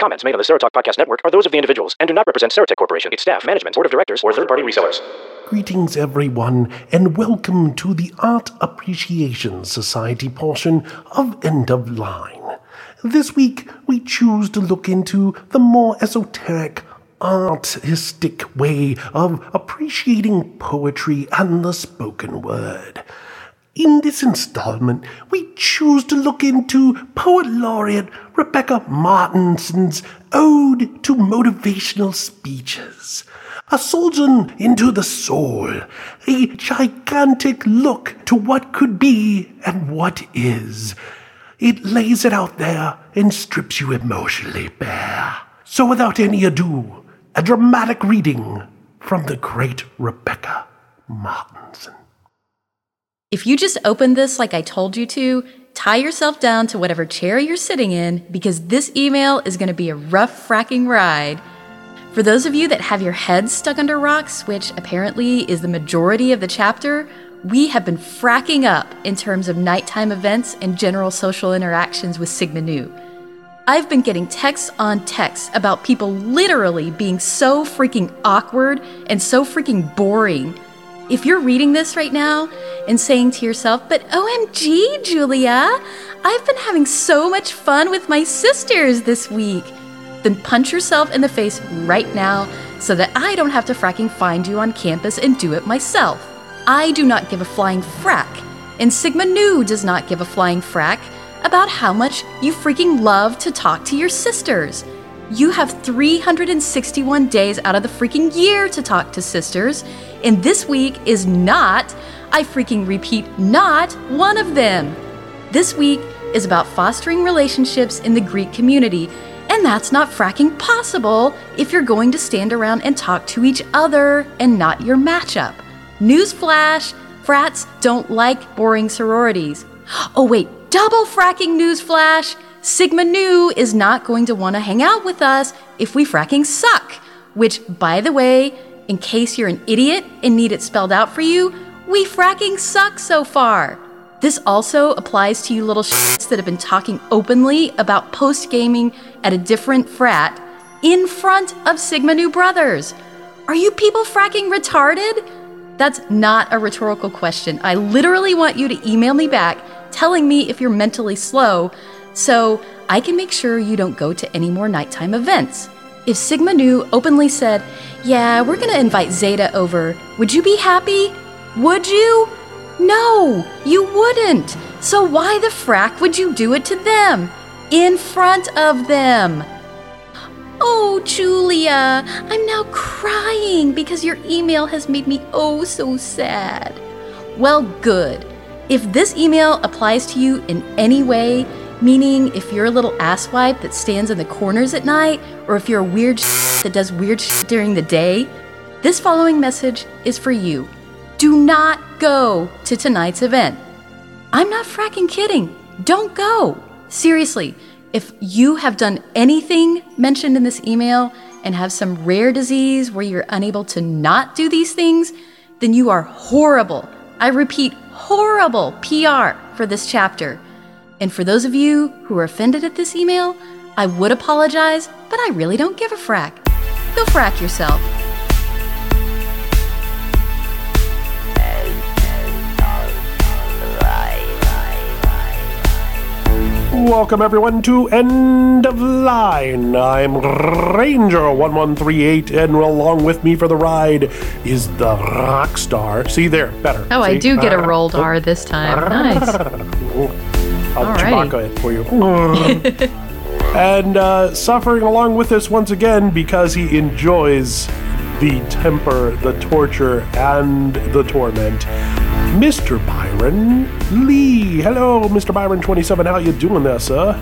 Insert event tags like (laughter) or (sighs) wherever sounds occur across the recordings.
Comments made on the Serotalk Podcast Network are those of the individuals and do not represent Serotech Corporation, its staff, management, board of directors, or third-party resellers. Greetings, everyone, and welcome to the Art Appreciation Society portion of End of Line. This week, we choose to look into the more esoteric, artistic way of appreciating poetry and the spoken word. In this installment, we choose to look into Poet Laureate Rebecca Martinson's Ode to Motivational Speeches. A sojourn into the soul, a gigantic look to what could be and what is. It lays it out there and strips you emotionally bare. So, without any ado, a dramatic reading from the great Rebecca Martinson. If you just opened this like I told you to, tie yourself down to whatever chair you're sitting in because this email is going to be a rough fracking ride. For those of you that have your heads stuck under rocks, which apparently is the majority of the chapter, we have been fracking up in terms of nighttime events and general social interactions with Sigma Nu. I've been getting texts on texts about people literally being so freaking awkward and so freaking boring if you're reading this right now and saying to yourself, but OMG, Julia, I've been having so much fun with my sisters this week, then punch yourself in the face right now so that I don't have to fracking find you on campus and do it myself. I do not give a flying frack, and Sigma Nu does not give a flying frack about how much you freaking love to talk to your sisters. You have 361 days out of the freaking year to talk to sisters, and this week is not, I freaking repeat, not one of them. This week is about fostering relationships in the Greek community, and that's not fracking possible if you're going to stand around and talk to each other and not your matchup. Newsflash frats don't like boring sororities. Oh, wait, double fracking newsflash! Sigma Nu is not going to want to hang out with us if we fracking suck. Which, by the way, in case you're an idiot and need it spelled out for you, we fracking suck so far. This also applies to you little shits that have been talking openly about post gaming at a different frat in front of Sigma Nu brothers. Are you people fracking retarded? That's not a rhetorical question. I literally want you to email me back telling me if you're mentally slow so I can make sure you don't go to any more nighttime events. If Sigma Nu openly said, Yeah, we're gonna invite Zeta over, would you be happy? Would you? No, you wouldn't. So why the frack would you do it to them? In front of them. Oh, Julia, I'm now crying because your email has made me oh so sad. Well, good. If this email applies to you in any way, Meaning, if you're a little asswipe that stands in the corners at night, or if you're a weird that does weird during the day, this following message is for you. Do not go to tonight's event. I'm not fracking kidding. Don't go. Seriously, if you have done anything mentioned in this email and have some rare disease where you're unable to not do these things, then you are horrible. I repeat, horrible PR for this chapter. And for those of you who are offended at this email, I would apologize, but I really don't give a frack. Go frack yourself. Welcome everyone to End of Line. I'm Ranger1138, and along with me for the ride is the rock star. See there, better. Oh, See? I do get a Ah. rolled R this time. Nice. (laughs) I'll Alrighty. Chewbacca it for you. (laughs) and uh, suffering along with us once again because he enjoys the temper, the torture, and the torment. Mr. Byron Lee. Hello, Mr. Byron 27. How you doing there, sir?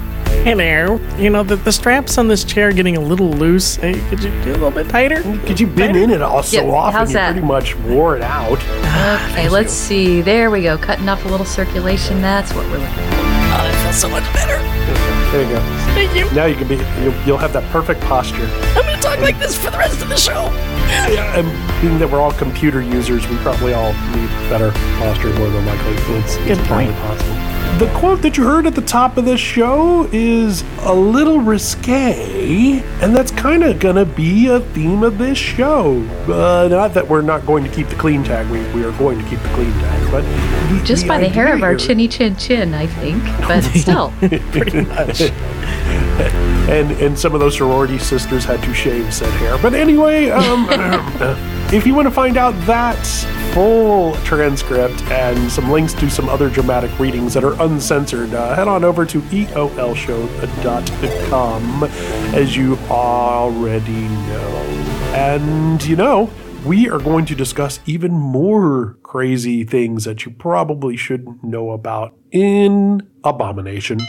Hello. You know, the, the straps on this chair are getting a little loose. Hey, could you do a little bit tighter? Because you've been in it all so Yeah, often, how's you that? pretty much wore it out. Okay, let's see. There we go. Cutting off a little circulation. That's what we're looking for. Oh, that feels so much better. There you go. Thank you. Now you can be, you'll, you'll have that perfect posture. I'm going to talk like this for the rest of the show. Yeah, and being that we're all computer users, we probably all need better posture more than likely. It's, it's Good entirely point. possible. The quote that you heard at the top of this show is a little risque, and that's kind of gonna be a theme of this show. Uh, not that we're not going to keep the clean tag, we, we are going to keep the clean tag, but the, Just by the hair of our chinny chin chin, I think. But (laughs) still. Pretty (laughs) much. and and some of those sorority sisters had to shave said hair. But anyway, um, (laughs) if you want to find out that full transcript and some links to some other dramatic readings that are uncensored, uh, head on over to eolshow.com, as you already know. And you know. We are going to discuss even more crazy things that you probably shouldn't know about in Abomination.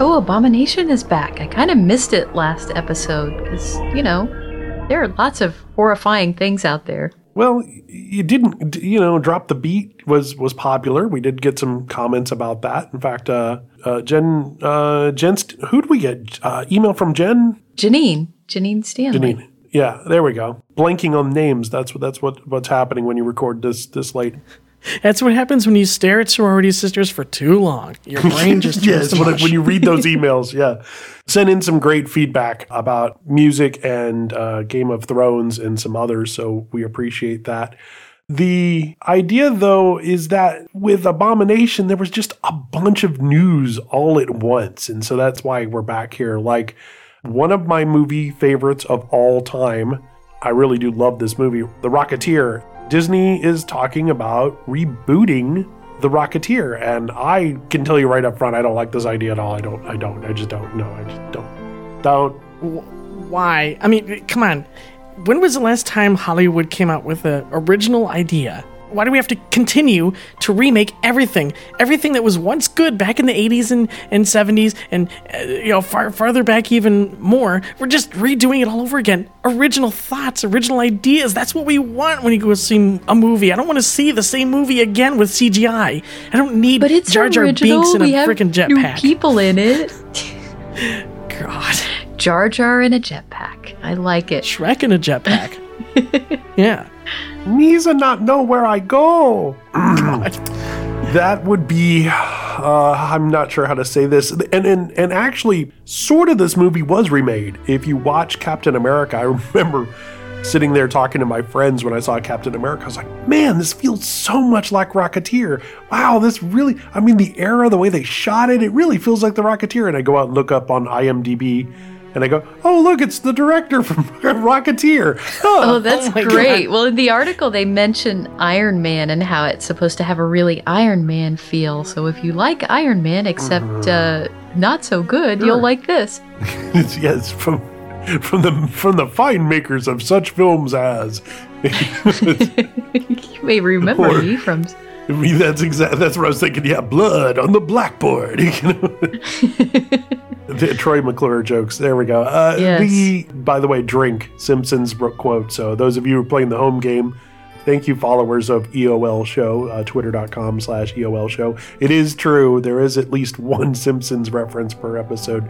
Oh, Abomination is back. I kind of missed it last episode because, you know, there are lots of horrifying things out there. Well, you didn't, you know, drop the beat was was popular. We did get some comments about that. In fact, uh, uh, Jen, uh, Jen, St- who did we get? Uh, email from Jen, Janine, Janine Stanley. Janine. Yeah, there we go. Blanking on names. That's what that's what what's happening when you record this this late. That's what happens when you stare at sorority sisters for too long. Your (laughs) brain just yes, when, when you read those (laughs) emails, yeah. Send in some great feedback about music and uh, Game of Thrones and some others, so we appreciate that. The idea, though, is that with Abomination, there was just a bunch of news all at once. And so that's why we're back here. Like, one of my movie favorites of all time, I really do love this movie, The Rocketeer. Disney is talking about rebooting The Rocketeer, and I can tell you right up front, I don't like this idea at all. I don't, I don't, I just don't. No, I just don't. Don't. Why? I mean, come on. When was the last time Hollywood came out with an original idea? Why do we have to continue to remake everything? Everything that was once good back in the 80s and, and 70s and, uh, you know, far farther back even more. We're just redoing it all over again. Original thoughts, original ideas. That's what we want when you go see a movie. I don't want to see the same movie again with CGI. I don't need But it's Jar Jar original. Binks in a we have freaking jetpack. people in it. (laughs) God. Jar Jar in a jetpack. I like it. Shrek in a jetpack. (laughs) yeah. Misa not know where I go. That would be, uh, I'm not sure how to say this. And, and, and actually, sort of this movie was remade. If you watch Captain America, I (laughs) remember sitting there talking to my friends when I saw Captain America. I was like, man, this feels so much like Rocketeer. Wow, this really, I mean, the era, the way they shot it, it really feels like the Rocketeer. And I go out and look up on IMDb. And I go, oh, look, it's the director from (laughs) Rocketeer. Oh, that's my great. Well, in the article, they mention Iron Man and how it's supposed to have a really Iron Man feel. So if you like Iron Man, except uh, not so good, you'll like this. (laughs) It's- yes, from from the from the fine makers of such films as. (laughs) you may remember Or- me from. That's exactly that's what I was thinking. Yeah, blood on the blackboard. (laughs) You know? (laughs) the Troy McClure jokes. There we go. Uh, Yes. The by the way, drink Simpsons quote. So those of you who are playing the home game. Thank you, followers of EOL Show, uh, twitter.com slash EOL Show. It is true, there is at least one Simpsons reference per episode.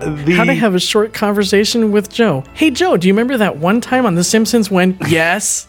The, How to have a short conversation with Joe. Hey, Joe, do you remember that one time on The Simpsons when, (laughs) yes?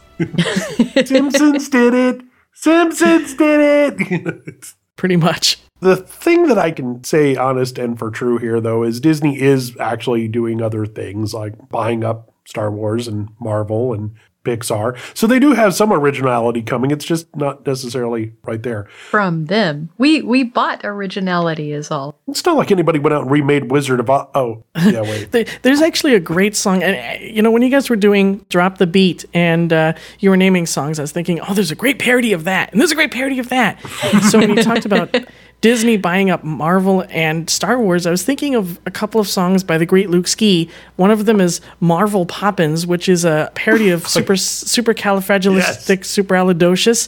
Simpsons did it. Simpsons did it. (laughs) Pretty much. the thing that I can say honest and for true here, though, is Disney is actually doing other things like buying up Star Wars and Marvel and Pixar. So they do have some originality coming. It's just not necessarily right there. From them. We we bought originality is all. It's not like anybody went out and remade Wizard of Oz. Oh, yeah, (laughs) wait. There's actually a great song. And, uh, you know, when you guys were doing Drop the Beat and uh, you were naming songs, I was thinking, oh, there's a great parody of that. And there's a great parody of that. so when you talked about (laughs) Disney buying up Marvel and Star Wars, I was thinking of a couple of songs by the great Luke Ski. One of them is Marvel Poppins, which is a parody of (laughs) super supercalifragilisticexpialidocious.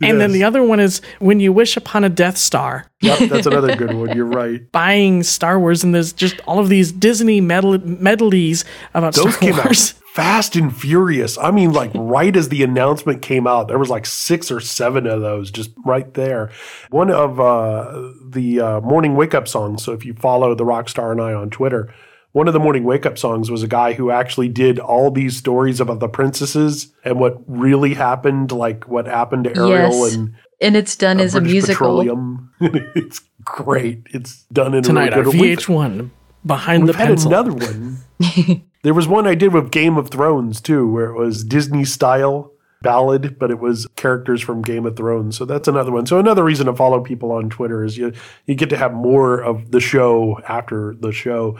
And then the other one is When You Wish Upon a Death Star Yep, that's (laughs) another good one. You're right. buying Star Wars, and there's just all of these Disney medley- medleys about Those Star came Wars. out (laughs) fast and furious. I mean, like right as the announcement came out, there was like six or seven of those just right there. One of uh, the uh, morning wake up songs. So if you follow the Rockstar and I on Twitter, one of the morning wake up songs was a guy who actually did all these stories about the princesses and what really happened, like what happened to Ariel Yes. and and it's done uh, as a musical. (laughs) It's great. It's done in Tonight a on really good. We've- VH1, behind We've the had pencil. another one. (laughs) there was one I did with Game of Thrones too, where it was Disney style ballad, but it was characters from Game of Thrones. So that's another one. So another reason to follow people on Twitter is you you get to have more of the show after the show.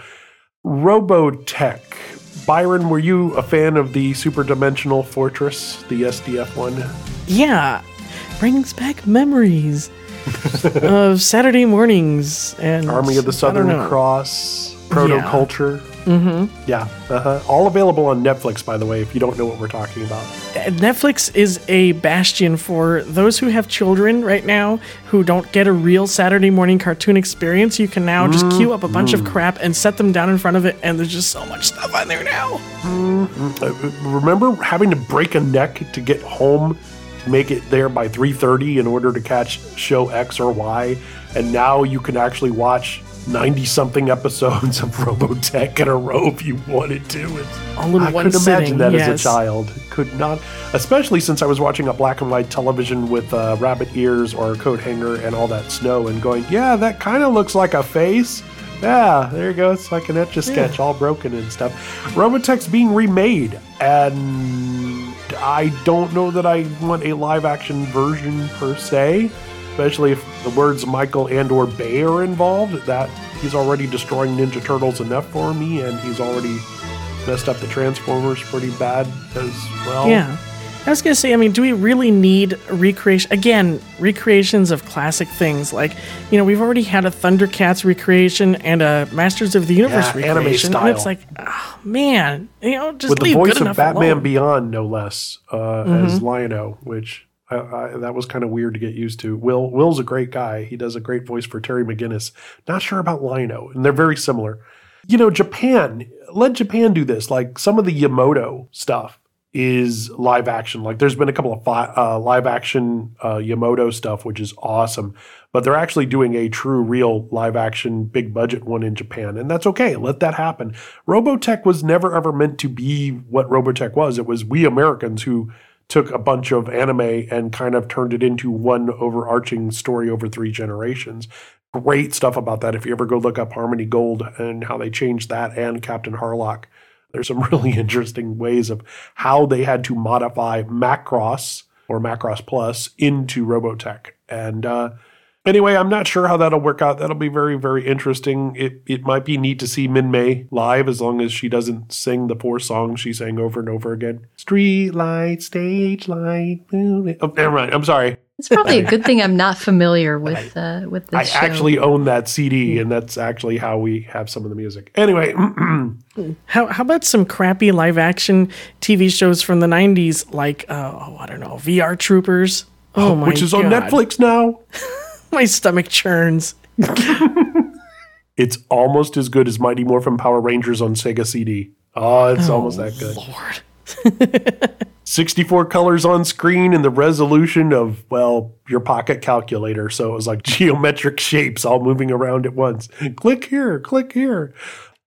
Robotech. Byron, were you a fan of the Super Dimensional Fortress, the SDF one? Yeah, brings back memories (laughs) of Saturday mornings and Army of the Southern. Cross, Proto Culture. Mm-hmm. Yeah, uh-huh. all available on Netflix, by the way, if you don't know what we're talking about. Netflix is a bastion for those who have children right now who don't get a real Saturday morning cartoon experience. You can now just queue up a bunch Mm-hmm. of crap and set them down in front of it, and there's just so much stuff on there now. Uh, remember having to break a neck to get home to make it there by 3.30 in order to catch show x or y and now you can actually watch 90 something episodes of robotech in a row if you wanted to. It's, All in i one couldn't imagine that as a child. Could not especially since i was watching a black and white television with uh, rabbit ears or a coat hanger and all that snow and going yeah that kind of looks like a face. Yeah, there you go. It's like an etch a sketch, all broken and stuff. Robotech's being remade, and I don't know that I want a live action version per se, especially if the words Michael and or Bay are involved. That he's already destroying Ninja Turtles enough for me, and he's already messed up the Transformers pretty bad as well. Yeah. I was gonna say, I mean, do we really need recreation again? Recreations of classic things, like you know, we've already had a Thundercats recreation and a Masters of the Universe Yeah, anime recreation, and it's like, oh, man, you know, just with the voice of Batman alone. Mm-hmm. Beyond, no less, uh, as Lion-O, which I, I, that was kind of weird to get used to. Will Will's a great guy; he does a great voice for Terry McGinnis. Not sure about Lion-O, and they're very similar. You know, Japan let Japan do this. Like some of the Yamato stuff is live action. Like there's been a couple of fi- uh, live action uh, Yamato stuff, which is awesome. But they're actually doing a true, real live action, big budget one in Japan, and that's okay. Let that happen. Robotech was never ever meant to be what Robotech was. It was we Americans who took a bunch of anime and kind of turned it into one overarching story over three generations. Great stuff about that. If you ever go look up Harmony Gold and how they changed that and Captain Harlock, there's some (laughs) really interesting ways of how they had to modify Macross or Macross Plus into Robotech. And uh, anyway, I'm not sure how that'll work out. That'll be very, very interesting. It it might be neat to see Minmay live as long as she doesn't sing the four songs she sang over and over again. Street light, stage light. moon- Oh, never mind. I'm sorry. It's probably a (laughs) good thing I'm not familiar with uh, with this I show. actually own that CD, and that's actually how we have some of the music. Anyway, (clears throat) How, how about some crappy live action TV shows from the 90s, like, uh, oh, I don't know, VR Troopers? Oh, my which is on God. Netflix now. (laughs) (laughs) My stomach churns. (laughs) It's almost as good as Mighty Morphin Power Rangers on Sega CD. Oh, ah, it's almost oh, that good. Lord. (laughs) 64 colors on screen and the resolution of, well, your pocket calculator. So it was like geometric shapes all moving around at once. Click here, click here.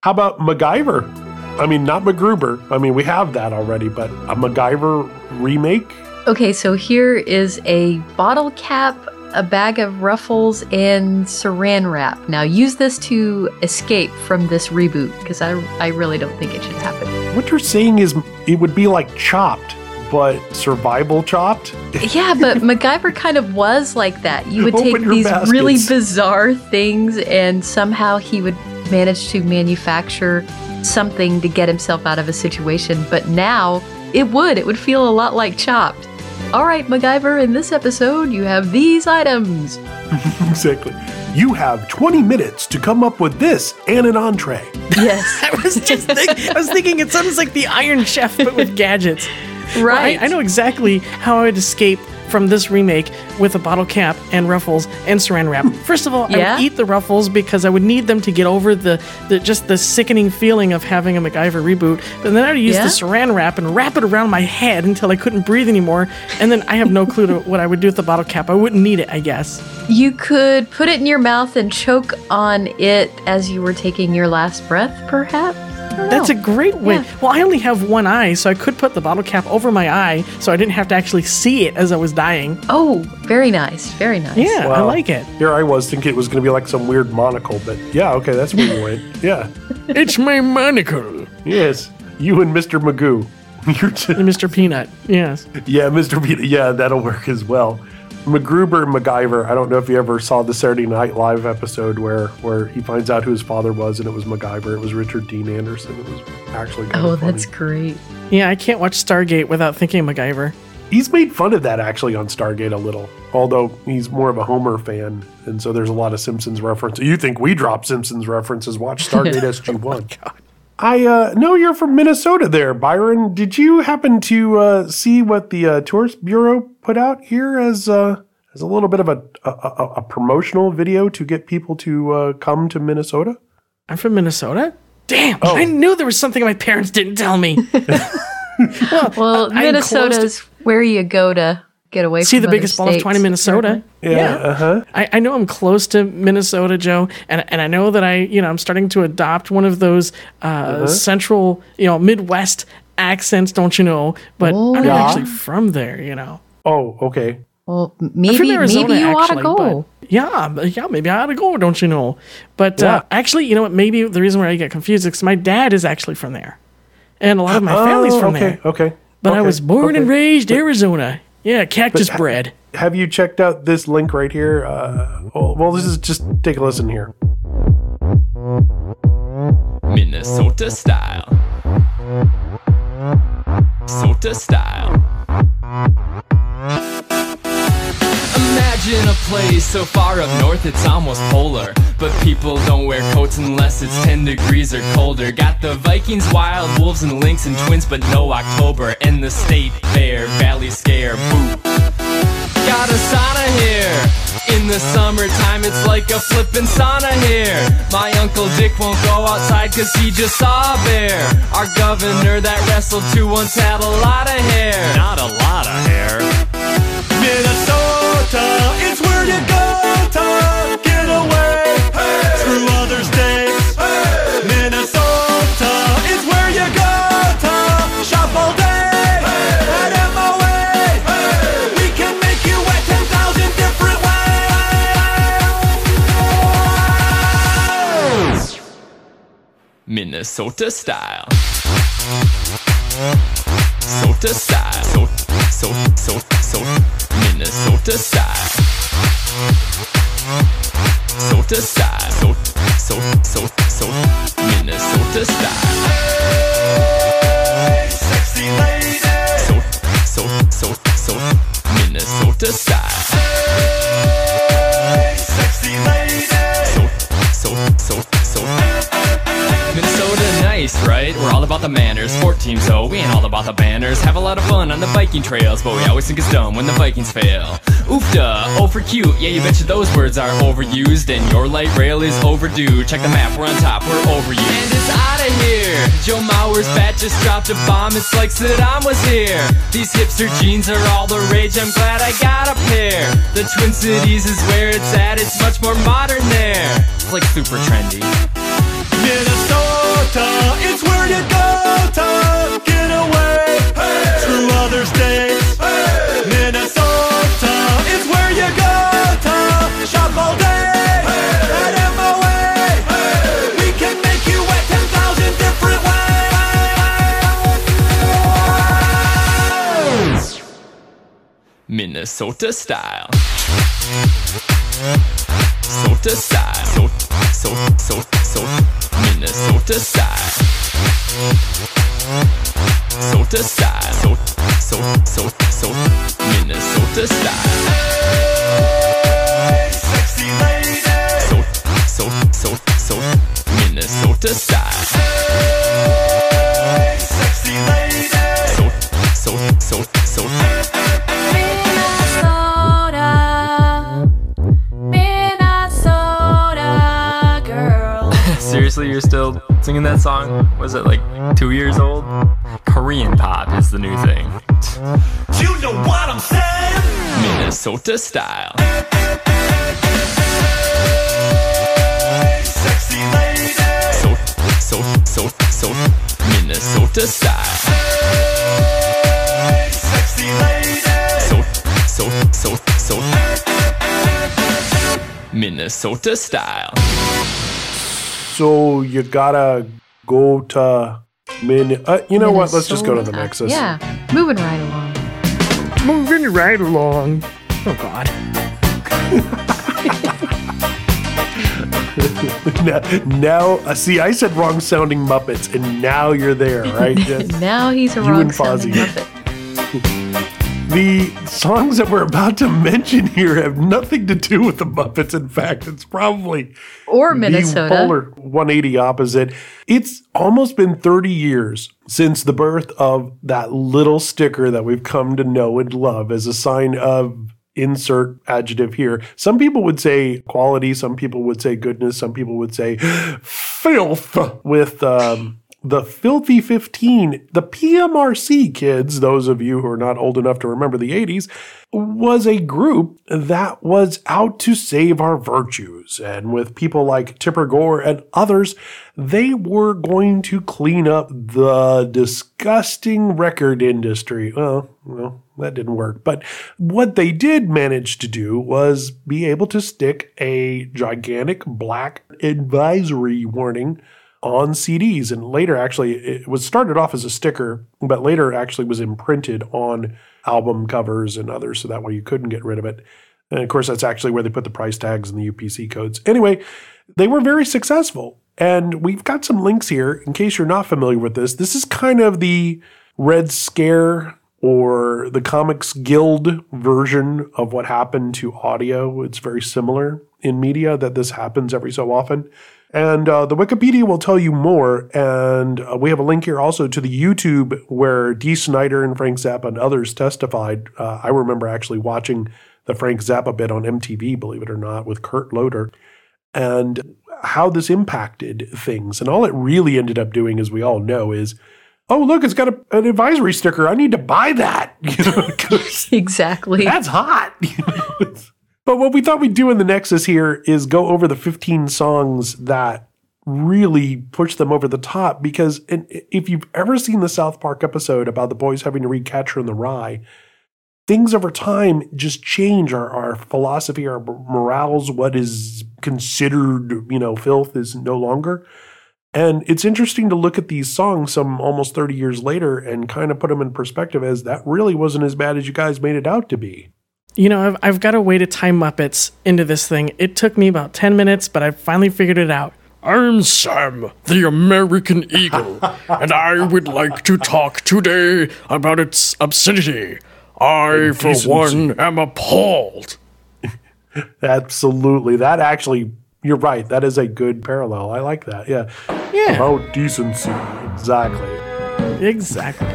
How about MacGyver? I mean, not MacGruber. I mean, we have that already, but a MacGyver remake? Okay, so here is a bottle cap, a bag of ruffles, and saran wrap. Now use this to escape from this reboot because I, I really don't think it should happen. What you're saying is it would be like chopped, but survival chopped? Yeah, but (laughs) MacGyver kind of was like that. You would take these really bizarre things, and somehow he would manage to manufacture something to get himself out of a situation. But now it would. It would feel a lot like chopped. All right, MacGyver, in this episode, you have these items. (laughs) exactly. You have 20 minutes to come up with this and an entree. Yes, (laughs) I was just think, I was thinking it sounds like the Iron Chef, but with gadgets. (laughs) right. I, I know exactly how I would escape from this remake with a bottle cap and ruffles and saran wrap. (laughs) First of all, I would eat the ruffles because I would need them to get over the, the just the sickening feeling of having a MacGyver reboot. But then I would use Yeah? the saran wrap and wrap it around my head until I couldn't breathe anymore. And then I have no clue to what I would do with the bottle cap. I wouldn't need it, I guess. You could put it in your mouth and choke on it as you were taking your last breath, perhaps? That's a great way. Yeah. Well, I only have one eye, so I could put the bottle cap over my eye so I didn't have to actually see it as I was dying. Oh, very nice. Very nice. Yeah, I like it. Here I was thinking it was going to be like some weird monocle, but yeah, okay, that's where you went. (laughs) Yeah. It's my monocle. Yes. You and Mr. Magoo. (laughs) You're just, Mr. Peanut. Yes. yeah, Mr. Peter. Yeah, that'll work as well. MacGruber and MacGyver. I don't know if you ever saw the Saturday Night Live episode where where he finds out who his father was, and it was MacGyver. It was Richard Dean Anderson. It was actually. Kind Oh, of funny. that's great. Yeah, I can't watch Stargate without thinking MacGyver. He's made fun of that actually on Stargate a little, although he's more of a Homer fan, and so there's a lot of Simpsons references. You think we drop Simpsons references? Watch Stargate (laughs) SG One. Oh I uh, know you're from Minnesota, there, Byron. Did you happen to uh, see what the uh, Tourist Bureau put out here as uh, as a little bit of a, a, a, a promotional video to get people to uh, come to Minnesota? I'm from Minnesota? Damn, Oh. I knew there was something my parents didn't tell me. (laughs) Well, I- I'm to- Minnesota's where you go to get away See from the other biggest ball of states, twine in Minnesota? Yeah. Uh huh. I, I know I'm close to Minnesota, Joe, and and I know that I, you know, I'm starting to adopt one of those uh, Uh-huh. central, you know, Midwest accents, don't you know? But Oh, I'm yeah. not actually from there, you know. Oh, okay. Well, maybe Arizona, maybe you ought to go. yeah, yeah, maybe I ought to go, don't you know? But uh, actually, you know what? Maybe the reason why I get confused is because my dad is actually from there, and a lot of my family's Oh, from okay. there. Okay. But I was born and okay. raised Arizona. Yeah, cactus bread. have you checked out this link right here? Uh, well, well, this is just take a listen here. Minnesota style. Sota style. Imagine a place so far up north it's almost polar. But people don't wear coats unless it's 10 degrees or colder. Got the Vikings, wild wolves, and lynx and twins, but no October. And the state fair, valley scare, boo. Got a sauna here. In the summertime, it's like a flippin' sauna here. My Uncle Dick won't go outside cause he just saw a bear. Our governor that wrestled too once had a lot of hair. Not a lot of hair. Minnesota, it's where you go to get away. Screw other states. Minnesota is where you go to shop all day. At MOA, we can make you wet 10,000 different ways. Minnesota style. Sota style. So, so, so, so. Minnesota style. Sota style. So, so, so, so. Minnesota style. All the banners. Have a lot of fun on the Viking trails, but we always think it's dumb when the Vikings fail. Oofda, oh for cute, yeah, you betcha those words are overused, and your light rail is overdue. Check the map, we're on top, we're over you. And it's out of here. Joe Mauer's bat just dropped a bomb, it's like Saddam was here. These hipster jeans are all the rage, I'm glad I got a pair. The Twin Cities is where it's at, it's much more modern there. It's like super trendy. Minnesota, it's where you go Minnesota style. Sota style. So, so, so, so. Minnesota style. Sota style. So, so, so, so. Minnesota style. Singing that song? Was it like two years old? Korean pop is the new thing. You know what I'm saying? Minnesota style. Sexy lady. So, so, so, so, Minnesota style. Sexy lady. So, so, so, so, Minnesota style. So you gotta go to Min. Uh, you know what? Let's just go to the Minnesota. Nexus. Yeah, moving right along. Moving right along. Oh God. (laughs) now, now uh, see, I said wrong sounding Muppets, and now you're there, right? (laughs) That's- Now he's a You wrong and sounding Fozzie. Muppet. (laughs) the songs that we're about to mention here have nothing to do with the Muppets. In fact, it's probably Or Minnesota the polar 180 opposite. It's almost been 30 years since the birth of that little sticker that we've come to know and love as a sign of insert adjective here. Some people would say quality, some people would say goodness, some people would say filth with um the Filthy 15, the PMRC kids, those of you who are not old enough to remember the 80s, was a group that was out to save our virtues. And with people like Tipper Gore and others, they were going to clean up the disgusting record industry. Well, well, that didn't work. But what they did manage to do was be able to stick a gigantic black advisory warning on CDs and later actually it was started off as a sticker but later actually was imprinted on album covers and others so that way you couldn't get rid of it. And of course that's actually where they put the price tags and the UPC codes. Anyway they were very successful and we've got some links here in case you're not familiar with this. This is kind of the red scare or the comics guild version of what happened to audio. It's very similar in media that this happens every so often and uh, the Wikipedia will tell you more. And uh, we have a link here also to the YouTube where Dee Snider and Frank Zappa and others testified. Uh, I remember actually watching the Frank Zappa bit on MTV, believe it or not, with Kurt Loder, and how this impacted things. And all it really ended up doing, as we all know, is oh, look, it's got a, an advisory sticker. I need to buy that. (laughs) You know, (laughs) Exactly. that's hot. (laughs) But what we thought we'd do in the Nexus here is go over the 15 songs that really push them over the top. Because if you've ever seen the South Park episode about the boys having to read Catcher in the Rye, things over time just change our, our philosophy, our morals, what is considered, you know, filth is no longer. And it's interesting to look at these songs some almost 30 years later and kind of put them in perspective as that really wasn't as bad as you guys made it out to be. You know, I've, I've got a way to tie Muppets into this thing. It took me about 10 minutes, but I finally figured it out. I'm Sam, the American Eagle, and I would like to talk today about its obscenity. I, for one, am appalled. (laughs) Absolutely. That actually, you're right. That is a good parallel. I like that. Yeah. Yeah, About decency. Exactly. exactly.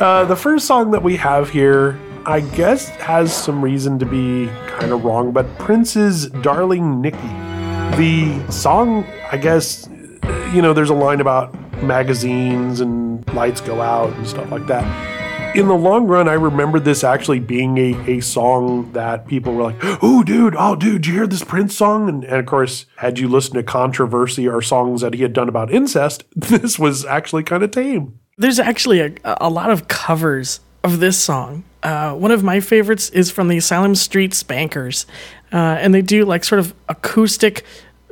Uh, the first song that we have here, I guess, has some reason to be kind of wrong, but Prince's Darling Nikki. The song, I guess, you know, there's a line about magazines and lights go out and stuff like that. In the long run, I remember this actually being a, a song that people were like, oh, dude, oh, dude, you hear this Prince song? And, and of course, had you listened to Controversy or songs that he had done about incest, (laughs) this was actually kind of tame. There's actually a, a lot of covers of this song. Uh, one of my favorites is from the Asylum Street Spankers, uh, and they do like sort of acoustic,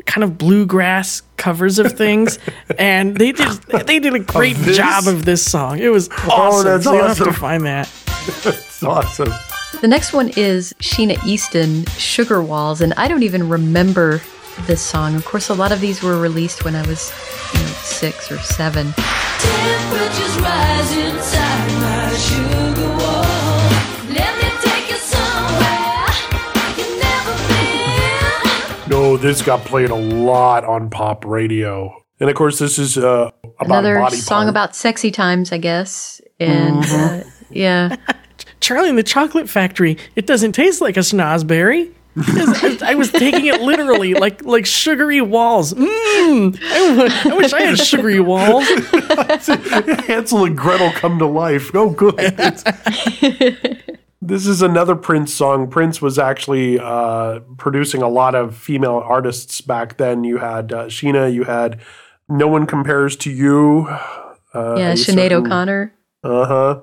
kind of bluegrass covers of things, (laughs) and they did they did a great this? job of this song. It was awesome. Oh, that's so you'll have to awesome. find that. (laughs) It's awesome. The next one is Sheena Easton, Sugar Walls, and I don't even remember this song. Of course, a lot of these were released when I was you know, six or seven. Temperatures rise inside my sugar been. This got played a lot on pop radio. And of course, this is uh, about Another body song part. about sexy times, I guess. And uh, yeah, (laughs) Charlie and the Chocolate Factory. It doesn't taste like a snozberry. I I was taking it literally, (laughs) like like sugary walls. Mmm. I, w- I wish I had sugary walls. (laughs) Hansel and Gretel come to life. Oh, good. This is another Prince song. Prince was actually uh, producing a lot of female artists back then. You had uh, Sheena, you had No one compares to you. Uh, yeah, Sinead O'Connor. Uh huh.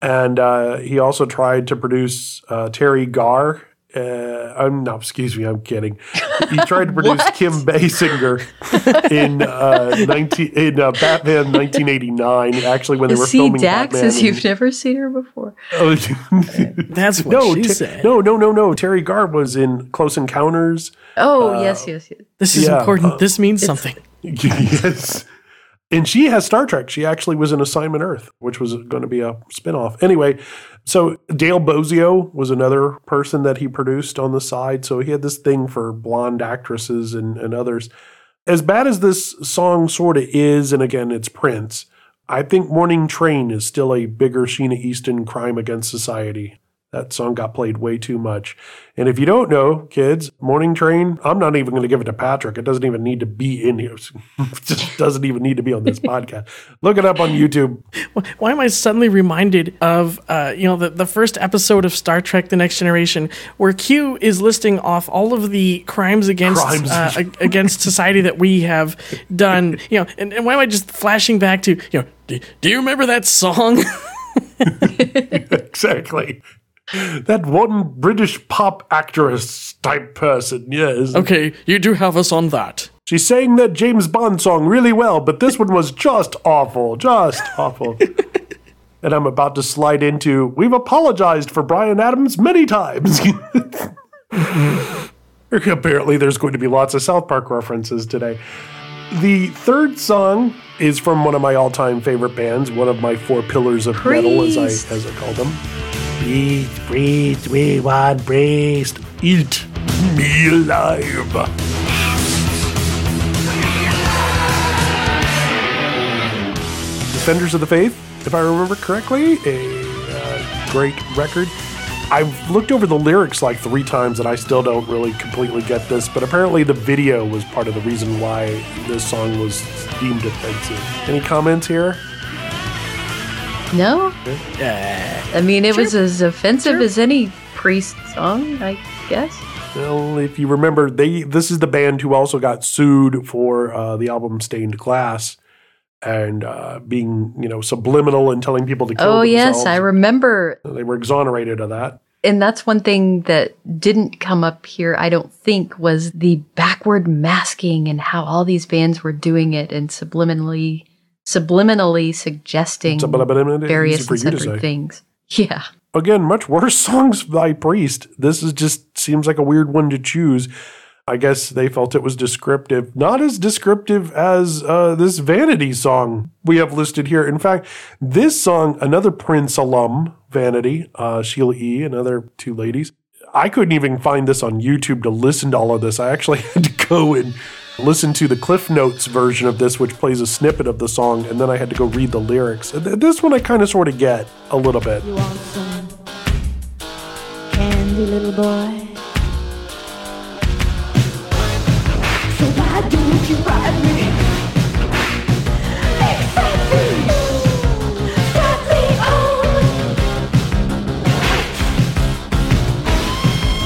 And uh, he also tried to produce uh, Teri Garr. Uh, I'm no, excuse me, I'm kidding. (laughs) He tried to produce Kim Basinger in uh, 19 in uh, Batman 1989. Actually, when they were See, filming Dax Batman. as you've never seen her before. Oh, (laughs) That's what no, she Te- said. no, no, no, no. Teri Garr was in Close Encounters. Oh, yes, yes, yes. This is Yeah, important. uh, this means something. (laughs) yes. And she has Star Trek. She actually was in Assignment Earth, which was going to be a spinoff. Anyway, so Dale Bozzio was another person that he produced on the side. So he had this thing for blonde actresses and, and others. As bad as this song sort of is, and again, it's Prince, I think Morning Train is still a bigger Sheena Easton crime against society. That song got played way too much. And if you don't know, kids, Morning Train, I'm not even going to give it to Patrick. It doesn't even need to be in here. it (laughs) just doesn't even need to be on this podcast. Look it up on YouTube. Why am I suddenly reminded of uh, you know the, the first episode of Star Trek: The Next Generation, where Q is listing off all of the crimes against Crimes. Uh, against society that we have done. You know, and, and why am I just flashing back to you know? Do, do you remember that song? (laughs) (laughs) Exactly. That one British pop actress type person, yes. okay, you do have us on that. She sang that James Bond song really well, but this one was just awful, just (laughs) awful. and I'm about to slide into we've apologized for Bryan Adams many times. (laughs) Apparently, there's going to be lots of South Park references today. The third song is from one of my all-time favorite bands, one of my four pillars of metal, as I as I call them. Breathe, breathe, we want breathe. Eat me alive. Defenders of the Faith, if I remember correctly, a uh, great record. I've looked over the lyrics like three times and I still don't really completely get this, but apparently the video was part of the reason why this song was deemed offensive. Any comments here? No? I mean, it was as offensive as any priest song, I guess. Well, if you remember, they this is the band who also got sued for uh, the album Stained Glass and uh, being, you know, subliminal and telling people to kill Oh, yes. I remember. They were exonerated of that. And that's one thing that didn't come up here, I don't think, was the backward masking and how all these bands were doing it and subliminally subliminally suggesting Subliminally, various and you to sundry say. things. Yeah. again, much worse (laughs) songs by Priest. This is just seems like a weird one to choose. I guess they felt it was descriptive, not as descriptive as uh, this Vanity song we have listed here. In fact, this song, another Prince alum, Vanity, uh, Sheila E., another two ladies. I couldn't even find this on YouTube to listen to all of this. I actually (laughs) had to go and listen to the Cliff Notes version of this, which plays a snippet of the song, and then I had to go read the lyrics. This one I kind of sort of get a little bit. You want some candy, little boy?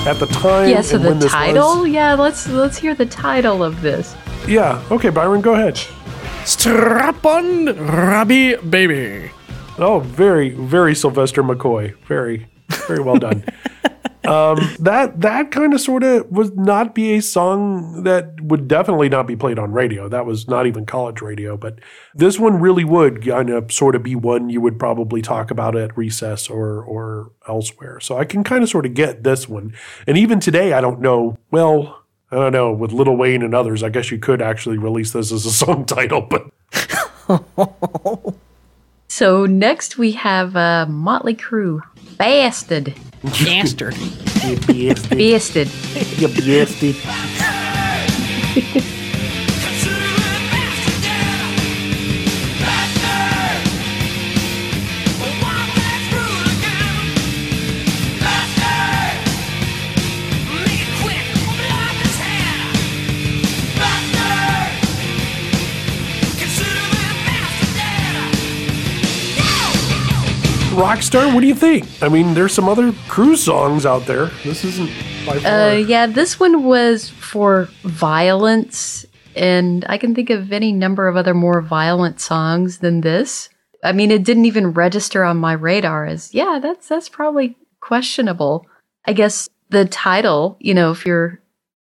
At the time, Yeah, so and the when this title? was- yeah, let's let's hear the title of this. yeah. Okay, Byron, go ahead. Strap on, Robbie baby. Oh, very, very Sylvester McCoy. Very, very well done. (laughs) um, that that kind of sort of would not be a song that would definitely not be played on radio. That was not even college radio, but this one really would kind of sort of be one you would probably talk about at recess or or elsewhere. So I can kind of sort of get this one. And even today, I don't know. Well. I don't know, with Little Wayne and others, I guess you could actually release this as a (laughs) song title, but (laughs) So next we have uh, Motley Crue, Bastard, Bastard. (laughs) you Bastard. bastard. (laughs) Rockstar, what do you think? I mean, there's some other cruise songs out there. This isn't by far. Uh, yeah, this one was for violence and I can think of any number of other more violent songs than this. I mean, it didn't even register on my radar as, yeah, that's that's probably questionable. I guess the title, you know, if you're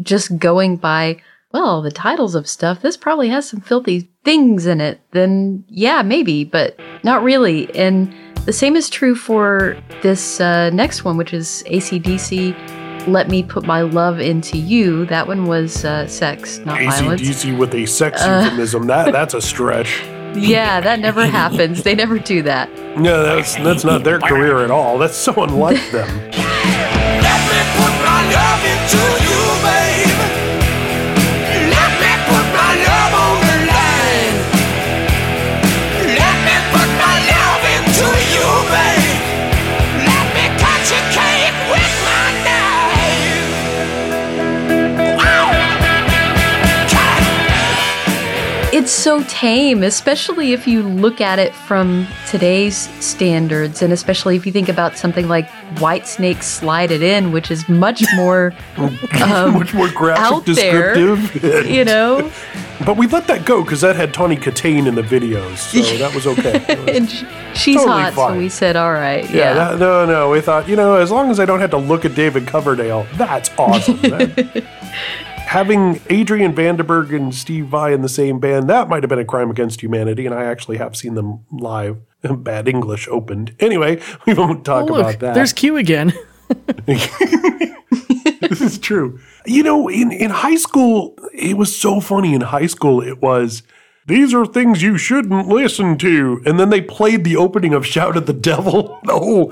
just going by, well, the titles of stuff, this probably has some filthy things in it, then yeah, maybe, but not really. And the same is true for this uh, next one, which is ACDC. Let me put my love into you. That one was uh, sex, not violence. ACDC with a sex euphemism. That that's a stretch. (laughs) Yeah, that never (laughs) happens. They never do that. Yeah, that's that's not their career at all. That's so unlike them. (laughs) so tame, especially if you look at it from today's standards, and especially if you think about something like Whitesnake Slide It In, which is much (laughs) more um, Much more graphic, out there. descriptive. you know? (laughs) But we let that go because that had Tawny Kitaen in the videos, so (laughs) that was okay. And she's Totally hot, fine. so we said, all right. yeah, Yeah. that- no, no. We thought, you know, as long as I don't have to look at David Coverdale, that's awesome. That- having Adrian Vandenberg and Steve Vai in the same band, that might have been a crime against humanity, and I actually have seen them live. (laughs) Bad English opened. Anyway, (laughs) we won't talk Oh, about that. there's Q again. (laughs) this is true. You know, in, in high school, it was so funny. In high school, it was, these are things you shouldn't listen to. And then they played the opening of Shout at the Devil, (laughs) the whole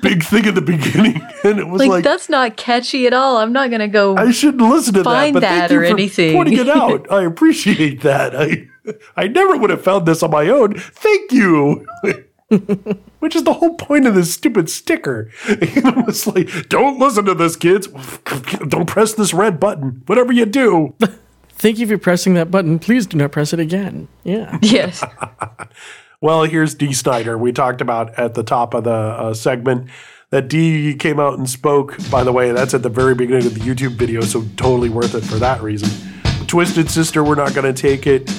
big thing at the beginning. (laughs) And it was like, like, that's not catchy at all. I'm not going to go. I shouldn't listen to find that. But that thank you or for anything. pointing it out. (laughs) I appreciate that. I, I never would have found this on my own. Thank you. Which is the whole point of this stupid sticker. it was like, don't listen to this, kids. Don't press this red button. Whatever you do. Thank you for pressing that button. Please do not press it again. Yeah. (laughs) yes. (laughs) Well, here's Dee Snider. We talked about at the top of the uh, segment that Dee came out and spoke. By the way, that's at the very beginning of the YouTube video, so totally worth it for that reason. Twisted Sister, we're not going to take it.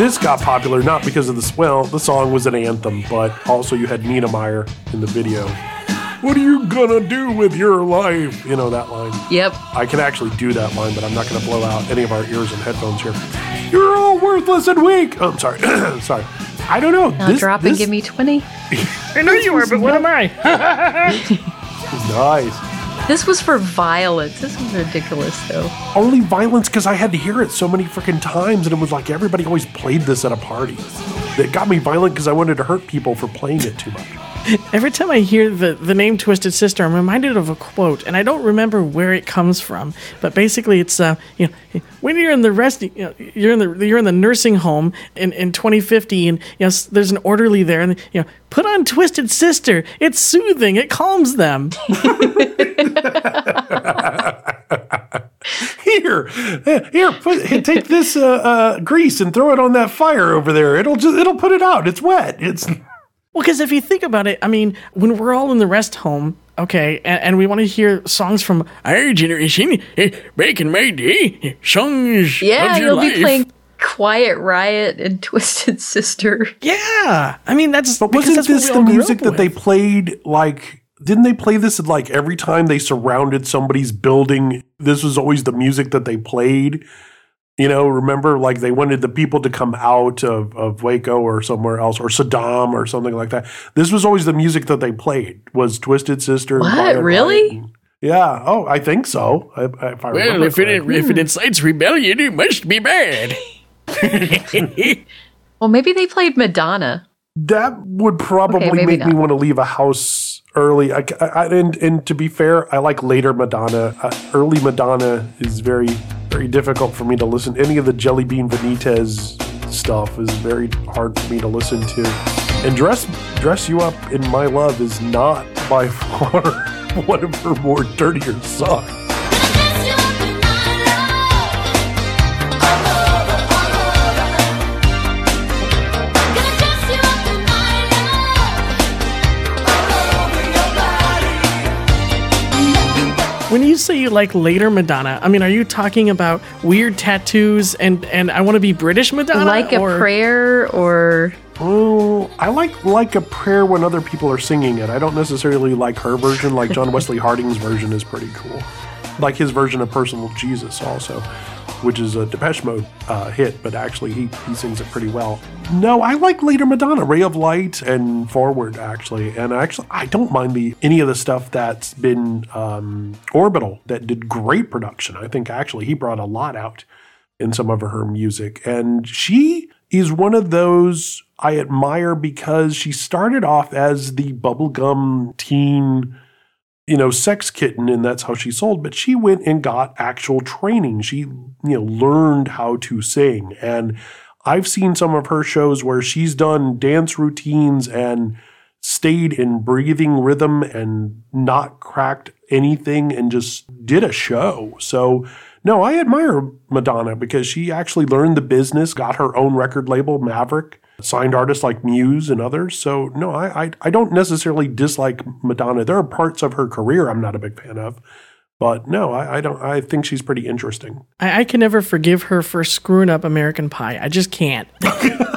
This got popular not because of the swell. The song was an anthem, but also you had Nina Meyer in the video. What are you gonna do with your life? You know that line. Yep. I can actually do that line, but I'm not going to blow out any of our ears and headphones here. You're all worthless and weak. Oh, I'm sorry. (clears throat) sorry. I don't know. Now drop and give me 20. I know you are, but what am I? (laughs) Nice. This was for violence. This was ridiculous, though. Only violence because I had to hear it so many freaking times, and it was like everybody always played this at a party. It got me violent because I wanted to hurt people for playing it too much. (laughs) Every time I hear the, the name Twisted Sister, I'm reminded of a quote, and I don't remember where it comes from. But basically, it's uh, you know, when you're in the rest, you know, you're in the you're in the nursing home in, in 2050, and you know, there's an orderly there, and you know, put on Twisted Sister. It's soothing. It calms them. (laughs) Here, here, put, take this uh, uh, grease and throw it on that fire over there. It'll just it'll put it out. It's wet. It's Well, because if you think about it, I mean, when we're all in the rest home, okay, and, and we want to hear songs from our generation, back in my day, songs Yeah, of your you'll life. be playing Quiet Riot and (laughs) Twisted Sister. Yeah, I mean that's But wasn't that's what this we the music up that they played like didn't they play this like every time they surrounded somebody's building this was always the music that they played you know remember like they wanted the people to come out of, of waco or somewhere else or saddam or something like that this was always the music that they played was twisted sister What? Really? and- yeah oh i think so I, I, if I Well, if it, correctly. if it incites rebellion, it must be bad. (laughs) Well, maybe they played Madonna. That would probably Okay, make me want to leave a house early. I, I- and, and to be fair, I like later Madonna. Uh, early Madonna is very, very difficult for me to listen. Any of the Jellybean Benitez stuff is very hard for me to listen to. And Dress Dress You Up in My Love is not by (laughs) far one of her more dirtier songs. Say you like later Madonna, I mean, are you talking about weird tattoos and and I want to be British Madonna? like a or- prayer or Oh, I like like a prayer when other people are singing it. I don't necessarily like her version. Like John Wesley Harding's version is pretty cool. Like his version of Personal Jesus also, which is a Depeche Mode uh, hit, but actually he, he sings it pretty well. No, I like later Madonna, Ray of Light and Forward actually, and actually I don't mind the any of the stuff that's been um, Orbital that did great production. I think actually he brought a lot out in some of her music. And she is one of those I admire because she started off as the bubblegum teen, you know, sex kitten, and that's how she sold. But she went and got actual training. She, you know, learned how to sing. And I've seen some of her shows where she's done dance routines and stayed in breathing rhythm and not cracked anything and just did a show. So, no, I admire Madonna because she actually learned the business, got her own record label, Maverick, signed artists like Muse and others. So, no, I, I, I don't necessarily dislike Madonna. There are parts of her career I'm not a big fan of. But no, I, I don't. I think she's pretty interesting. I, I can never forgive her for screwing up American Pie. I just can't. (laughs)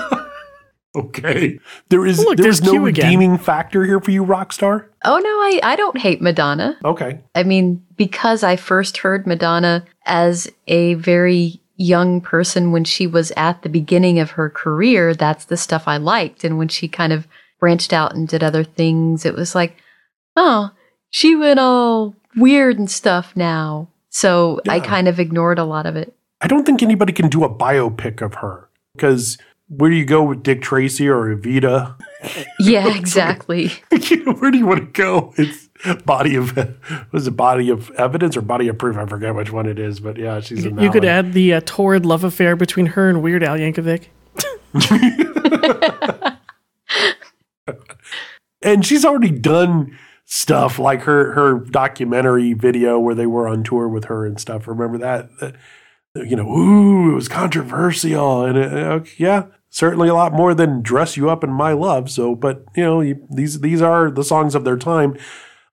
Okay, there is Look, there's there's no redeeming factor here for you, Rockstar. Oh no, I, I don't hate Madonna. Okay, I mean, because I first heard Madonna as a very young person when she was at the beginning of her career, that's the stuff I liked. And when she kind of branched out and did other things, it was like, oh, she went all weird and stuff now. So I kind of ignored a lot of it. I don't think anybody can do a biopic of her because where do you go with Dick Tracy or Evita? Yeah, (laughs) exactly. (laughs) where do you want to go? It's (laughs) body of was it body of evidence or body of proof? I forget which one it is, but yeah, she's in that You could one. add the uh, torrid love affair between her and Weird Al Yankovic. (laughs) and she's already done stuff like her her documentary video where they were on tour with her and stuff. Remember that? That- you know, ooh, it was controversial, and uh, okay, yeah, certainly a lot more than "Dress You Up in My Love." So, but you know, you, these these are the songs of their time.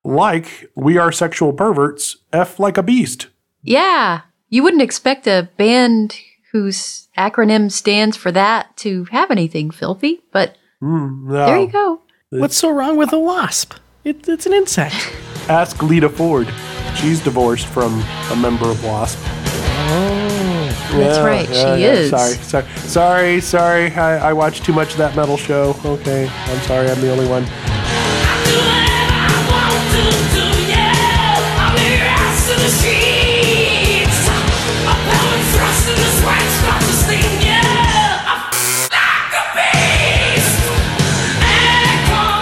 Like "We Are Sexual Perverts," "F Like a Beast." Yeah, you wouldn't expect a band whose acronym stands for that to have anything filthy, but Mm, no. there you go. What's so wrong with a wasp? It, it's an insect. (laughs) Ask Lita Ford. She's divorced from a member of Wasp. Oh, That's right, she is. Sorry, sorry, sorry, sorry. I, I watched too much of that metal show. Okay, I'm sorry. I'm the only one.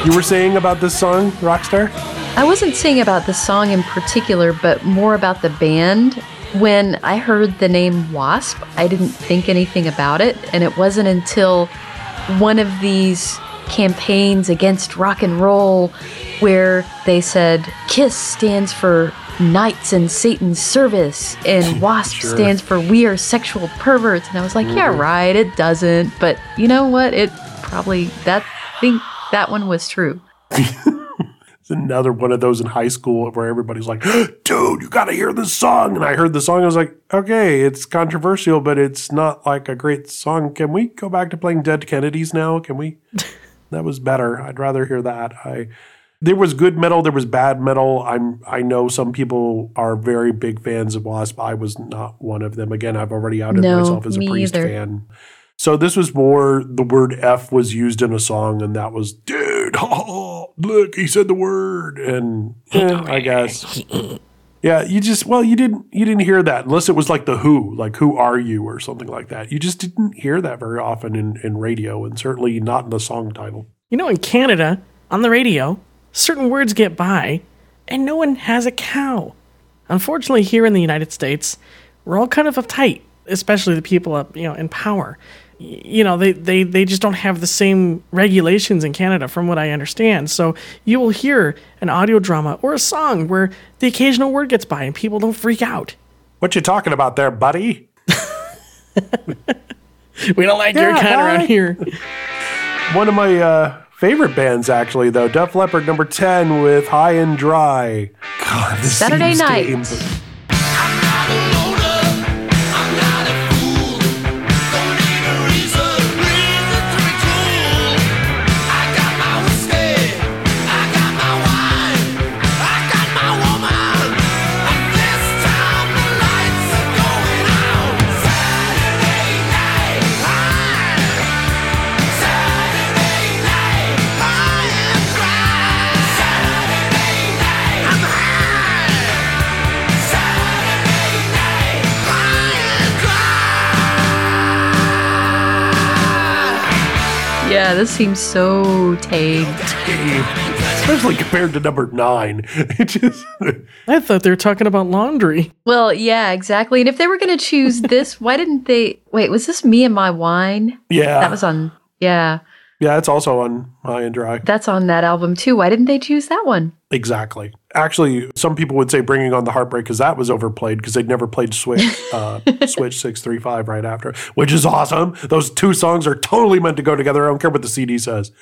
You were saying about this song, Rockstar? I wasn't saying about the song in particular, but more about the band. When I heard the name Wasp, I didn't think anything about it, and it wasn't until one of these campaigns against rock and roll where they said KISS stands for Knights in Satan's Service, and (laughs) WASP Sure. stands for We Are Sexual Perverts. And I was like, yeah, Mhm. right, it doesn't. But you know what? It probably, that, I think that one was true. (laughs) It's another one of those in high school where everybody's like, (gasps) dude, you got to hear this song. And I heard the song. I was like, okay, it's controversial, but it's not like a great song. Can we go back to playing Dead Kennedys now? Can we? (laughs) that was better. I'd rather hear that. I. There was good metal. There was bad metal. I'm. I know some people are very big fans of Wasp. I was not one of them. Again, I've already outed No, myself as a me Priest either. fan. So this was more the word F was used in a song, and that was, dude, (laughs) Oh, look, he said the word, and eh, I guess, (laughs) yeah, you just well, you didn't you didn't hear that unless it was like the Who, like Who are you or something like that. You just didn't hear that very often in in radio, and certainly not in the song title. You know, in Canada, on the radio, certain words get by, and no one has a cow. Unfortunately, here in the United States, we're all kind of uptight, especially the people up, you know, in power. Y- You know, they, they, they just don't have the same regulations in Canada, from what I understand. So you will hear an audio drama or a song where the occasional word gets by and people don't freak out. What you talking about there, buddy? (laughs) We don't like your kind around here. (laughs) One of my uh, favorite bands, actually, though. Def Leppard number 10 with High and Dry. God, this Saturday seems night. aim- Yeah, this seems so tame. especially compared to number nine. (laughs) It just I thought they were talking about laundry. Well, yeah, exactly. And if they were going to choose this, why didn't they? Wait, was this Me and My Wine? yeah, That was on. Yeah, yeah. It's also on High and Dry. that's on that album too. Why didn't they choose that one? Exactly. Actually, some people would say "Bringing on the Heartbreak" because that was overplayed because they'd never played Switch (laughs) uh, Switch six three five right after, which is awesome. Those two songs are totally meant to go together. I don't care what the CD says.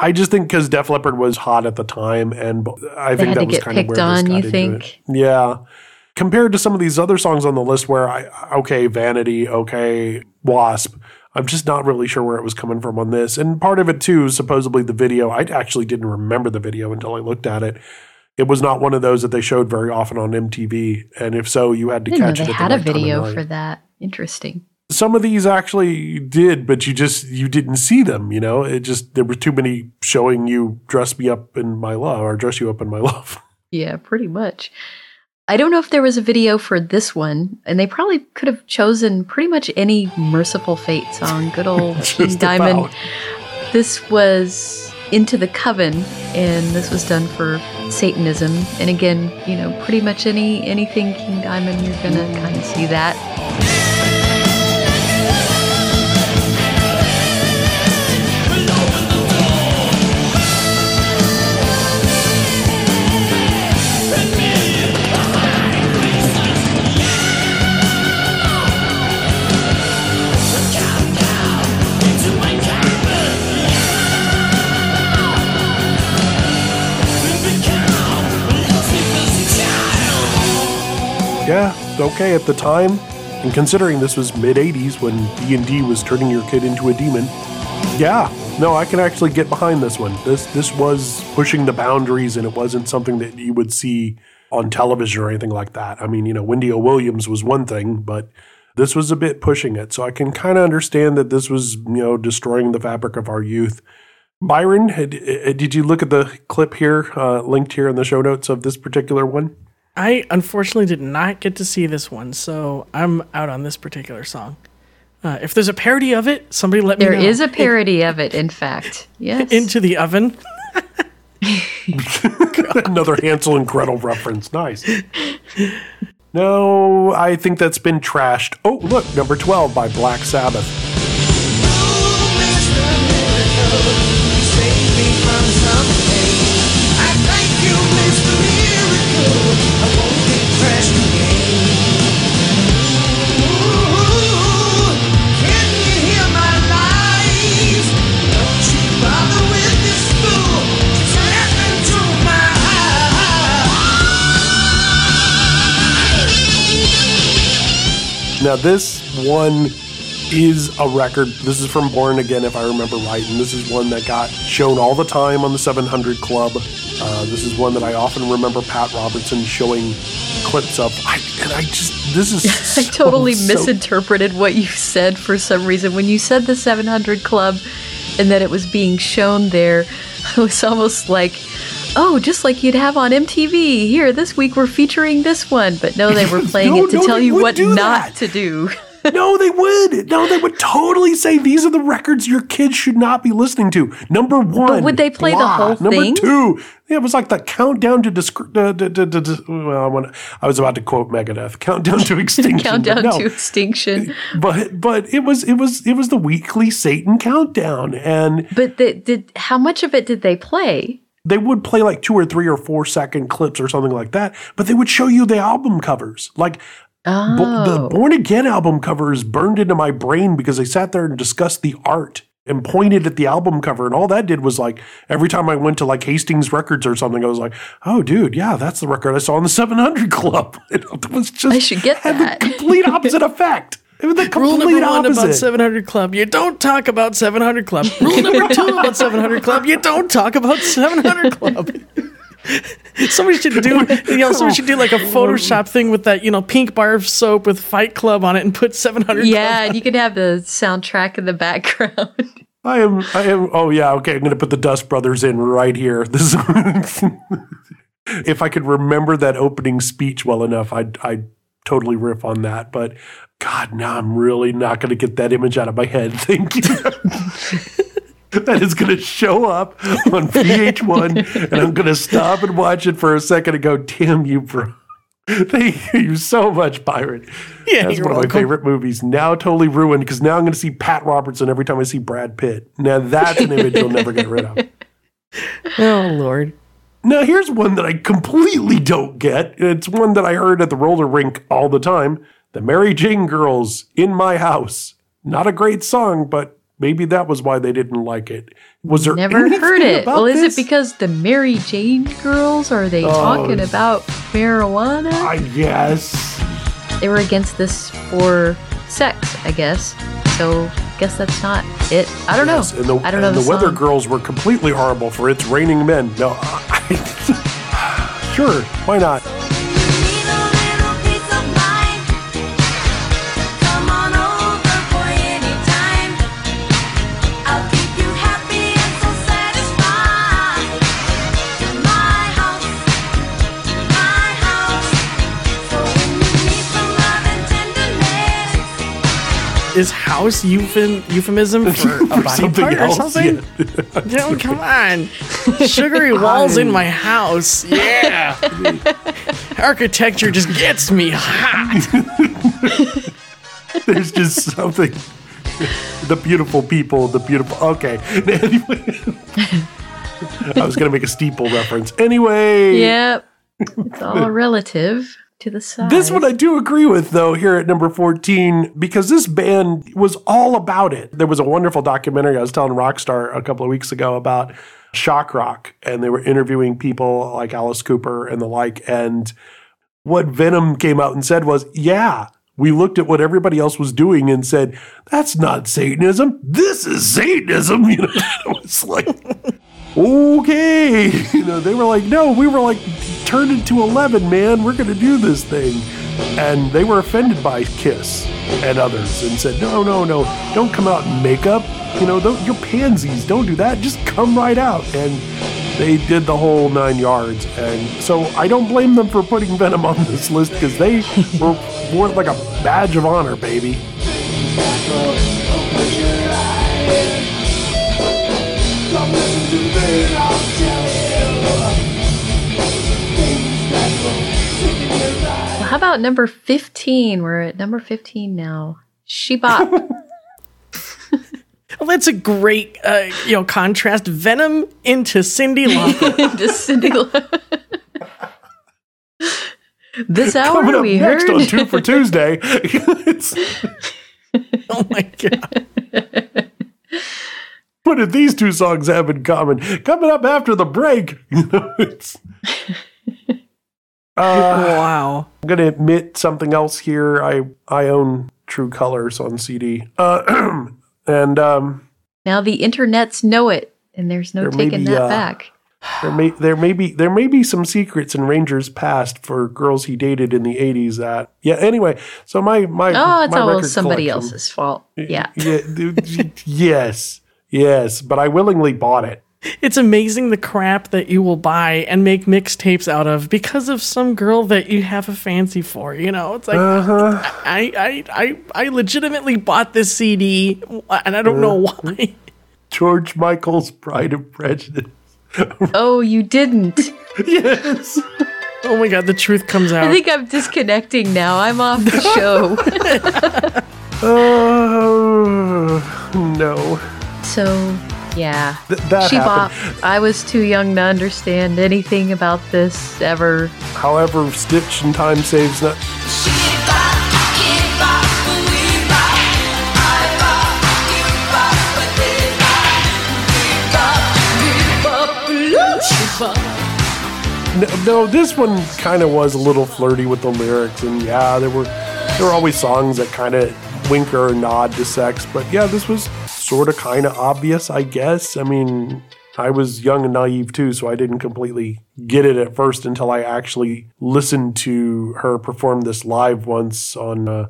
I just think because Def Leppard was hot at the time, and I think that was kind of where this on, got you think? it. Yeah. Compared to some of these other songs on the list, where I okay, Vanity, okay, Wasp. I'm just not really sure where it was coming from on this. And part of it too, is supposedly the video. I actually didn't remember the video until I looked at it. It was not one of those that they showed very often on MTV. And if so, you had to didn't know catch it. they had the a right of video for that. Interesting. Some of these actually did, but you just you didn't see them. You know, it just there were too many showing you dress me up in my love or dress you up in my (laughs) love. Yeah, pretty much. I don't know if there was a video for this one, and they probably could have chosen pretty much any Mercyful Fate song. Good old (laughs) King Diamond. about. This was Into the Coven, and this was done for Satanism. And again, you know, pretty much any anything King Diamond, you're gonna kind of see that. Yeah, okay at the time. And considering this was mid 80s when D&D was turning your kid into a demon. Yeah. No, I can actually get behind this one. This this was pushing the boundaries and it wasn't something that you would see on television or anything like that. I mean, you know, Wendy O. Williams was one thing, but this was a bit pushing it. So I can kind of understand that this was, you know, destroying the fabric of our youth. Byron, did you look at the clip here, uh, linked here in the show notes of this particular one? I unfortunately did not get to see this one, so I'm out on this particular song. Uh, if there's a parody of it, somebody let There me know. is a parody of it, in fact. Yes. (laughs) Into the oven. (laughs) (laughs) Another Hansel and Gretel reference. Nice. No, I think that's been trashed. Oh, look, number 12 by Black Sabbath. Now, this one is a record. This is from Born Again, if I remember right. And this is one that got shown all the time on the 700 Club. Uh, this is one that I often remember Pat Robertson showing clips of. I, and I just, this is. (laughs) I totally so- misinterpreted what you said for some reason. When you said the 700 Club and that it was being shown there, (laughs) it was almost like, oh, just like you'd have on MTV. Here, this week we're featuring this one. But no, they were (laughs) playing No, it to no, tell you what not that. to do. (laughs) No, they would. No, they would totally say these are the records your kids should not be listening to. Number one. would they play the blah. whole Number thing? two. Yeah, it was like the countdown to disc- uh, d- d- d- well, I was about to quote Megadeth. (laughs) Countdown to extinction. Countdown no. to extinction. But but it was it was it was the weekly Satan countdown, and But the, did how much of it did they play? They would play like two or three or four second clips or something like that. But they would show you the album covers, like. Bo- the Oh. Born Again album cover is burned into my brain because they sat there and discussed the art and pointed at the album cover. And all that did was like every time I went to like Hastings Records or something, I was like, oh, dude, yeah, that's the record I saw in the 700 (laughs) Club. (laughs) It was just I should get had that. the complete opposite (laughs) effect. It was the Rule complete number one about 700 Club: you don't talk about 700 Club. (laughs) Rule number two about 700 Club: you don't talk about 700 Club. (laughs) somebody should do, you know, somebody should do like a Photoshop thing with that, you know, pink bar of soap with Fight Club on it and put 700. Yeah, Club and you could have the soundtrack in the background. I am. I am. Oh yeah. Okay. I'm going to put the Dust Brothers in right here. (laughs) This. Is, if I could remember that opening speech well enough, I'd I'd totally riff on that. But God, now I'm really not going to get that image out of my head. (laughs) Thank you. (laughs) that is going to show up on (laughs) VH1, and I'm going to stop and watch it for a second and go, "Damn you, bro." Thank you so much, Byron. Yeah, That's one of my favorite movies. Now totally ruined because now I'm going to see Pat Robertson every time I see Brad Pitt. Now that's an image you'll never get rid of. Oh Lord. Now here's one that I completely don't get. It's one that I heard at the roller rink all the time. The Mary Jane Girls in my house. Not a great song, but maybe that was why they didn't like it. Was there Never heard it. Well, is this? it because the Mary Jane girls? Are they oh. talking about marijuana? I guess. They were against this for sex, I guess. So, guess that's not it. I don't Yes, know. And the, I don't know and the, the Weather. Girls were completely horrible for It's Raining Men. No, (laughs) I, (sighs) sure, why not? Is house euphem- euphemism (laughs) for a body something part or else, something? No, (laughs) come on. Sugary (laughs) walls in my house. Yeah. Architecture just gets me hot. There's just something. The beautiful people, the beautiful. Okay. I was going to make a steeple reference. Anyway, Yep. It's all relative to the size. This one I do agree with, though, here at number 14, because this band was all about it. There was a wonderful documentary I was telling Rockstar a couple of weeks ago about shock rock, and they were interviewing people like Alice Cooper and the like. And what Venom came out and said was, yeah, we looked at what everybody else was doing and said, that's not Satanism. This is Satanism. (laughs) You know, it was like, (laughs) okay. You (laughs) know, they were like, no, we were like, turned into 11, man. We're going to do this thing. And they were offended by Kiss and others and said, no, no, no, don't come out in makeup. You know, you're pansies. Don't do that. Just come right out. And they did the whole nine yards. And so I don't blame them for putting Venom on this list because they were wore it like a badge of honor, baby. How about number 15? We're at number 15 now. Shebop. (laughs) Well, that's a great, uh, you know, contrast. Venom into Cyndi Lauper. (laughs) to Cindy Lo- This Coming hour up we next heard. on Two for Tuesday. (laughs) it's, oh my god. what did these two songs have in common? Coming up after the break. You know, it's. Uh, (laughs) Wow. I'm going to admit something else here. I I own True Colors on CD, uh, (clears throat) and um, Now the internets know it, and there's no There taking be, that uh, back. there may there may be there may be some secrets in Ranger's past for girls he dated in the '80s. That yeah. Anyway, so my my Oh, it's my all somebody else's fault. Yeah. yeah, (laughs) yes, yes, but I willingly bought it. It's amazing the crap that you will buy and make mixtapes out of because of some girl that you have a fancy for. You know, it's like Uh-huh. I, I, I, I legitimately bought this CD, and I don't know Uh-huh. why. George Michael's Pride and Prejudice. (laughs) Oh, you didn't. Yes. Oh my god, the truth comes out. I think I'm disconnecting now. I'm off the (laughs) show. Oh (laughs) no. so, yeah. Th- that she happened. Bopped. I was too young to understand anything about this ever. However, Stitch and Time saves that. No, no, this one kind of was a little flirty with the lyrics, and yeah, there were there were always songs that kind of wink or nod to sex, but yeah, this was sort of kind of obvious, I guess. I mean, I was young and naive too, so I didn't completely get it at first until I actually listened to her perform this live once on. Uh,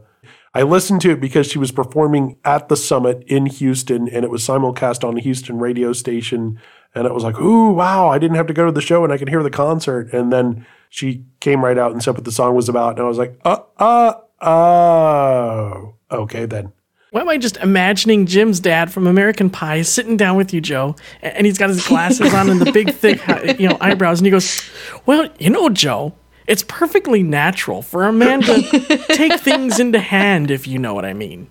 I listened to it because she was performing at the summit in Houston, and it was simulcast on a Houston radio station. And it was like, ooh, wow, I didn't have to go to the show and I could hear the concert. And then she came right out and said what the song was about. And I was like, uh, uh, oh, okay then. Why am I just imagining Jim's dad from American Pie sitting down with you, Joe, and he's got his glasses on and the big, thick, (laughs) you know, eyebrows, and he goes, "Well, you know, Joe, it's perfectly natural for a man to (laughs) take things into hand, if you know what I mean."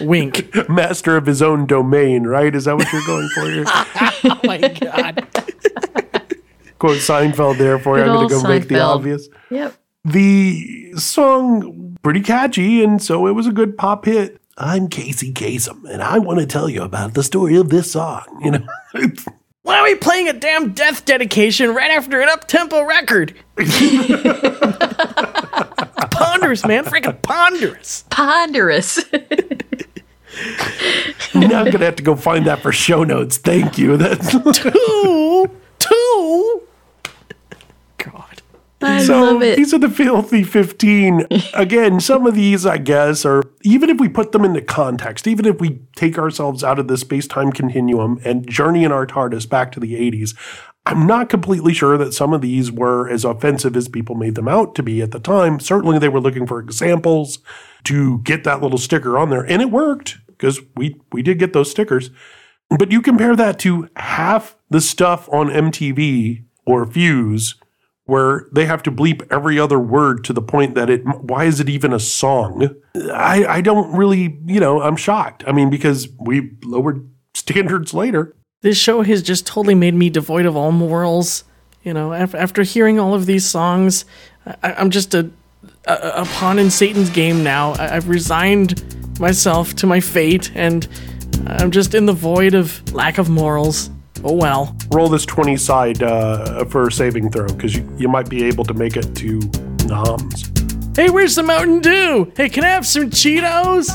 Wink. (laughs) Master of his own domain, right? Is that what you're going for here? oh my god. Quote Seinfeld there for you. Good I'm going to old go make the obvious. Yep. The song, pretty catchy, and so it was a good pop hit. I'm Casey Kasem, and I want to tell you about the story of this song. You know, (laughs) Why are we playing a damn death dedication right after an up tempo record? (laughs) ponderous, man. Freaking ponderous. Ponderous. now I'm going to have to go find that for show notes. Thank you. That's Two. Two. God. I so love it. these are the filthy 15 (laughs) again some of these i guess are even if we put them into context even if we take ourselves out of the space-time continuum and journey in our tardis back to the 80s i'm not completely sure that some of these were as offensive as people made them out to be at the time. Certainly they were looking for examples to get that little sticker on there and it worked because we we did get those stickers. But you compare that to half the stuff on mtv or fuse where they have to bleep every other word to the point that it why is it even a song i i don't really you know i'm shocked i mean because we lowered (laughs) standards later This show has just totally made me devoid of all morals. You know, after hearing all of these songs, I- I'm just a, a, a pawn in Satan's game now. I've resigned myself to my fate, and I'm just in the void of lack of morals. Oh well. roll this 20 side uh, for a saving throw because you, you might be able to make it to noms Hey, where's the Mountain Dew? Hey, can I have some Cheetos?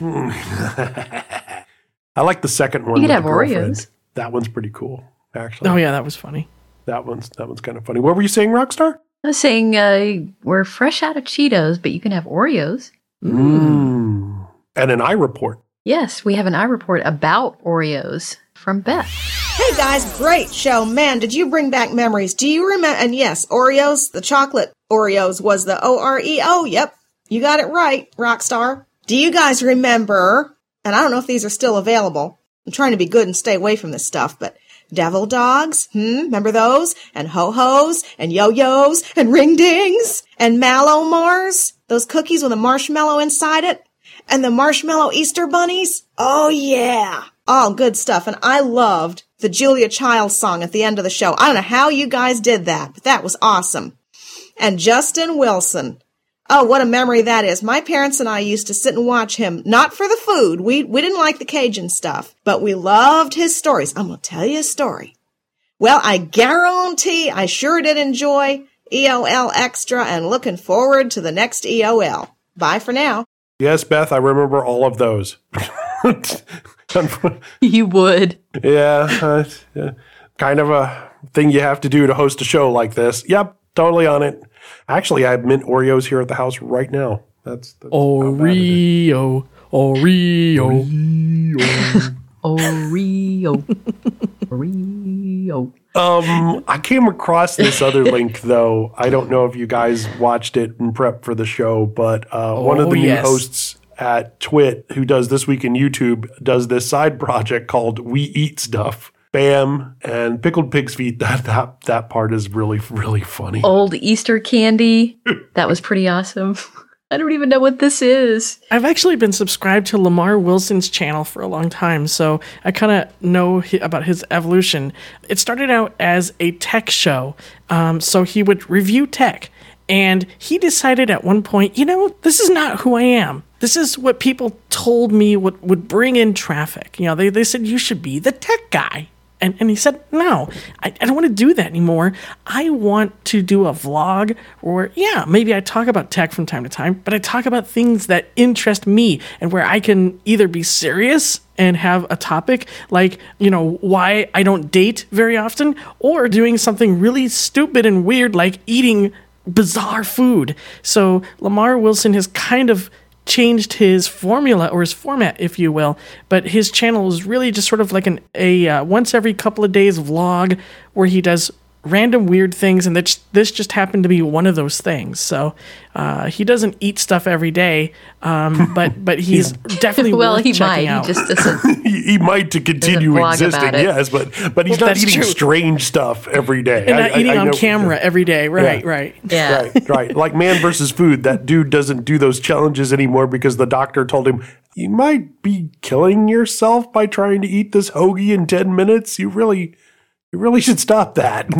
(laughs) i like the second one You could have the girlfriend. Oreos. that one's pretty cool actually Oh yeah, that was funny. That one's that one's kind of funny what were you saying rockstar I was saying uh, we're fresh out of Cheetos, but you can have Oreos. mm. and an eye report Yes, we have an eye report about Oreos from Beth. Hey guys, great show. Man, did you bring back memories? Do you remember? And yes, Oreos, the chocolate Oreos was the O R E O. Yep, you got it right, Rockstar. Do you guys remember? And I don't know if these are still available. I'm trying to be good and stay away from this stuff, but devil dogs, hmm, remember those? And ho-hos, and yo-yos, and ring dings, and mallow mars? Those cookies with a marshmallow inside it? And the marshmallow Easter bunnies? Oh yeah. All good stuff. And I loved the Julia Child song at the end of the show. I don't know how you guys did that, but that was awesome. And Justin Wilson. Oh, what a memory that is. My parents and I used to sit and watch him, not for the food. We, we didn't like the Cajun stuff, but we loved his stories. I'm going to tell you a story. Well, I guarantee I sure did enjoy EOL Extra and looking forward to the next EOL. Bye for now. yes beth i remember all of those (laughs) You would. Yeah, uh, yeah, kind of a thing you have to do to host a show like this. Yep, totally on it. Actually, I have mint Oreos here at the house right now. That's, that's how bad. Oreo, Oreo. Oreo. (laughs) Oreo. Um, I came across this other (laughs) link though. I don't know if you guys watched it in prep for the show, but uh, one of Oh, the new hosts at Twit, who does this week in YouTube, does this side (laughs) project called We Eat Stuff. Bam and pickled pig's feet. (laughs) That that that part is really really funny. Old Easter candy. That was pretty awesome. (laughs) I don't even know what this is. I've actually been subscribed to Lamar Wilson's channel for a long time, so I kind of know hi- about his evolution. It started out as a tech show, um, so he would review tech. And he decided at one point, you know, this is not who I am. This is what people told me would, would bring in traffic. You know, they, they said, you should be the tech guy. And, and he said, no, I, I don't want to do that anymore. I want to do a vlog where, yeah, maybe I talk about tech from time to time, but I talk about things that interest me and where I can either be serious and have a topic like, you know, why I don't date very often, or doing something really stupid and weird like eating bizarre food. So Lamar Wilson has kind of changed his formula or his format, if you will. But his channel is really just sort of like an a uh, once every couple of days vlog where he does random weird things, and this this just happened to be one of those things. So uh, he doesn't eat stuff every day, um, (laughs) but but he's definitely (laughs) well, worth he checking might. out. He just (laughs) doesn't. he, he might to continue existing, yes, but but he's Well, not eating true. strange stuff every day. and I- not I- eating I on know- camera every day. Right, right. Yeah. Right, right. Like man versus food. That dude doesn't do those challenges anymore because the doctor told him you might be killing yourself by trying to eat this hoagie in ten minutes. You really, (laughs) you really should stop that. (laughs)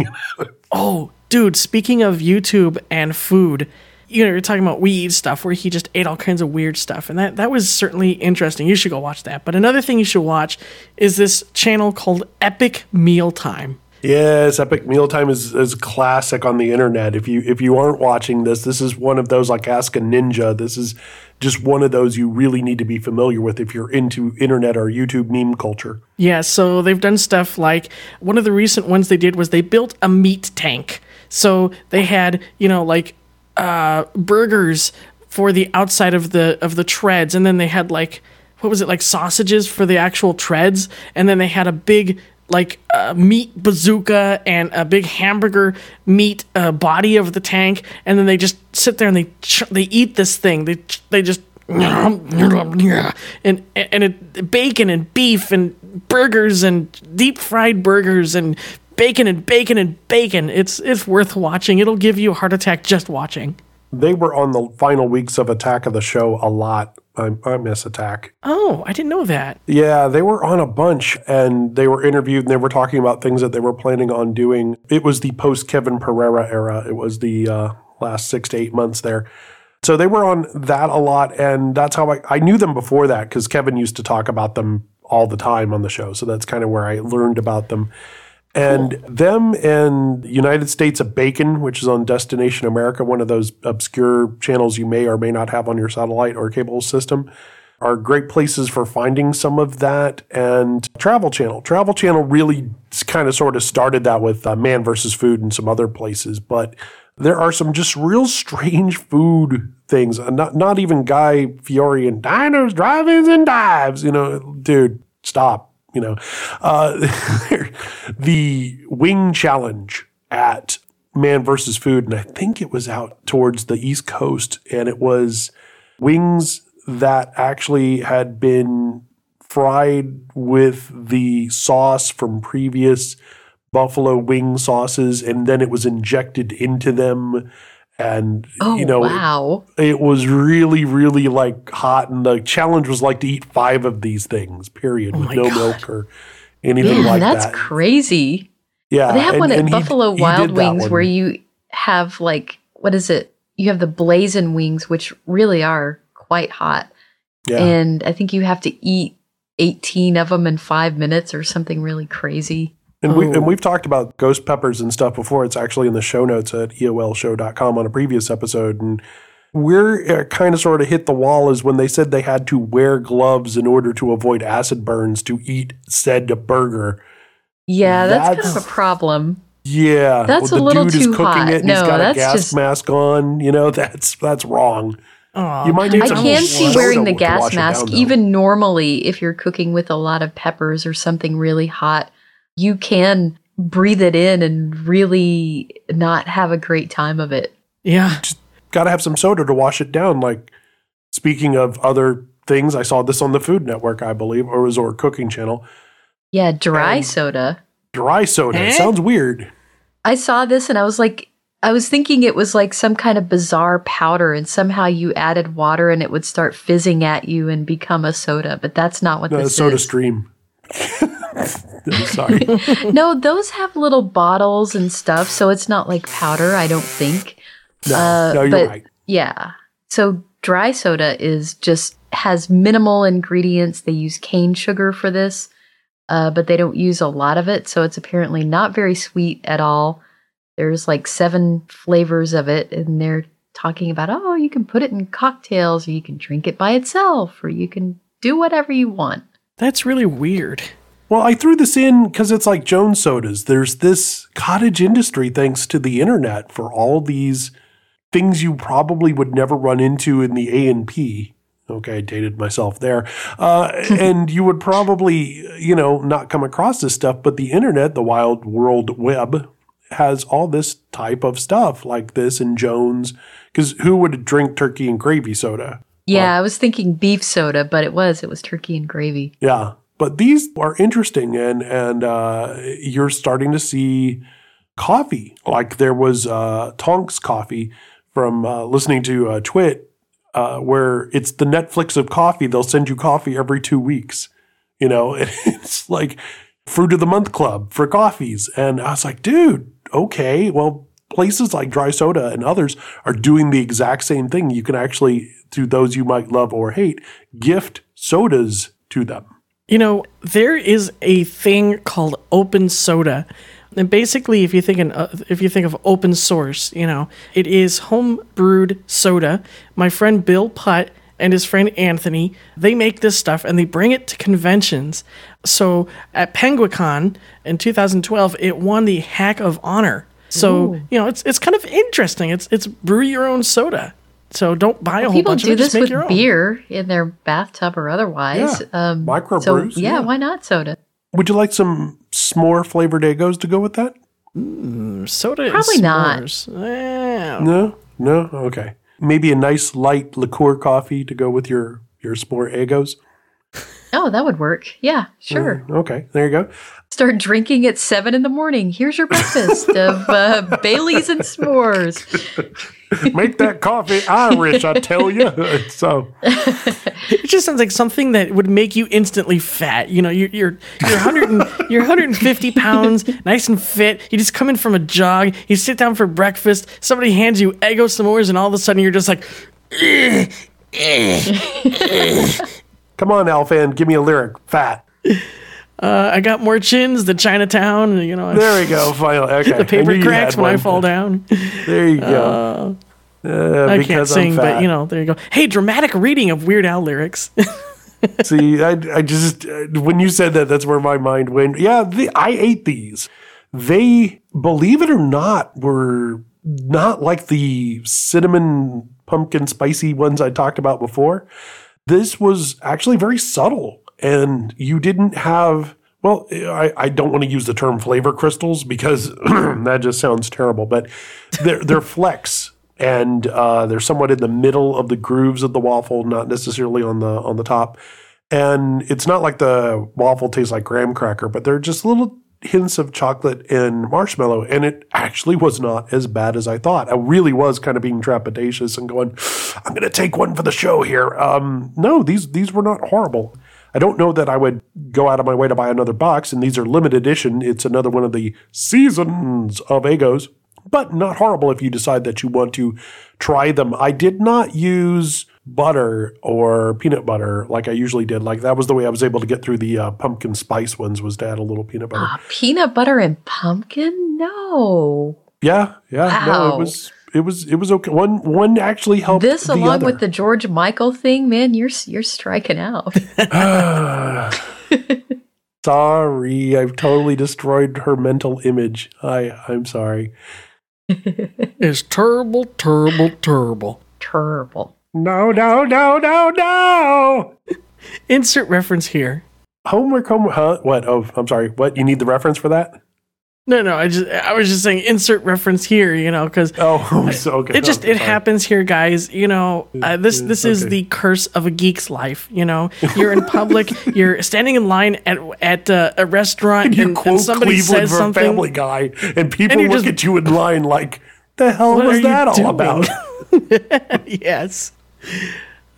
Oh, dude, speaking of YouTube and food, you know, you're talking about we eat stuff where he just ate all kinds of weird stuff. And that, that was certainly interesting. You should go watch that. But another thing you should watch is this channel called Epic Mealtime. Yes, Epic Mealtime is is classic on the internet. If you if you aren't watching this, this is one of those like Ask a Ninja. This is just one of those you really need to be familiar with if you're into internet or YouTube meme culture. Yeah, so they've done stuff like one of the recent ones they did was they built a meat tank. So they had, you know, like uh, burgers for the outside of the of the treads, and then they had like what was it like sausages for the actual treads, and then they had a big like a meat bazooka and a big hamburger meat uh, body of the tank, and then they just sit there and they ch- they eat this thing. They ch- they just and and it, bacon and beef and burgers and deep fried burgers and bacon and bacon and bacon. It's it's worth watching. It'll give you a heart attack just watching. They were on the final weeks of Attack of the Show a lot. I, I miss Attack. Oh, I didn't know that. Yeah, they were on a bunch and they were interviewed and they were talking about things that they were planning on doing. It was the post Kevin Pereira era. It was the uh, last six to eight months there. So they were on that a lot. And that's how I, I knew them before that because Kevin used to talk about them all the time on the show. So that's kind of where I learned about them. And them and United States of Bacon, which is on Destination America, one of those obscure channels you may or may not have on your satellite or cable system, are great places for finding some of that. And Travel Channel. Travel Channel really kind of sort of started that with uh, Man versus Food and some other places. But there are some just real strange food things. Uh, Not, not even Guy Fieri and diners, drive-ins, and dives. You know, dude, stop you know, uh, (laughs) the wing challenge at Man versus Food, and I think it was out towards the East Coast, and it was wings that actually had been fried with the sauce from previous buffalo wing sauces, and then it was injected into them. And Oh, you know, wow. it was really, really like hot, and the challenge was like to eat five of these things, period, oh with no God. milk or anything Yeah, like that's that. That's crazy. yeah, They have and- one at Buffalo he Wild that Wings where you have like what is it? You have the blazing wings, which really are quite hot, yeah. and I think you have to eat eighteen of them in five minutes or something really crazy. And, we, Oh. and we've talked about ghost peppers and stuff before. It's actually in the show notes at eolshow.com on a previous episode. And where it uh, kind of sort of hit the wall is when they said they had to wear gloves in order to avoid acid burns to eat said burger. Yeah, that's, kind of a problem. Yeah, That's well, a little the dude too is cooking hot. it and he's No, got a that's gas just- mask on. You know, (laughs) that's that's wrong. Aw, You might need to I can soda see wearing the gas mask. down. Even normally, if you're cooking with a lot of peppers or something really hot, you can breathe it in and really not have a great time of it. yeah. Just got to have some soda to wash it down. Like speaking of other things, I saw this on the Food Network, I believe, or it was or Cooking Channel. Yeah, dry And- soda. Dry soda. Eh? It sounds weird. I saw this and I was like, I was thinking it was like some kind of bizarre powder, and somehow you added water and it would start fizzing at you and become a soda. But that's not what No, this soda is. stream. (laughs) (laughs) I'm sorry. (laughs) no, those have little bottles and stuff, so it's not like powder. I don't think. No, no, you're but right. yeah. So dry soda is just has minimal ingredients. They use cane sugar for this, uh, but they don't use a lot of it. So it's apparently not very sweet at all. There's like seven flavors of it, and they're talking about oh, you can put it in cocktails, or you can drink it by itself, or you can do whatever you want. That's really weird. Well, I threw this in because it's like Jones sodas. There's this cottage industry, thanks to the internet, for all these things you probably would never run into in the A and P. Okay, I dated myself there. Uh, (laughs) and you would probably, you know, not come across this stuff, but the internet, the wild world web, has all this type of stuff like this in Jones. Because who would drink turkey and gravy soda? Yeah, I was thinking beef soda, but it was it was turkey and gravy. Yeah, but these are interesting, and and uh, you're starting to see coffee. Like there was uh, Tonx coffee from uh, listening to uh, Twit, uh, where it's the Netflix of coffee. They'll send you coffee every two weeks. You know, (laughs) it's like fruit of the month club for coffees, and I was like, dude, okay, well. Places like Dry Soda and others are doing the exact same thing. You can actually, to those you might love or hate, gift sodas to them. You know, there is a thing called open soda. And basically, if you think in, uh, if you think of open source, you know, it is home brewed soda. My friend Bill Putt and his friend Anthony, they make this stuff and they bring it to conventions. So at Penguicon in 2012, it won the Hack of Honor. So Ooh. you know, it's it's kind of interesting. It's it's brew your own soda. So don't buy a whole People bunch do of it. Just this with beer in their bathtub or otherwise. Yeah, Um, microbrews, So, yeah, yeah. why not soda? Would you like some s'more flavored Eggos to go with that? Soda and Probably not. s'mores. Eh, No, no, okay. Maybe a nice light liqueur coffee to go with your your s'more Eggos. Oh, that would work. Yeah, sure. Okay, there you go. Start drinking at seven in the morning. Here's your breakfast (laughs) of uh, Baileys and s'mores. (laughs) Make that coffee Irish, I tell you. (laughs) So It just sounds like something that would make you instantly fat. You know, you're you're you're 100 and, you're 150 pounds, nice and fit. You just come in from a jog. You sit down for breakfast. Somebody hands you Eggo s'mores, and all of a sudden you're just like, come on, Alfan, give me a lyric. Fat. Uh, I got more chins than Chinatown. You know, There we go. Finally, (laughs) okay. the paper cracks when I fall down. There you go. Uh, I can't sing, but you know, there you go. Hey, dramatic reading of Weird Al lyrics. (laughs) See, I, I just uh, when you said that, that's where my mind went. Yeah, the, I ate these. They, believe it or not, were not like the cinnamon pumpkin spicy ones I talked about before. This was actually very subtle, and you didn't have. Well, I, I don't want to use the term flavor crystals because (clears throat) that just sounds terrible, but they're, they're flecks and uh, they're somewhat in the middle of the grooves of the waffle, not necessarily on the on the top. And it's not like the waffle tastes like graham cracker, but they're just little hints of chocolate and marshmallow. And it actually was not as bad as I thought. I really was kind of being trepidatious and going, "I'm going to take one for the show here." Um, no, these these were not horrible. I don't know that I would go out of my way to buy another box, and these are limited edition. It's another one of the seasons of Eggos but not horrible if you decide that you want to try them. I did not use butter or peanut butter like I usually did. Like that was the way I was able to get through the uh, pumpkin spice ones was to add a little peanut butter. Ah, peanut butter and pumpkin? No. yeah, yeah, no, Wow. it was it was it was okay. One one actually helped This, the along other. with the George Michael thing, man, you're you're striking out. (laughs) (sighs) sorry, I've totally destroyed her mental image. I I'm sorry. (laughs) it's terrible, terrible, terrible. Terrible. No, no, no, no, no. (laughs) Insert reference here. Homework, homework. Huh? What? Oh, I'm sorry. What? You need the reference for that? No, no, I just I was just saying insert reference here, you know, because Oh, (laughs) so, okay. it just okay, it sorry. happens here, guys. You know, uh, this this is okay. the curse of a geek's life. You know, (laughs) you're in public, you're standing in line at at uh, a restaurant, (laughs) you and, quote and somebody Cleveland says something. Family Guy, and people And look just- at you in line like, "The hell What was that all doing?" about?" yes.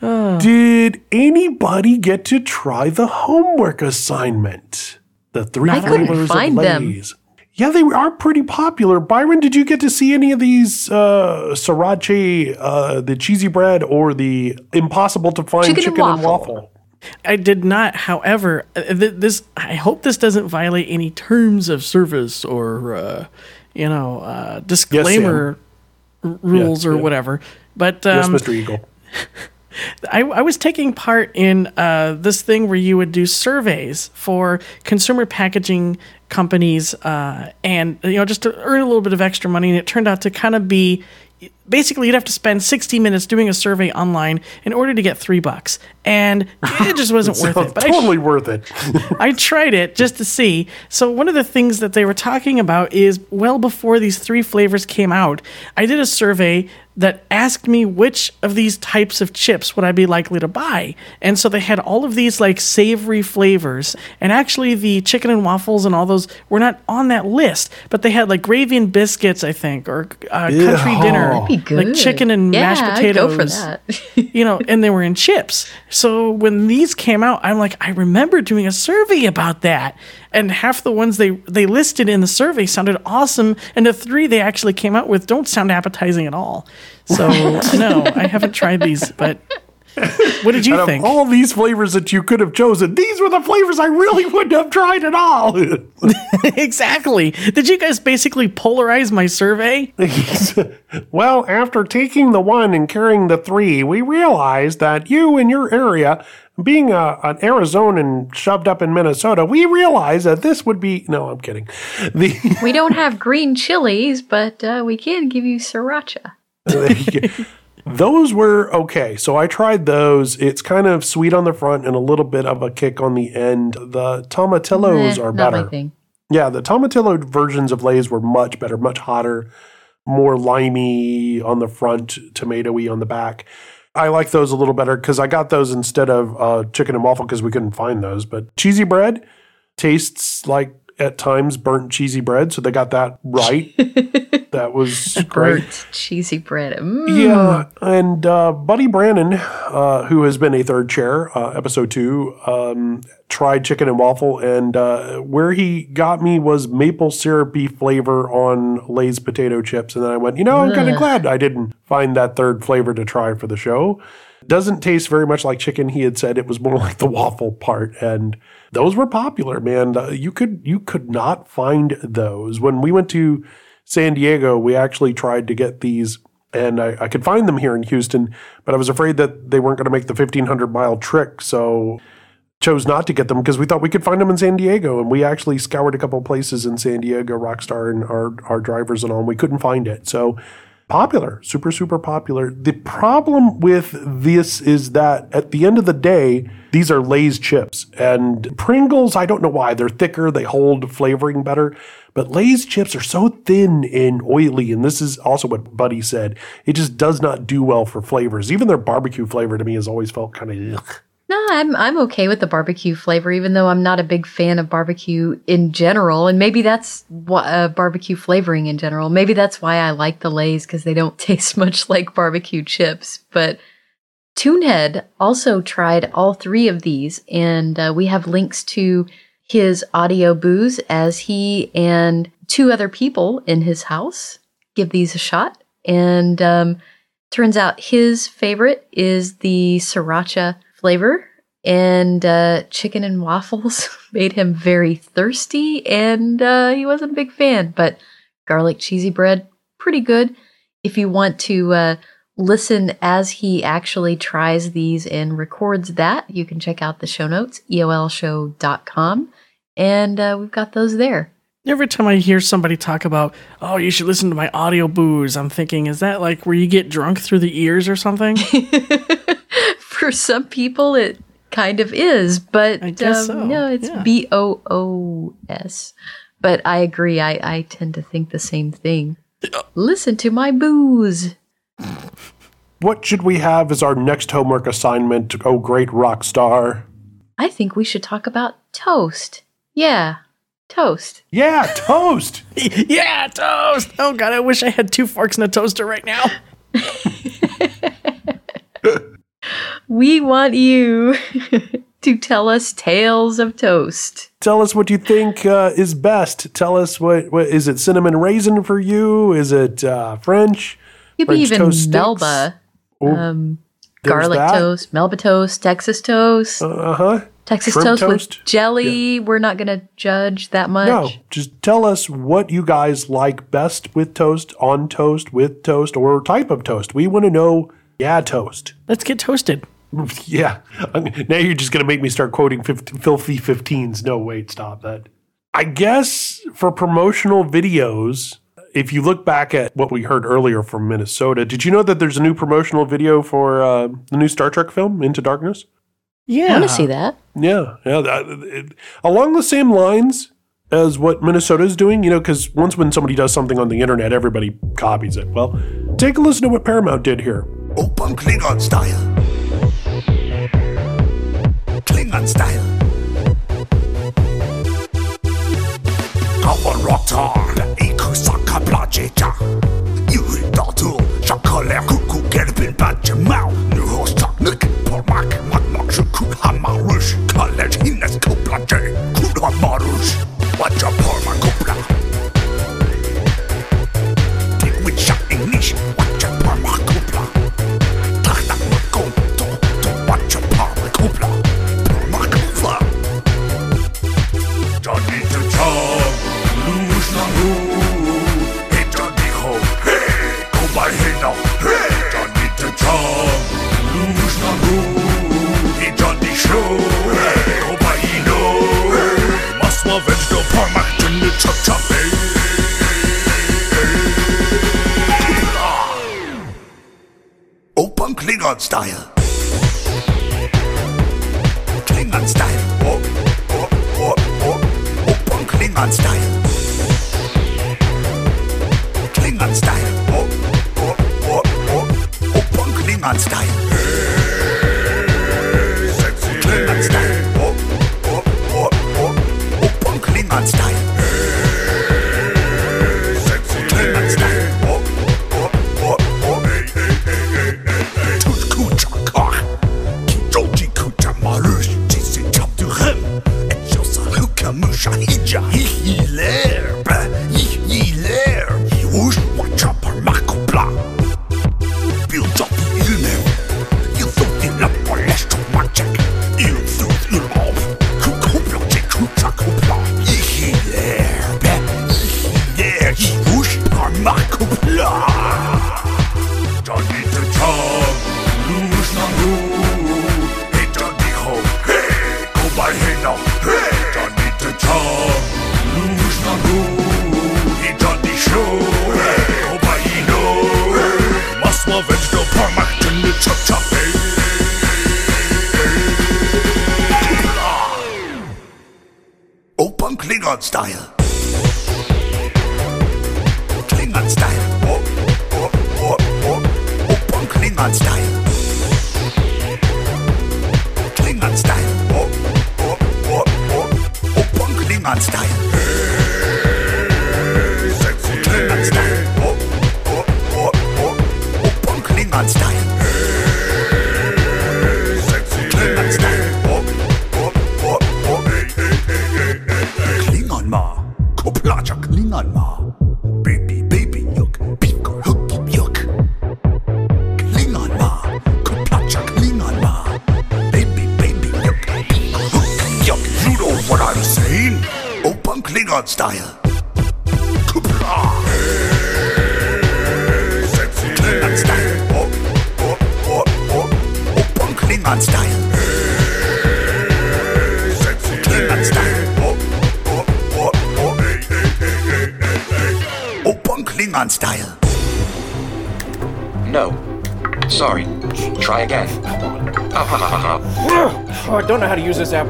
Did anybody get to try the homework assignment? The three I couldn't flavors find of them. Lay's. Yeah, they are pretty popular. Byron, did you get to see any of these uh, sriracha, uh, the cheesy bread, or the impossible to find Chicken chicken, and and waffle. waffle? I did not. However, uh, th- this I hope this doesn't violate any terms of service or uh, you know uh, disclaimer r- rules or yeah. whatever. But yes, um, Mr. Eagle. (laughs) I, I was taking part in uh, this thing where you would do surveys for consumer packaging companies, uh, and you know just to earn a little bit of extra money. And it turned out to kind of be basically you'd have to spend 60 minutes doing a survey online in order to get three bucks, and it just wasn't (laughs) worth it. But I totally worth it. (laughs) I tried it just to see. So one of the things that they were talking about is well before these three flavors came out, I did a survey that asked me which of these types of chips would I be likely to buy. And so they had all of these like savory flavors. And actually the chicken and waffles and all those were not on that list, but they had like gravy and biscuits, I think, or uh, country Yeah. dinner, That'd Be good. like chicken and yeah, mashed potatoes I'd go for that. (laughs) you know, and they were in chips. So when these came out, I'm like, I remember doing a survey about that, and half the ones they they listed in the survey sounded awesome, and the three they actually came out with don't sound appetizing at all. So no, I haven't tried these, but (laughs) what did you Out think? of all these flavors that you could have chosen, these were the flavors I really wouldn't have tried at all. (laughs) exactly. Did you guys basically polarize my survey? (laughs) well, after taking the one and carrying the three, we realized that you in your area, being a, an Arizonan shoved up in Minnesota, we realized that this would be. No, I'm kidding. The we don't have green chilies, but uh, we can give you sriracha. Those were okay. So I tried those. It's kind of sweet on the front and a little bit of a kick on the end. The tomatillos are better. Yeah, the tomatillo versions of Lay's were much better, much hotter, more limey on the front, tomatoey on the back. I like those a little better because I got those instead of uh, chicken and waffle because we couldn't find those. But cheesy bread tastes like at times burnt cheesy bread, so they got that right. (laughs) that was (laughs) great. Burnt cheesy bread. Mm. Yeah, and uh, Buddy Brannon, uh, who has been a third chair, uh, episode two, um, tried chicken and waffle, and uh, where he got me was maple syrupy flavor on Lay's potato chips, and then I went, you know, I'm kind of glad I didn't find that third flavor to try for the show. Doesn't taste very much like chicken. He had said it was more (laughs) like the waffle part, and those were popular, man. You could you could not find those when we went to San Diego. We actually tried to get these, and I, I could find them here in Houston, but I was afraid that they weren't going to make the fifteen hundred mile trick, so chose not to get them because we thought we could find them in San Diego, and we actually scoured a couple places in San Diego, Rockstar and our our drivers and all, and we couldn't find it. So popular, super super popular. The problem with this is that at the end of the day, these are Lay's chips and Pringles. I don't know why they're thicker; they hold flavoring better. But Lay's chips are so thin and oily, and this is also what Buddy said. It just does not do well for flavors. Even their barbecue flavor to me has always felt kind of. No, I'm I'm okay with the barbecue flavor, even though I'm not a big fan of barbecue in general. And maybe that's what uh, barbecue flavoring in general. Maybe that's why I like the Lay's because they don't (laughs) taste much like barbecue chips. But Toonhead also tried all three of these, and uh, we have links to his audioboos as he and two other people in his house give these a shot. And um, turns out his favorite is the sriracha flavor, and uh, chicken and waffles (laughs) made him very thirsty, and uh, he wasn't a big fan. But garlic cheesy bread, pretty good. If you want to uh, listen as he actually tries these and records that, you can check out the show notes, eolshow.com, and uh, we've got those there. Every time I hear somebody talk about, oh, you should listen to my audioboos, I'm thinking, is that like where you get drunk through the ears or something? (laughs) For some people, it kind of is, but I guess um, so, no, it's yeah. B O O S. But I agree. I, I tend to think the same thing. Listen to my booze. What should we have as our next homework assignment? Oh, great rock star. I think we should talk about toast. Yeah, toast. Yeah, toast. (laughs) yeah, toast. Oh god, I wish I had two forks and a toaster right now. (laughs) We want you. (laughs) to tell us tales of toast. Tell us what you think uh, is best. Tell us what, what is it cinnamon raisin for you? Is it uh, French? Could be even toast sticks? Melba. Um, garlic that. toast, Melba toast, Texas toast. Uh huh. Texas toast, toast? with jelly. We're not going to judge that much. No, just tell us what you guys like best with toast, on toast, with toast, or type of toast. We want to know, yeah, toast. Let's get toasted. (laughs) Yeah. Now you're just going to make me start quoting 50, filthy 15s. No, wait, stop that. I guess for promotional videos, if you look back at what we heard earlier from Minnesota, did you know that there's a new promotional video for uh, the new Star Trek film, Into Darkness? Yeah. I want to see that. Yeah, yeah. That, it, along the same lines as what Minnesota is doing, you know, because once when somebody does something on the internet, everybody copies it. Well, take a listen to what Paramount did here. Open Klingon style. Klingon style. Kawan rotan, iku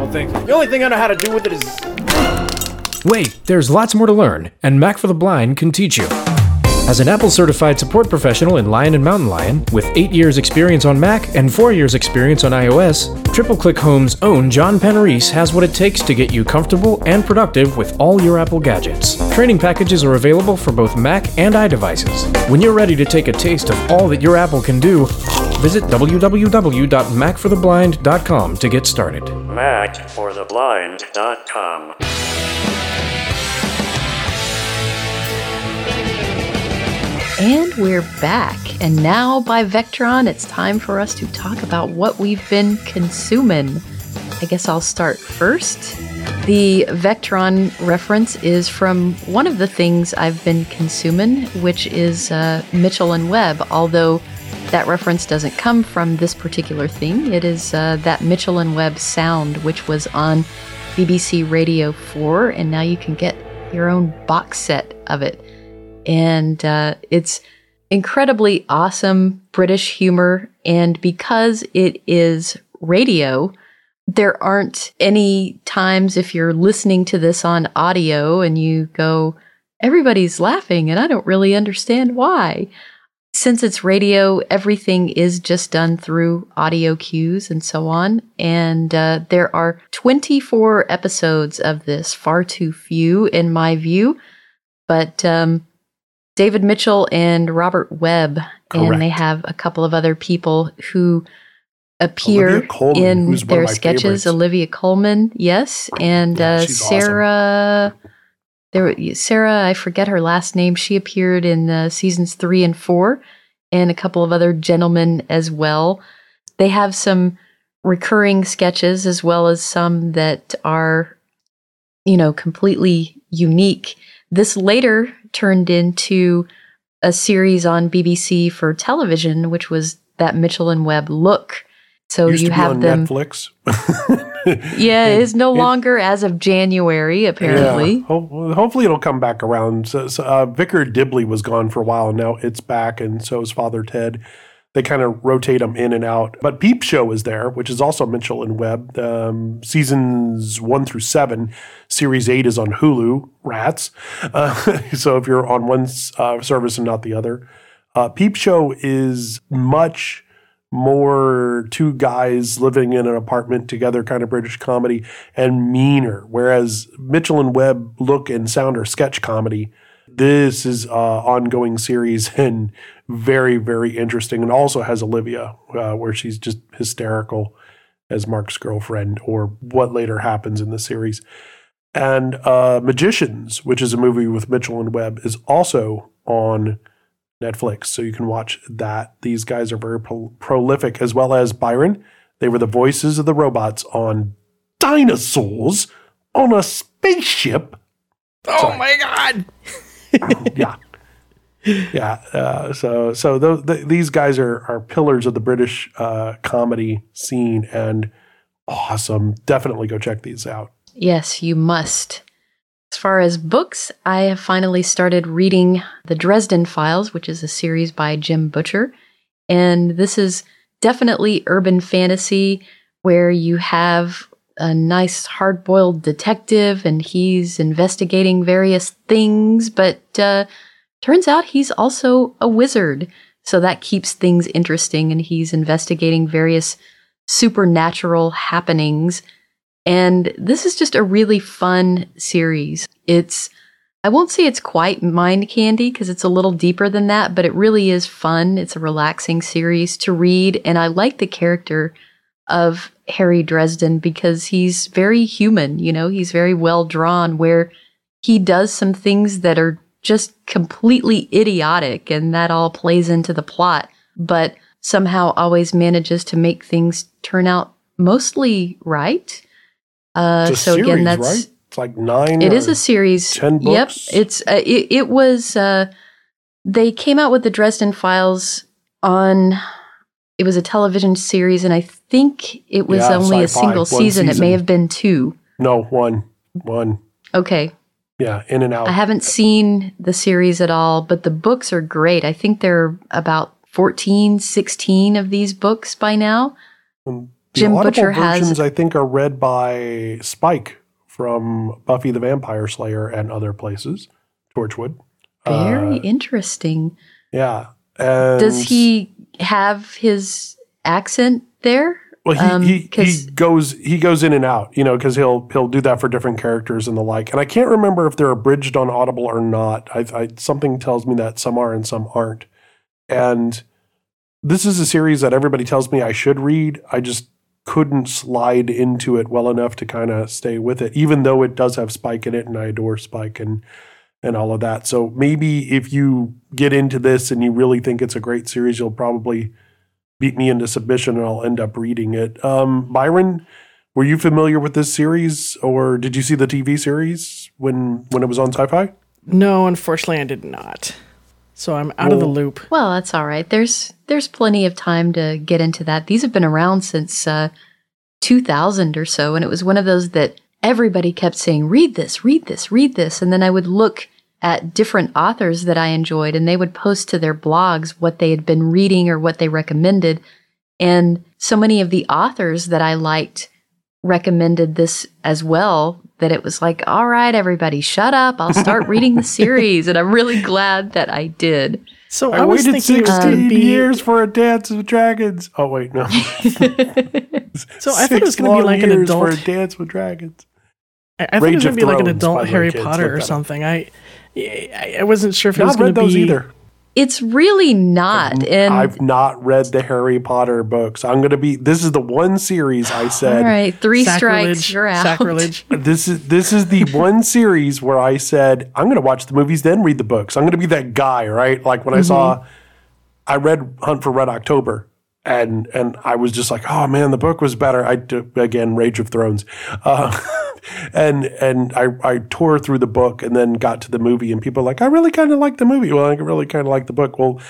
how to use this Apple thing. The only thing I know how to do with it is. Wait, there's lots more to learn, and Mac for the Blind can teach you. As an Apple certified support professional in Lion and Mountain Lion, with 8 years experience on Mac and 4 years experience on iOS, Triple Click Home's own John Panarese has what it takes to get you comfortable and productive with all your Apple gadgets. Training packages are available for both Mac and iDevices. When you're ready to take a taste of all that your Apple can do, Visit www.macfortheblind.com to get started. MacForTheBlind.com. And we're back. And now, by Vectron, it's time for us to talk about what we've been consuming. I guess I'll start first. The Vectron reference is from one of the things I've been consuming, which is uh, Mitchell and Webb, although that reference doesn't come from this particular thing. It is uh, that Mitchell and Webb sound, which was on BBC Radio 4, and now you can get your own box set of it and uh, it's incredibly awesome British humor. And because it is radio, there aren't any times if you're listening to this on audio and you go, everybody's laughing, and I don't really understand why. Since it's radio, everything is just done through audio cues and so on. And uh, there are 24 episodes of this, far too few in my view. But um, David Mitchell and Robert Webb, and they have a couple of other people who appear Colman, in who's one of their sketches. favorites. Olivia Colman, yes, and uh, she's awesome. There, Sarah, I forget her last name. She appeared in uh, seasons three and four, and a couple of other gentlemen as well. They have some recurring sketches as well as some that are, you know, completely unique. This later turned into a series on BBC for television, which was that Mitchell and Webb look. So Used you have on them. Netflix. (laughs) (laughs) Yeah, it is no it- longer as of January, apparently. Yeah. Ho- hopefully it'll come back around. So, so, uh, Vicar Dibley was gone for a while, and now it's back, and so is Father Ted. They kind of rotate them in and out. But Peep Show is there, which is also Mitchell and Webb. Um, seasons one through seven. Series eight is on Hulu. Rats. (laughs) Uh, so if you're on one uh, service and not the other, uh, Peep Show is much more two guys living in an apartment together kind of British comedy and meaner. Whereas Mitchell and Webb look and sound are sketch comedy. This is uh, ongoing series (laughs) and very very interesting, and also has Olivia, uh, where she's just hysterical as Mark's girlfriend, or what later happens in the series. And uh, Magicians, which is a movie with Mitchell and Webb, is also on Netflix, so you can watch that. These guys are very pro- prolific, as well as Byron. They were the voices of the robots on Dinosaurs on a Spaceship. Oh my god! (laughs) yeah, yeah. Uh, so, so th- th- these guys are are pillars of the British uh, comedy scene, and awesome. Definitely go check these out. Yes, you must. As far as books, I have finally started reading The Dresden Files, which is a series by Jim Butcher. And this is definitely urban fantasy where you have a nice hard boiled detective and he's investigating various things, but uh, turns out he's also a wizard. So that keeps things interesting and he's investigating various supernatural happenings. And this is just a really fun series. It's, I won't say it's quite mind candy because it's a little deeper than that, but it really is fun. It's a relaxing series to read. And I like the character of Harry Dresden because he's very human, you know, he's very well drawn, where he does some things that are just completely idiotic and that all plays into the plot, but somehow always manages to make things turn out mostly right. Uh, so again, that's right? It's like nine. it is a series. 10 books. Yep, it's uh, it, it was. Uh, they came out with the Dresden Files on. It was a television series, and I think it was Yeah, only a single one season. It may have been two. No, one, one. Okay, Yeah, in and out. I haven't seen the series at all, but the books are great. I think there are about 14, 16 of these books by now. The Jim audible Butcher versions, has I think, are read by Spike from Buffy the Vampire Slayer and other places. Torchwood. very Uh, interesting. yeah. And Does he have his accent there? Well, he, Um, he, he goes he goes in and out, you know, because he'll he'll do that for different characters and the like. And I can't remember if they're abridged on Audible or not. I, I something tells me that some are and some aren't. And this is a series that everybody tells me I should read. I just couldn't slide into it well enough to kind of stay with it, even though it does have Spike in it, and I adore Spike and and all of that. So maybe if you get into this and you really think it's a great series, you'll probably beat me into submission, and I'll end up reading it. Um, Byron, were you familiar with this series, or did you see the TV series when when it was on Sci-Fi? No, unfortunately, I did not. So I'm out of the loop. Well, that's all right. There's there's plenty of time to get into that. These have been around since uh, 2000 or so, and it was one of those that everybody kept saying, "Read this, read this, read this," and then I would look at different authors that I enjoyed, and they would post to their blogs what they had been reading or what they recommended, and so many of the authors that I liked recommended this as well that it was like, all right, everybody, shut up. I'll start reading the (laughs) series. And I'm really glad that I did. So I, I, was waited thinking it was going 16 to be. years for a Dance with Dragons. Oh wait, no. (laughs) So I thought it was going to be like an adult. for a Dance with Dragons. I, I thought it was going to be like an adult the way, Harry Potter or something. I, I, I wasn't sure if it was going to those be either. It's really not. And I've not read the Harry Potter books. I'm going to be. This is the one series I said. right, three strikes, you're out. Sacrilege. (laughs) This is this is the one series where I said I'm going to watch the movies then read the books. I'm going to be that guy, right? Like when I saw, mm-hmm. I read Hunt for Red October, and and I was just like, oh man, the book was better. I d- again Game of Thrones, uh, (laughs) and and I I tore through the book and then got to the movie, and people were like, I really kind of like the movie. Well, I really kind of like the book. Well.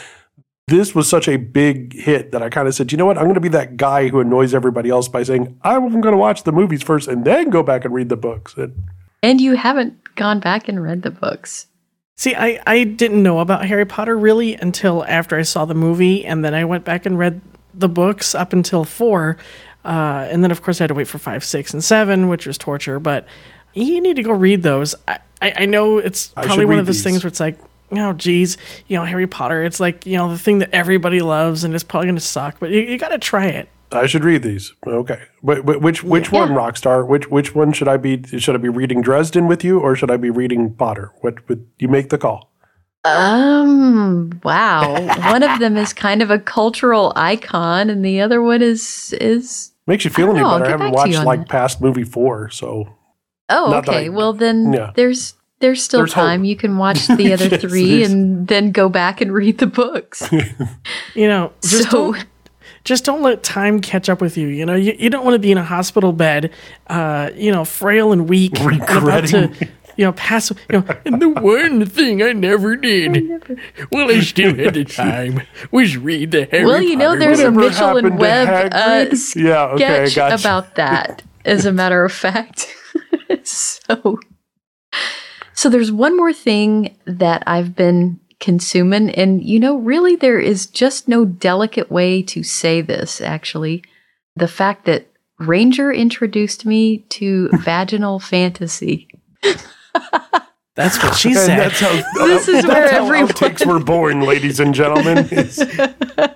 This was such a big hit that I kind of said, you know what? I'm going to be that guy who annoys everybody else by saying, I'm going to watch the movies first and then go back and read the books. And And you haven't gone back and read the books. See, I, I didn't know about Harry Potter really until after I saw the movie, and then I went back and read the books up until four. Uh, and then, of course, I had to wait for five, six, and seven, which was torture. But you need to go read those. I, I, I know it's probably one of those these. things where it's like, oh, geez, you know, Harry Potter, it's like, you know, the thing that everybody loves, and it's probably going to suck, but you, you got to try it. I should read these. Okay. But, but which which one, Rockstar? Which which one should I be? Should I be reading Dresden with you, or should I be reading Potter? What would you make the call? Um, wow. (laughs) one of them is kind of a cultural icon and the other one is is Makes you feel I any know, I'll better? I get haven't back to you watched like that. past movie four, so Oh, Not okay. I- well then yeah. there's there's still There's hope. time. You can watch (laughs) the other Yes, three and then go back and read the books. (laughs) You know, just So- don't just don't let time catch up with you. You know, you, you don't want to be in a hospital bed, uh, you know, frail and weak, and about to, Regretting. You know, pass. You know, and the one thing I never did, well, I still had the (laughs) time, was read the Harry well, you know, Potter there's a books. Whatever Mitchell and Webb uh, Yeah, okay, sketch gotcha. about that. As a matter of fact, (laughs) so so there's one more thing that I've been consuming, and you know, really, there is just no delicate way to say this. Actually, the fact that Ranger introduced me to (laughs) vaginal fantasy. That's what she And said. that's how (laughs) This is that's where how everyone- outtakes were born, ladies and gentlemen. (laughs)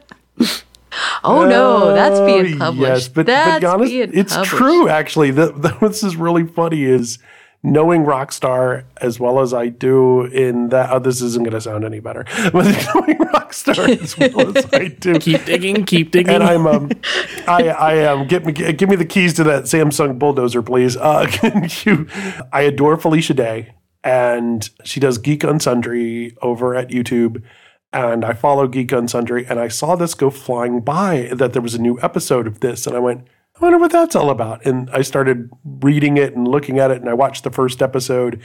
Oh no, that's being Oh, published. Yes, but, that's but be honest, being it's published. true. Actually, the, the, (laughs) this is really funny. Is knowing Rockstar as well as I do in that. Oh, this isn't going to sound any better. (laughs) But (laughs) knowing Rockstar as well as I do, (laughs) keep digging, keep digging. and I'm um, I I um, get me give me the keys to that Samsung bulldozer, please. Uh, can you? I adore Felicia Day, and she does Geek and Sundry over at YouTube. And I follow Geek and Sundry, and I saw this go flying by that there was a new episode of this, and I went, wonder what that's all about. And I started reading it and looking at it, and I watched the first episode,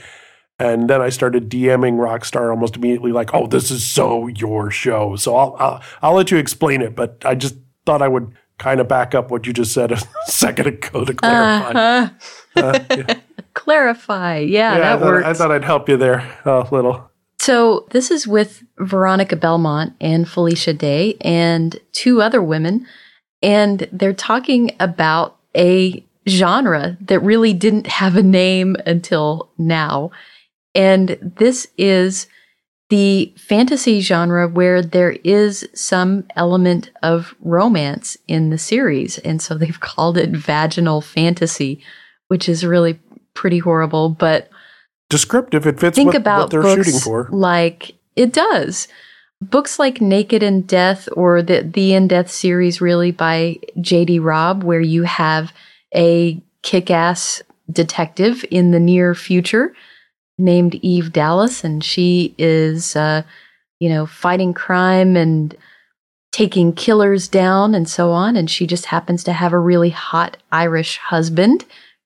and then I started DMing Rockstar almost immediately, like, "Oh, this is so your show." So I'll I'll, I'll let you explain it, but I just thought I would kind of back up what you just said (laughs) a second ago to clarify. Uh-huh. Uh, yeah. (laughs) Clarify. Yeah, Yeah, I that thought, works. I thought I'd help you there a little. So this is with Veronica Belmont and Felicia Day and two other women, and they're talking about a genre that really didn't have a name until now. And this is the fantasy genre where there is some element of romance in the series. And so they've (laughs) called it vaginal fantasy, which is really pretty horrible, but Descriptive, it fits think what, about what they're books shooting for. like it does books like Naked in Death or the the In Death series, really by J.D. Robb, where you have a kick-ass detective in the near future named Eve Dallas, and she is, uh, you know, fighting crime and taking killers down and so on. And she just happens to have a really hot Irish husband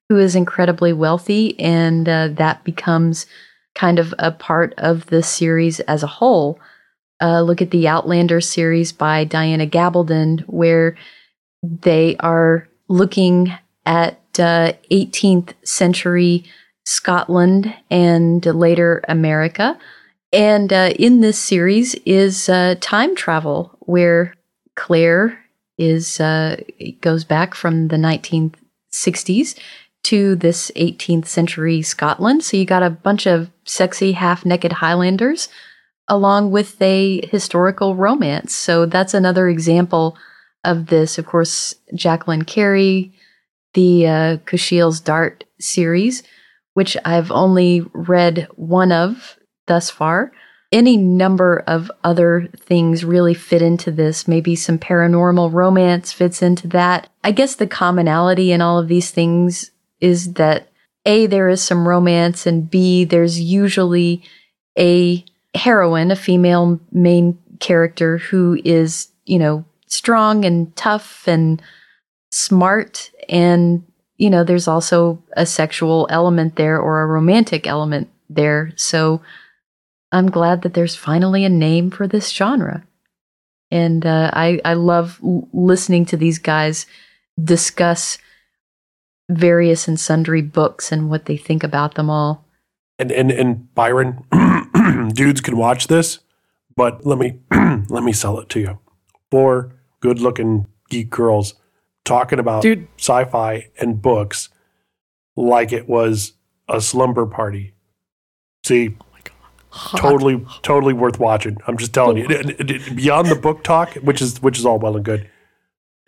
who is incredibly wealthy, and uh, that becomes kind of a part of the series as a whole. Uh, look at the Outlander series by Diana Gabaldon, where they are looking at uh, 18th century Scotland and later America. And uh, in this series is uh, time travel, where Claire is uh, goes back from the 1960s to this 18th century Scotland. So you got a bunch of sexy half naked Highlanders along with a historical romance. So that's another example of this. Of course, Jacqueline Carey, the uh, Kushiel's Dart series, which I've only read one of thus far. Any number of other things really fit into this. Maybe some paranormal romance fits into that. I guess the commonality in all of these things is that A, there is some romance, and B, there's usually a heroine, a female main character who is, you know, strong and tough and smart. And, you know, there's also a sexual element there or a romantic element there. So I'm glad that there's finally a name for this genre. And uh, I, I love l- listening to these guys discuss various and sundry books and what they think about them all. And and and Byron, (clears throat) (clears throat) dudes can watch this, but let me (clears throat) let me sell it to you. Four good-looking geek girls talking about Dude. sci-fi and books like it was a slumber party. See, totally totally worth watching. I'm just telling you. Beyond the book talk, which is which is all well and good.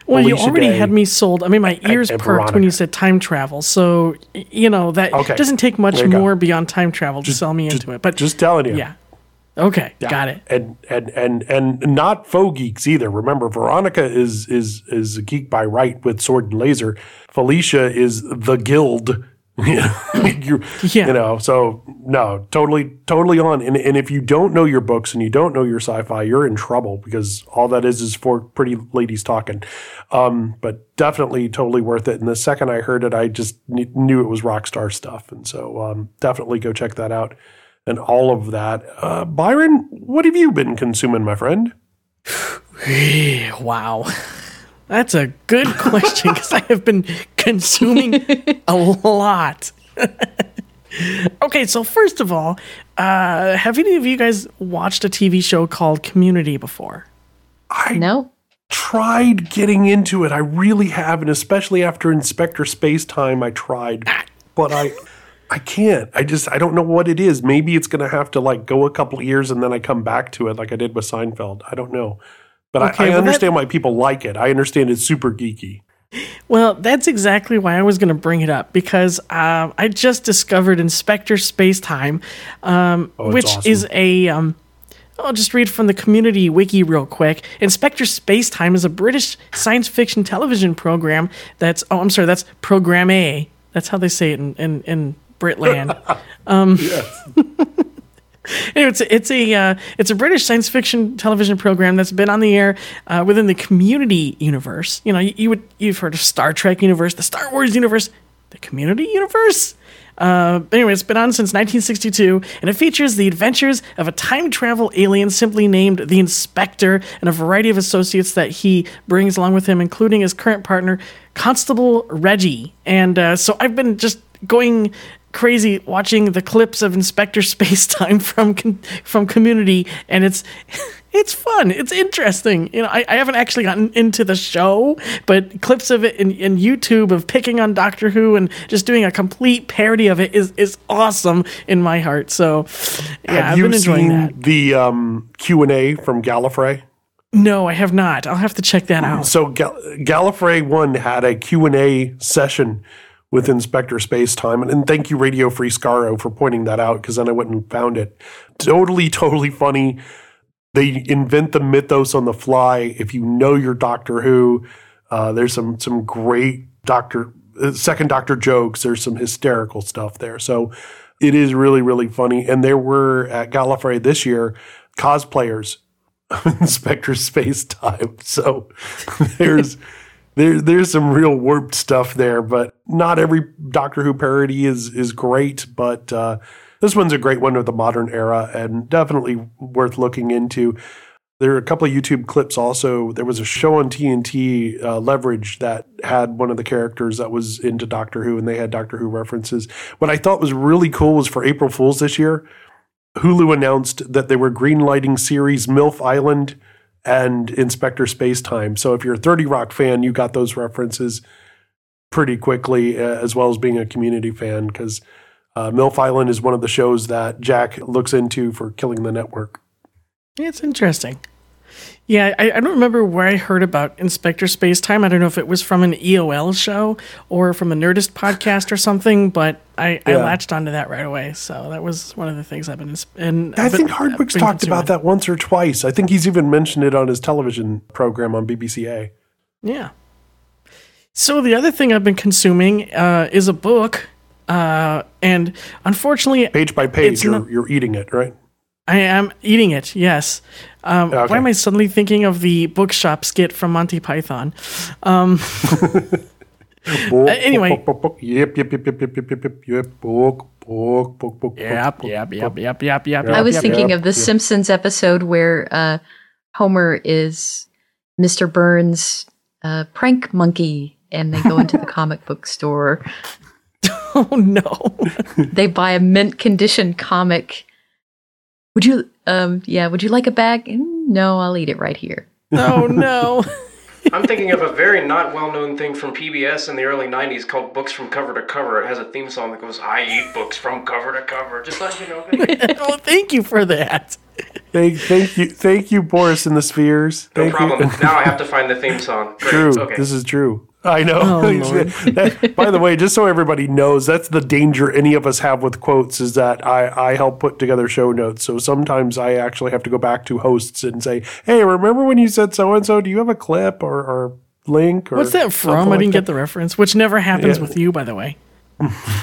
Well, you already Day had me sold. I mean, my ears perked when you said time travel. So, you know, that Okay. doesn't take much you go. more beyond time travel to sell me into it. But just telling you. Yeah. Okay. Yeah. Got it. And and and and not faux geeks either. Remember, Veronica is is is a geek by right with sword and laser. Felicia is the guild. (laughs) you, you, you know, so no, totally, totally on. And, and if you don't know your books and you don't know your sci-fi, you're in trouble because all that is is for pretty ladies talking. Um, but definitely, totally worth it. And the second I heard it, I just kn- knew it was rock star stuff. And so um, definitely go check that out and all of that. Uh, Byron, what have you been consuming, my friend? (sighs) wow. (laughs) That's a good question because I have been consuming a lot. (laughs) okay, so first of all, uh, have any of you guys watched a TV show called Community before? I no. tried getting into it. I really have, and especially after Inspector Space Time, I tried, but I. I can't. I just I don't know what it is. Maybe it's going to have to like go a couple years and then I come back to it like I did with Seinfeld. I don't know. But Okay, I, I well, that- understand why people like it. I understand it's super geeky. Well, that's exactly why I was going to bring it up because um, I just discovered Inspector Spacetime, um, Oh, which awesome. is a. Um, I'll just read from the community wiki real quick. Inspector Spacetime is a British science fiction television program that's. Oh, I'm sorry, that's Program A. That's how they say it in, in, in Britland. (laughs) um, (laughs) Anyway, it's a, it's a uh, it's a British science fiction television program that's been on the air uh, within the Community universe. You know, you, you would you've heard of Star Trek universe, the Star Wars universe, the Community universe. Uh, anyway, it's been on since 1962, and it features the adventures of a time travel alien simply named the Inspector and a variety of associates that he brings along with him, including his current partner, Constable Reggie. And uh, so I've been just going crazy watching the clips of Inspector (laughs) Spacetime from from Community, and it's (laughs) it's fun. It's interesting. You know, I, I haven't actually gotten into the show, but clips of it in, in YouTube of picking on Doctor Who and just doing a complete parody of it is is awesome in my heart. So, yeah, have I've you been enjoying seen that. the um, Q and A from Gallifrey? No, I have not. I'll have to check that out. So Gal- Gallifrey One had a Q and A session with Inspector Spacetime, and, and thank you Radio Free Skaro for pointing that out because then I wouldn't have found it. Totally, totally funny. they invent the mythos on the fly. If you know your Doctor Who, uh, there's some some great Doctor uh, second Doctor jokes. There's some hysterical stuff there. So it is really really funny. And there were at Gallifrey this year cosplayers of (laughs) Inspector Space Time. So (laughs) there's there, there's some real warped stuff there, but not every Doctor Who parody is is great. But uh, this one's a great one of the modern era and definitely worth looking into. There are a couple of YouTube clips also. There was a show on TNT, uh, Leverage, that had one of the characters that was into Doctor Who, and they had Doctor Who references. What I thought was really cool was for April Fool's this year, Hulu announced that they were greenlighting series MILF Island and Inspector Spacetime. So if you're a 30 Rock fan, you got those references pretty quickly, uh, as well as being a community fan, because uh, MILF Island is one of the shows that Jack looks into for killing the network. It's interesting. Yeah, I, I don't remember where I heard about Inspector Space Time. I don't know if it was from an EOL show or from a Nerdist podcast or something, but I, I latched onto that right away. So that was one of the things I've been. And I I've think Hardwick's Hardwick's talked consuming. about that once or twice. I think he's even mentioned it on his television program on BBCA. Yeah. So the other thing I've been consuming uh, is a book, uh, and unfortunately, Page by page, you're, not- you're eating it, right? I am eating it. Yes. Um, okay. Why am I suddenly thinking of the bookshop skit from Monty Python? Um, (laughs) anyway. Yep, yep, yep, yep, yep, yep, yep, yep. Book, book, book, book. Yep, yep, yep, yep, yep, yep. I was thinking of the Simpsons episode where uh, Homer is Mr. Burns' uh, prank monkey, and they go into the (laughs) comic book store. Oh no! they buy a mint condition comic would you? Um, yeah. Would you like a bag? "Mm, No, I'll eat it right here. Oh (laughs) no. I'm thinking of a very not well known thing from PBS in the early 90s called Books from Cover to Cover. It has a theme song that goes, I eat books from cover to cover. Just let you know. oh, (laughs) thank you for that. Thank, thank you, thank you, Boris and the Spheres. No problem. You. (laughs) now I have to find the theme song. Great. True. Okay. This is true. I know. Oh. (laughs) That- by the way, just so everybody knows, that's the danger any of us have with quotes is that I, I help put together show notes. So sometimes I actually have to go back to hosts and say, hey, remember when you said so and so? Do you have a clip or, or link? Or What's that from? I didn't get the reference, which never happens Yeah. with you, by the way.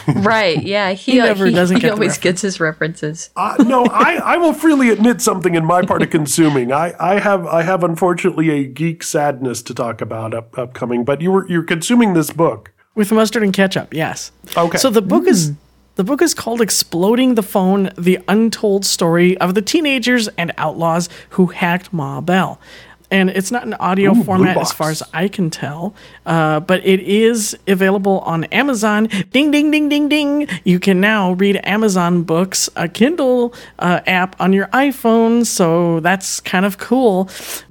Right? Yeah. He, He never he, doesn't he get the always gets his references. Uh, no, I, I will freely admit something in my part of consuming. I, I have I have unfortunately a geek sadness to talk about up, upcoming. But you were you're consuming this book. With mustard and ketchup, yes. Okay. So the book is the book is called Exploding the Phone: The Untold Story of the Teenagers and Outlaws Who Hacked Ma Bell. And it's not an audio Ooh, format as far as I can tell, uh, but it is available on Amazon. Ding, ding, ding, ding, ding. You can now read Amazon books, a Kindle uh, app on your iPhone, so that's kind of cool.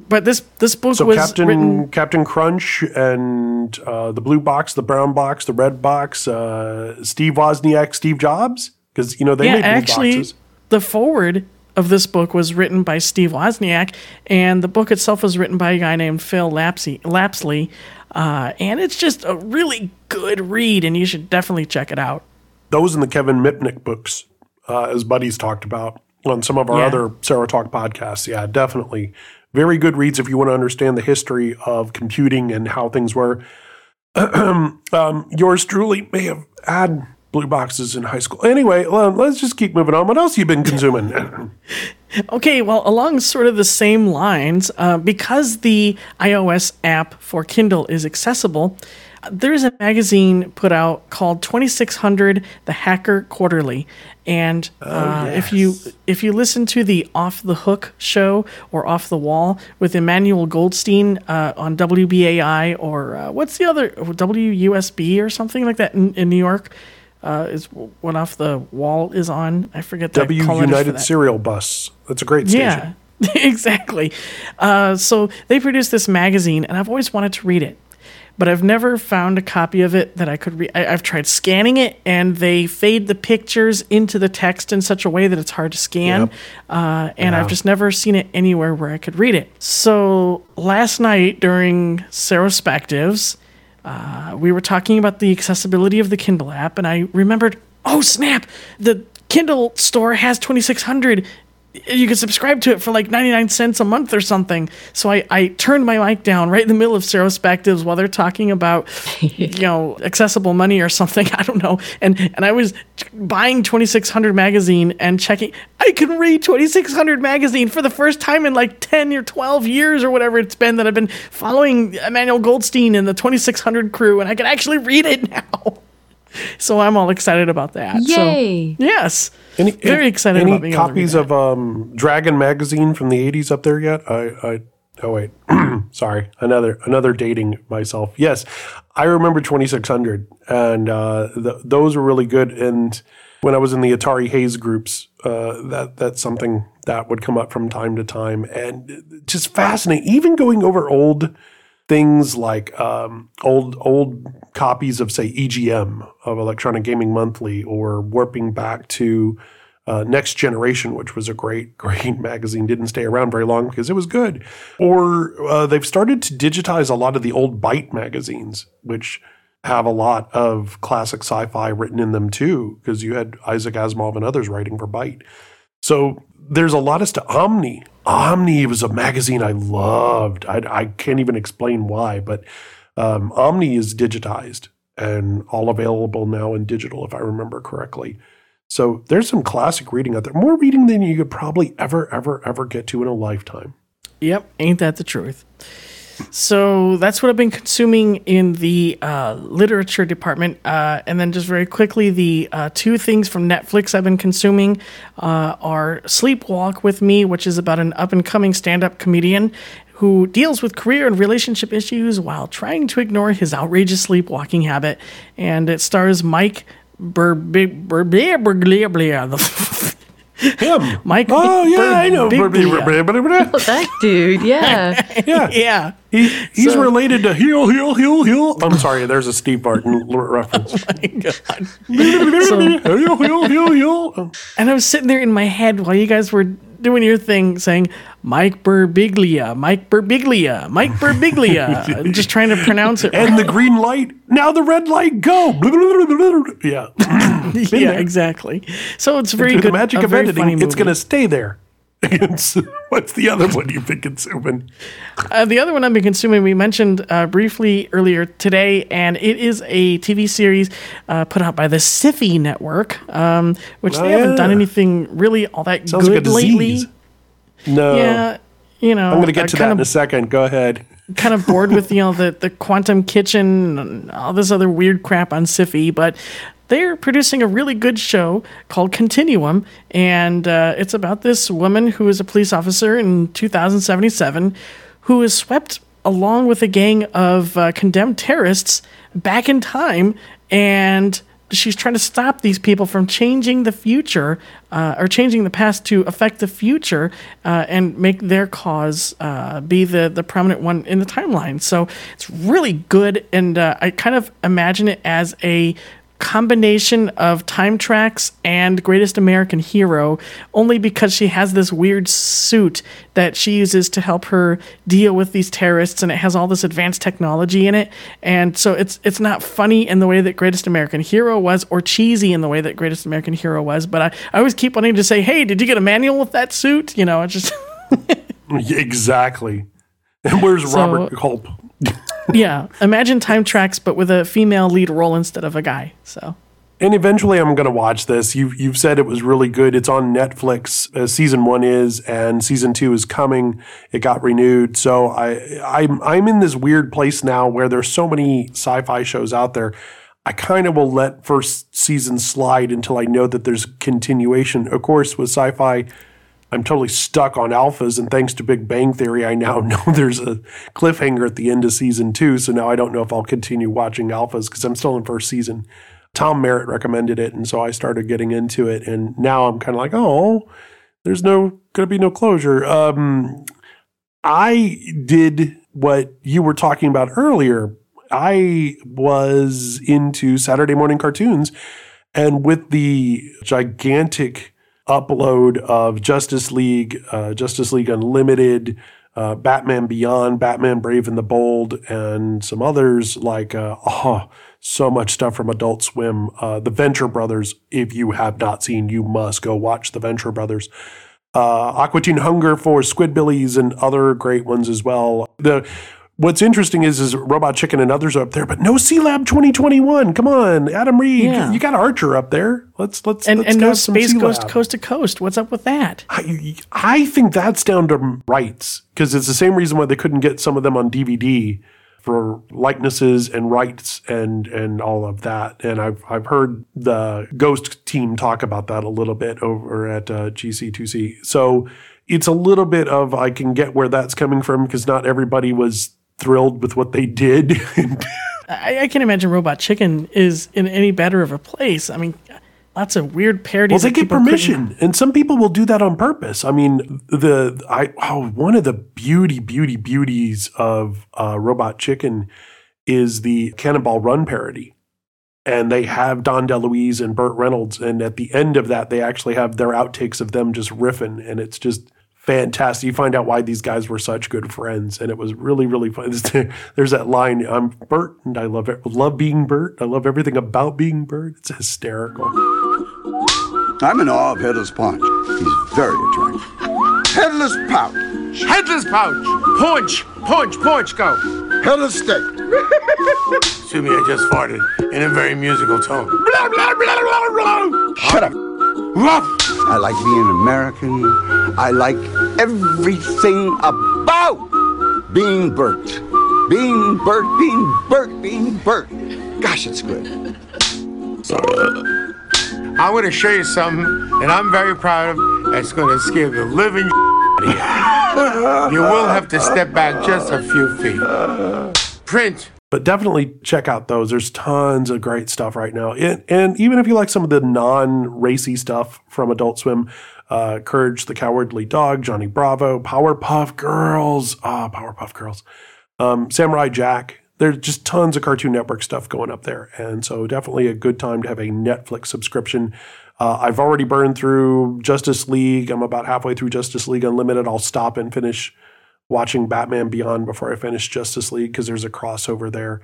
But this this book So was Captain written Captain Crunch and uh, the blue box, the brown box, the red box, uh, Steve Wozniak, Steve Jobs, because you know they yeah, made blue actually, boxes. the forward of this book was written by Steve Wozniak, and the book itself was written by a guy named Phil Lapsley. Lapsley uh, and it's just a really good read, and you should definitely check it out. Those and the Kevin Mitnick books, uh, as buddies talked about on some of our Yeah. other SeroTalk podcasts. Yeah, definitely very good reads if you want to understand the history of computing and how things were. (clears throat) um, yours truly may have had blue boxes in high school. Anyway, let's just keep moving on. What else you been consuming? (laughs) Okay, well, along sort of the same lines, uh, because the iOS app for Kindle is accessible, uh, there's a magazine put out called 2600 The Hacker Quarterly. And uh, if you if you listen to the Off the Hook show or Off the Wall with Emmanuel Goldstein uh, on WBAI or uh, what's the other WUSB or something like that in, in New York uh, is what Off the Wall is on. I forget the W call letters for United. Serial Bus. That's a great station. Yeah, (laughs) exactly. Uh, so they produced this magazine, and I've always wanted to read it, but I've never found a copy of it that I could read. I've tried scanning it, and they fade the pictures into the text in such a way that it's hard to scan. Yep. Uh, and Yeah. I've just never seen it anywhere where I could read it. So last night during Serospectives, uh, we were talking about the accessibility of the Kindle app, and I remembered, oh snap, the Kindle store has 2600 you could subscribe to it for like 99 cents a month or something. So I, I turned my mic down right in the middle of Serospectives while they're talking about, (laughs) you know, accessible money or something. (laughs) I don't know. And, and I was buying 2600 magazine and checking. I can read 2600 magazine for the first time in like 10 or 12 years or whatever it's been that I've been following Emmanuel Goldstein and the 2600 crew and I can actually read it (laughs) now. So I'm all excited about that. Yay. So, yes. Any, Very excited any about being able to read copies of um, Dragon magazine from the '80s up there yet? I, I oh wait, (clears throat) sorry, another another dating myself. Yes, I remember 2600, and uh, th- those were really good. And when I was in the Atari Haze groups, uh, that that's something that would come up from time to time, and just fascinating. Even going over old things like um, old old copies of say EGM of Electronic Gaming Monthly, or warping back to uh, Next Generation, which was a great (laughs) great magazine, didn't stay around very long because it was good. Or uh, they've started to digitize a lot of the old Byte magazines, which have a lot of classic sci-fi written in them too, because you had Isaac Asimov and others writing for Byte. So there's a lot of stuff. Omni. Omni was a magazine I loved. I, I can't even explain why, but um, Omni is digitized and all available now in digital, if I remember correctly. So there's some classic reading out there. More reading than you could probably ever, ever, ever get to in a lifetime. Yep, ain't that the truth? So that's what I've been consuming in the uh, literature department. Uh, and then, just very quickly, the uh, two things from Netflix I've been consuming uh, are Sleepwalk with Me, which is about an up and coming stand up comedian who deals with career and relationship issues while trying to ignore his outrageous sleepwalking habit. And it stars Mike. (laughs) Him. (laughs) Mike. Oh, yeah, I know. Birbiglia. Oh, that dude, yeah. (laughs) Yeah. yeah. He, he's So- related to heel, heel, heel, heel. I'm sorry, there's a Steve Barton (laughs) l- reference. Oh, heel, heel, heel, heel. And I was sitting there in my head while you guys were doing your thing saying Mike Birbiglia, Mike Birbiglia, Mike Birbiglia, (laughs) just trying to pronounce it. And the green light, now the red light, go. (laughs) yeah. (laughs) yeah, there. exactly. So it's very good. the magic of editing, it's going to stay there. What's the other one you've been consuming? Uh, the other one I've been consuming, we mentioned uh, briefly earlier today, and it is a TV series uh, put out by the Siffy Network, um, which Oh, they haven't done anything really all that Sounds like good lately. disease. No. Yeah, you know, I'm going to get to that of in a second. Go ahead. (laughs) kind of bored with you know the the quantum kitchen and all this other weird crap on Siffy, but they're producing a really good show called Continuum, and uh, it's about this woman who is a police officer in 2077 who is swept along with a gang of uh, condemned terrorists back in time and she's trying to stop these people from changing the future uh, or changing the past to affect the future uh, and make their cause uh, be the, the prominent one in the timeline. So it's really good. And uh, I kind of imagine it as a combination of Time Trax and greatest american hero only because she has this weird suit that she uses to help her deal with these terrorists and it has all this advanced technology in it and so it's it's not funny in the way that greatest american hero was or cheesy in the way that greatest american hero was but i, I always keep wanting to say hey did you get a manual with that suit you know it's just (laughs) Exactly. And where's So- Robert Culp? Yeah imagine Time Trax but with a female lead role instead of a guy so And eventually, I'm going to watch this. You've you've said it was really good. It's on Netflix. Uh, season one is, and season two is coming. It got renewed. So I I'm I'm in this weird place now where there's so many sci-fi shows out there. I kind of will let first season slide until I know that there's continuation. Of course, with sci-fi, I'm totally stuck on alphas, and thanks to Big Bang Theory, I now (laughs) know there's a cliffhanger at the end of season two. So now I don't know if I'll continue watching alphas because I'm still in first season. Tom Merritt recommended it, and so I started getting into it, and now I'm kind of like, oh, there's no going to be no closure. Um, I did what you were talking about earlier. I was into Saturday morning cartoons, and with the gigantic upload of Justice League, uh, Justice League Unlimited, uh, Batman Beyond, Batman Brave and the Bold, and some others like uh, oh, so much stuff from Adult Swim. Uh, the Venture Brothers. If you have not seen, you must go watch the Venture Brothers. uh, Aqua Teen Hunger Force Squidbillies and other great ones as well. The What's interesting is, is Robot Chicken and others are up there, but no Sealab 2021. Come on, Adam Reed, Yeah. you got Archer up there. Let's let's And, let's and no some Space Ghost C-Lab. Coast to Coast. What's up with that? I, I think that's down to rights because it's the same reason why they couldn't get some of them on DVD for likenesses and rights and and all of that. And I've I've heard the Ghost team talk about that a little bit over at uh, GC2C. So it's a little bit of I can get where that's coming from because not everybody was thrilled with what they did. I, I can't imagine Robot Chicken is in any better of a place. I mean, lots of weird parodies. Well, they get people couldn't- permission, and some people will do that on purpose. I mean, the I oh, one of the beauty, beauty, beauties of uh, Robot Chicken is the Cannonball Run parody, and they have Dom DeLuise and Burt Reynolds, and at the end of that, they actually have their outtakes of them just riffing, and it's just fantastic. You find out why these guys were such good friends, and it was really, really fun. (laughs) There's that line, "I'm Bert, and I love it. Love being Bert. I love everything about being Bert." It's hysterical. I'm in awe of Headless Punch. He's very attractive. Headless Pouch. Headless Pouch. Punch, punch, punch, go. Headless Steak. Excuse me, I just farted in a very musical tone. Shut up. Ruff. I like being American. I like everything about being Bert. Being Bert, being Bert, being Bert. Gosh, it's good. I want to show you something that I'm very proud of. That's going to scare the living (laughs) out of you. You will have to step back just a few feet. Print. But definitely check out those. There's tons of great stuff right now. And, and even if you like some of the non racy stuff from Adult Swim, uh, Courage the Cowardly Dog, Johnny Bravo, Powerpuff Girls, ah, Powerpuff Girls, um, Samurai Jack. There's just tons of Cartoon Network stuff going up there. And so definitely a good time to have a Netflix subscription. Uh, I've already burned through Justice League. I'm about halfway through Justice League Unlimited. I'll stop and finish watching Batman Beyond before I finish Justice League because there's a crossover there.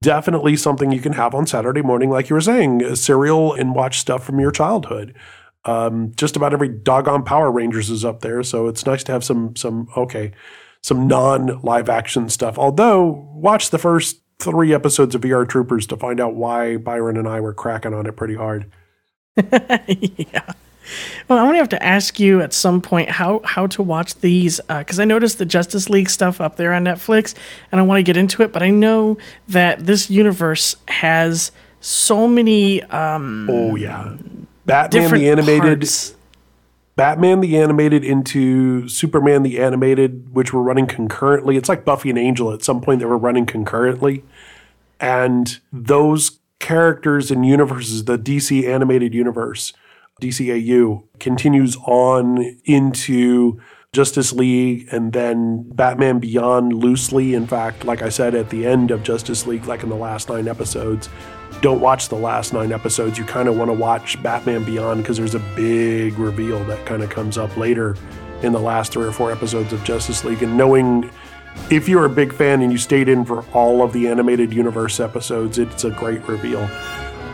Definitely something you can have on Saturday morning, like you were saying, cereal and watch stuff from your childhood. Um, just about every doggone Power Rangers is up there, so it's nice to have some some okay, some non live action stuff. Although, watch the first three episodes of VR Troopers to find out why Byron and I were cracking on it pretty hard. (laughs) yeah. Well, I'm gonna have to ask you at some point how how to watch these because I noticed the Justice League stuff up there on Netflix, and I want to get into it. But I know that this universe has so many. Um, oh yeah, Batman the animated. parts. Batman the animated into Superman the animated, which were running concurrently. It's like Buffy and Angel. At some point, they were running concurrently, and those characters and universes, the DC animated universe, DCAU, continues on into Justice League and then Batman Beyond loosely. In fact, like I said at the end of Justice League, like in the last nine episodes, don't watch the last nine episodes. You kind of want to watch Batman Beyond because there's a big reveal that kind of comes up later in the last three or four episodes of Justice League. And knowing if you're a big fan and you stayed in for all of the animated universe episodes, it's a great reveal.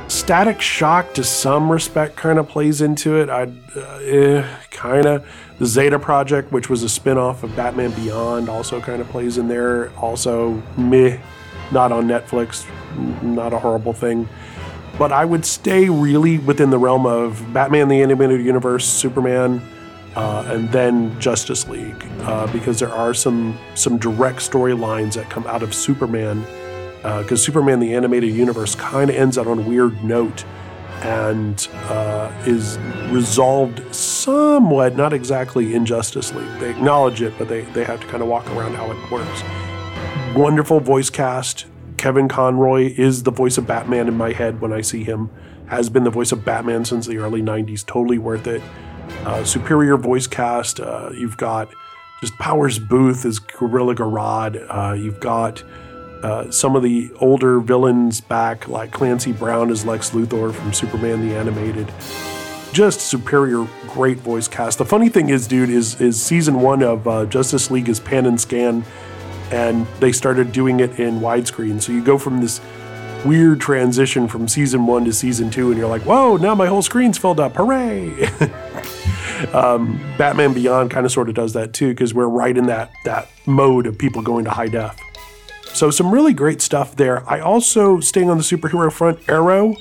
Static Shock, to some respect, kind of plays into it. I, uh, eh, kind of. The Zeta Project, which was a spin off of Batman Beyond, also kind of plays in there. Also, meh, not on Netflix, not a horrible thing. But I would stay really within the realm of Batman the Animated Universe, Superman, uh, and then Justice League, uh, because there are some some direct storylines that come out of Superman, because Superman the animated universe kind of ends out on a weird note, and uh, is resolved somewhat, not exactly in Justice League. They acknowledge it, but they they have to kind of walk around how it works. Wonderful voice cast. Kevin Conroy is the voice of Batman in my head when I see him. Has been the voice of Batman since the early '90s. Totally worth it uh, superior voice cast. Uh, you've got just Powers Boothe as Gorilla Grodd. Uh, you've got uh, some of the older villains back, like Clancy Brown as Lex Luthor from Superman the Animated. Just superior, great voice cast. The funny thing is, dude, is is season one of uh, Justice League is pan and scan, and they started doing it in widescreen. So you go from this weird transition from season one to season two, and you're like, whoa, now my whole screen's filled up. Hooray! (laughs) um, Batman Beyond kind of sort of does that too because we're right in that that mode of people going to high def. So some really great stuff there. I also staying on the superhero front, Arrow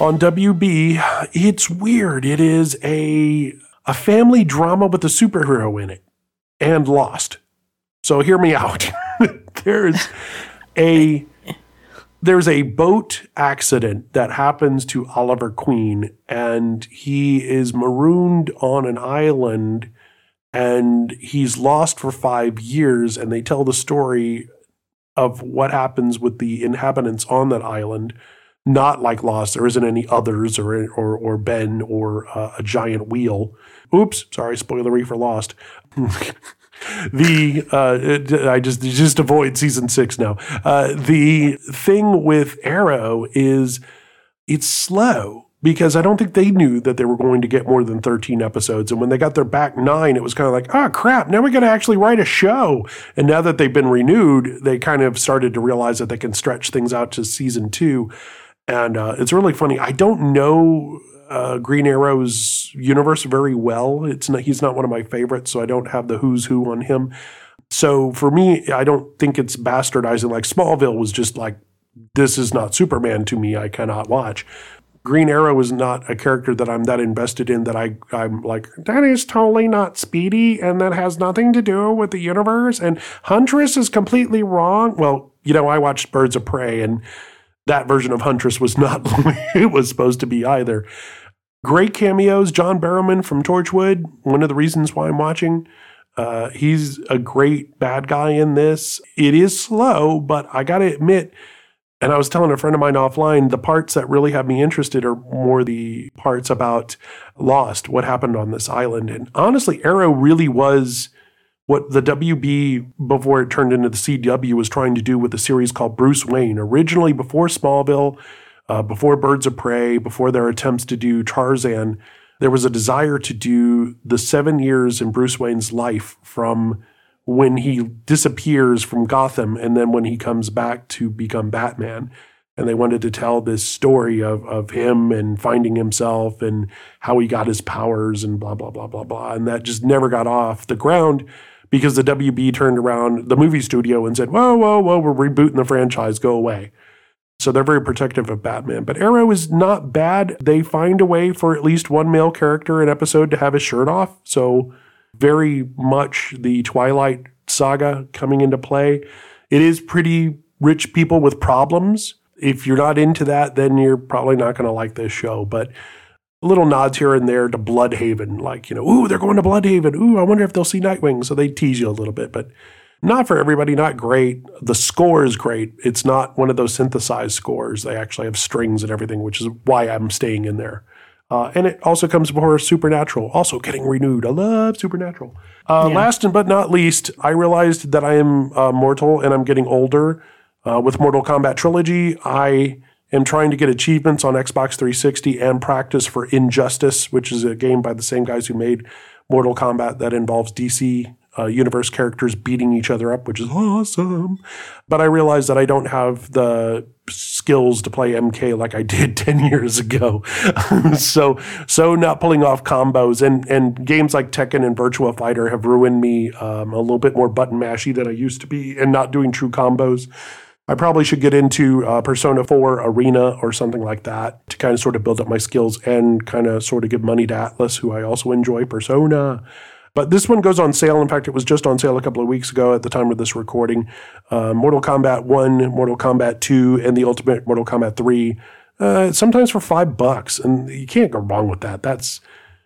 on WB. It's weird. It is a a family drama with a superhero in it and Lost. So hear me out. (laughs) there's a there's a boat accident that happens to Oliver Queen and he is marooned on an island and he's lost for 5 years and they tell the story of what happens with the inhabitants on that island not like Lost. There isn't any others or or, or Ben or uh, a giant wheel. Oops, sorry, spoilery for Lost. (laughs) the uh, I just just avoid season six now. Uh, the thing with Arrow is it's slow because I don't think they knew that they were going to get more than 13 episodes. And when they got their back nine, it was kind of like, oh crap, now we got to actually write a show. And now that they've been renewed, they kind of started to realize that they can stretch things out to season two. And uh, it's really funny. I don't know uh, Green Arrow's universe very well. It's not, he's not one of my favorites, so I don't have the who's who on him. So for me, I don't think it's bastardizing. Like Smallville was just like, this is not Superman to me. I cannot watch. Green Arrow is not a character that I'm that invested in that I I'm like that is totally not Speedy and that has nothing to do with the universe and Huntress is completely wrong. Well, you know, I watched Birds of Prey and that version of Huntress was not (laughs) it was supposed to be either. Great cameos, John Barrowman from Torchwood, one of the reasons why I'm watching. Uh, he's a great bad guy in this. It is slow, but I got to admit, and I was telling a friend of mine offline, the parts that really have me interested are more the parts about Lost, what happened on this island. And honestly, Arrow really was what the WB before it turned into the CW was trying to do with a series called Bruce Wayne. Originally, before Smallville, uh, before Birds of Prey, before their attempts to do Tarzan, there was a desire to do the seven years in Bruce Wayne's life from when he disappears from Gotham and then when he comes back to become Batman. And they wanted to tell this story of, of him and finding himself and how he got his powers and blah, blah, blah, blah, blah. And that just never got off the ground because the WB turned around the movie studio and said, whoa, whoa, whoa, we're rebooting the franchise, go away. So they're very protective of Batman. But Arrow is not bad. They find a way for at least one male character in episode to have his shirt off. So very much the Twilight saga coming into play. It is pretty rich people with problems. If you're not into that, then you're probably not going to like this show. But little nods here and there to Blüdhaven, like, you know, ooh, they're going to Blüdhaven. Ooh, I wonder if they'll see Nightwing. So they tease you a little bit, but not for everybody, not great. The score is great. It's not one of those synthesized scores. They actually have strings and everything, which is why I'm staying in there. Uh, and it also comes before Supernatural, also getting renewed. I love Supernatural. Uh, Yeah. Last but not least, I realized that I am uh, mortal and I'm getting older. Uh, with Mortal Kombat Trilogy, I am trying to get achievements on Xbox 360 and practice for Injustice, which is a game by the same guys who made Mortal Kombat that involves DC uh, universe characters beating each other up, which is awesome. But I realized that I don't have the skills to play MK like I did (laughs) 10 years ago. (laughs) so so not pulling off combos and and games like Tekken and Virtua Fighter have ruined me um, a little bit more button mashy than I used to be and not doing true combos. I probably should get into uh, Persona 4 Arena or something like that to kind of sort of build up my skills and kind of sort of give money to Atlus, who I also enjoy Persona. But this one goes on sale. In fact, it was just on sale a couple of weeks ago at the time of this recording. Uh, Mortal Kombat 1, Mortal Kombat 2, and the Ultimate Mortal Kombat 3, uh, sometimes for five bucks. And you can't go wrong with that. That's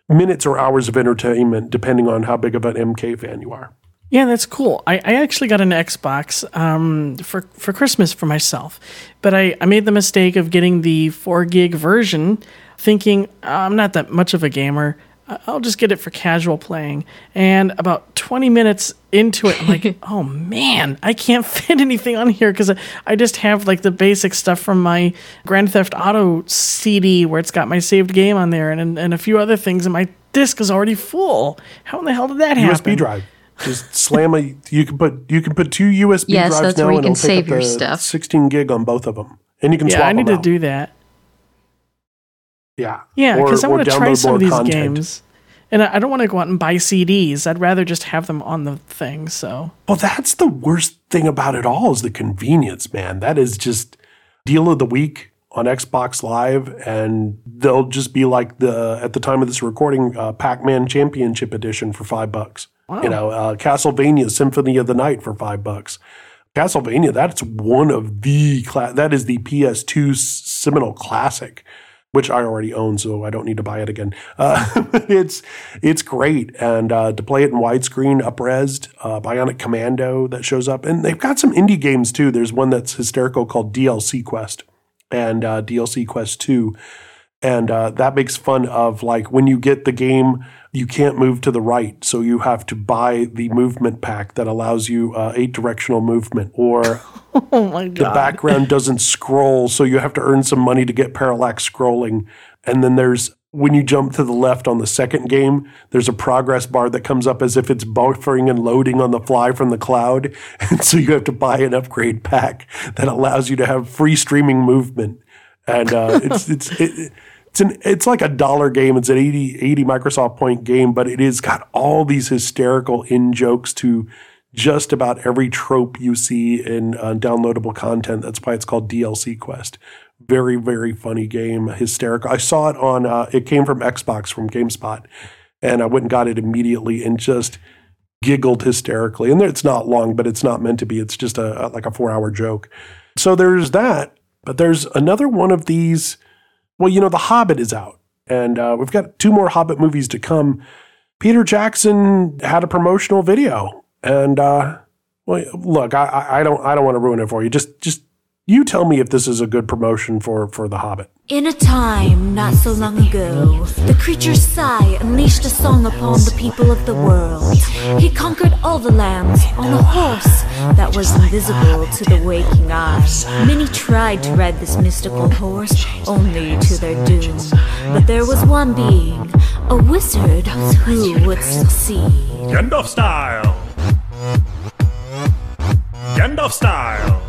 minutes or hours of entertainment, depending on how big of an MK fan you are. Yeah, that's cool. I, I actually got an Xbox um, for for Christmas for myself, but I, I made the mistake of getting the four gig version, thinking "Uh, I'm not that much of a gamer. I- I'll just get it for casual playing. And about 20 minutes into it, I'm like, (laughs) oh man, I can't (laughs) fit anything on here because I, I just have like the basic stuff from my Grand Theft Auto CD where it's got my saved game on there and, and, and a few other things, and my disc is already full. How in the hell did that happen? USB drive. Just slam a. You can put you can put two USB Yes, drives that's now, where you and can it'll take save up your the stuff. 16 gig on both of them, and you can swap yeah, swap I need them to out. do that. Yeah, Yeah, because I want to try some of these content. games. And I I don't want to go out and buy CDs. I'd rather just have them on the thing. So Well, that's the worst thing about it all is the convenience, man. That is just deal of the week on Xbox Live, and they'll just be like the at the time of this recording, uh, Pac-Man Championship Edition for five bucks. Wow. You know, uh, Castlevania Symphony of the Night for five bucks. Castlevania, that's one of the cla- that is the PS2 seminal classic, which I already own, so I don't need to buy it again. Uh, (laughs) it's it's great, and uh, to play it in widescreen, upresed, uh, Bionic Commando that shows up, and they've got some indie games too. There's one that's hysterical called DLC Quest, and uh, DLC Quest Two, and uh, that makes fun of like when you get the game you can't move to the right so you have to buy the movement pack that allows you uh, eight directional movement or (laughs) oh my the background doesn't scroll so you have to earn some money to get parallax scrolling. And then there's when you jump to the left on the second game there's a progress bar that comes up as if it's buffering and loading on the fly from the cloud. (laughs) And so you have to buy an upgrade pack that allows you to have free streaming movement. And uh, it's it's it, it's an it's like a dollar game. It's an 80, 80 Microsoft point game, but it has got all these hysterical in jokes to just about every trope you see in uh, downloadable content. That's why it's called DLC Quest. Very very funny game, hysterical. I saw it on. Uh, it came from Xbox from GameSpot, and I went and got it immediately and just giggled hysterically. And it's not long, but it's not meant to be. It's just a, like a four hour joke. So there's that. But there's another one of these. Well, you know, The Hobbit is out, and uh, we've got two more Hobbit movies to come. Peter Jackson had a promotional video, and uh, well, look, I, I don't I don't want to ruin it for you. Just just you tell me if this is a good promotion for for The Hobbit. In a time not so long ago, the creature Psy unleashed a song upon the people of the world. He conquered all the lands on a horse that was invisible to the waking eye. Many tried to ride this mystical horse, only to their doom. But there was one being, a wizard, who would succeed. Gandalf style. Gandalf style.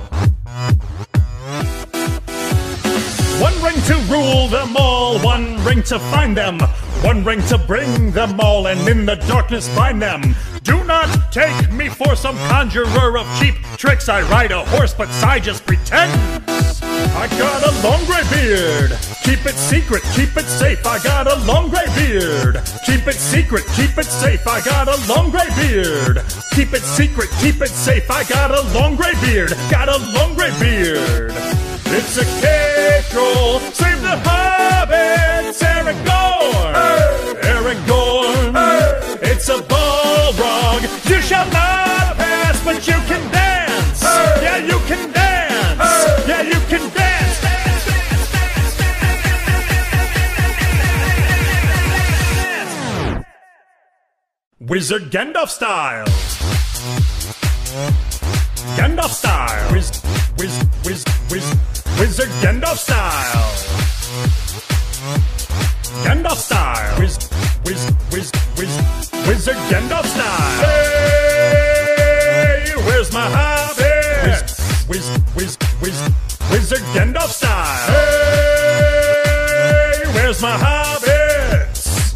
One ring to rule them all, one ring to find them, one ring to bring them all, and in the darkness find them. Do not take me for some conjurer of cheap tricks. I ride a horse, but I just pretends. I got a long gray beard. Keep it secret, keep it safe. I got a long gray beard. Keep it secret, keep it safe. I got a long gray beard. Keep it secret, keep it safe. I got a long gray beard. Got a long gray beard. It's a cackle. Save the hobbits. Aragorn. Aragorn. It's a Balrog. You shall not pass, but you can dance. Yeah, you can dance. Yeah, you can dance. Wizard Gandalf style. Gandalf style. Wiz, wiz, wiz, wiz, Wizard Gandalf style. Gandalf style. Wiz, wiz, wiz, wiz, Wizard Gandalf style. Hey, where's my hobbit? Wiz, wiz, wiz, wiz, Wizard Gandalf style. Hey, where's my hobbit?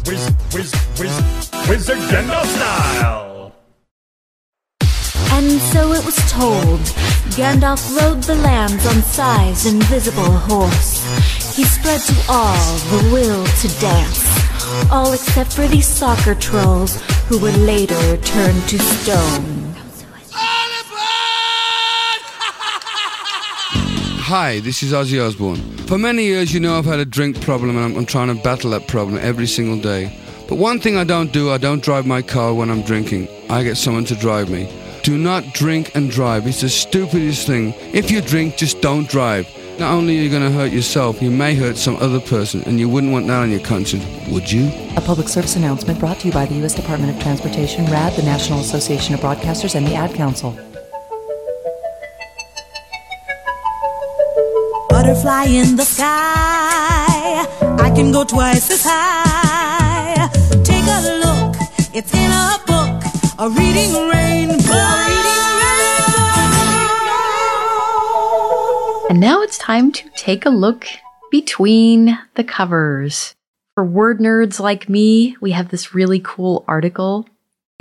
Wiz, wiz, wiz, Wizard Gandalf style. And so it was told. Gandalf rode the lambs on Psy's invisible horse. He spread to all the will to dance, all except for these soccer trolls who would later turn to stone. (laughs) Hi, this is Ozzy Osbourne. For many years, you know I've had a drink problem and I'm, I'm trying to battle that problem every single day. But one thing I don't do, I don't drive my car when I'm drinking. I get someone to drive me. Do not drink and drive. It's the stupidest thing. If you drink, just don't drive. Not only are you going to hurt yourself, you may hurt some other person, and you wouldn't want that on your conscience, would you? A public service announcement brought to you by the U.S. Department of Transportation, RADD, the National Association of Broadcasters, and the Ad Council. Butterfly in the sky. I can go twice as high. Take a look, it's in a book. A reading rainbow. And now it's time to take a look between the covers. For word nerds like me, we have this really cool article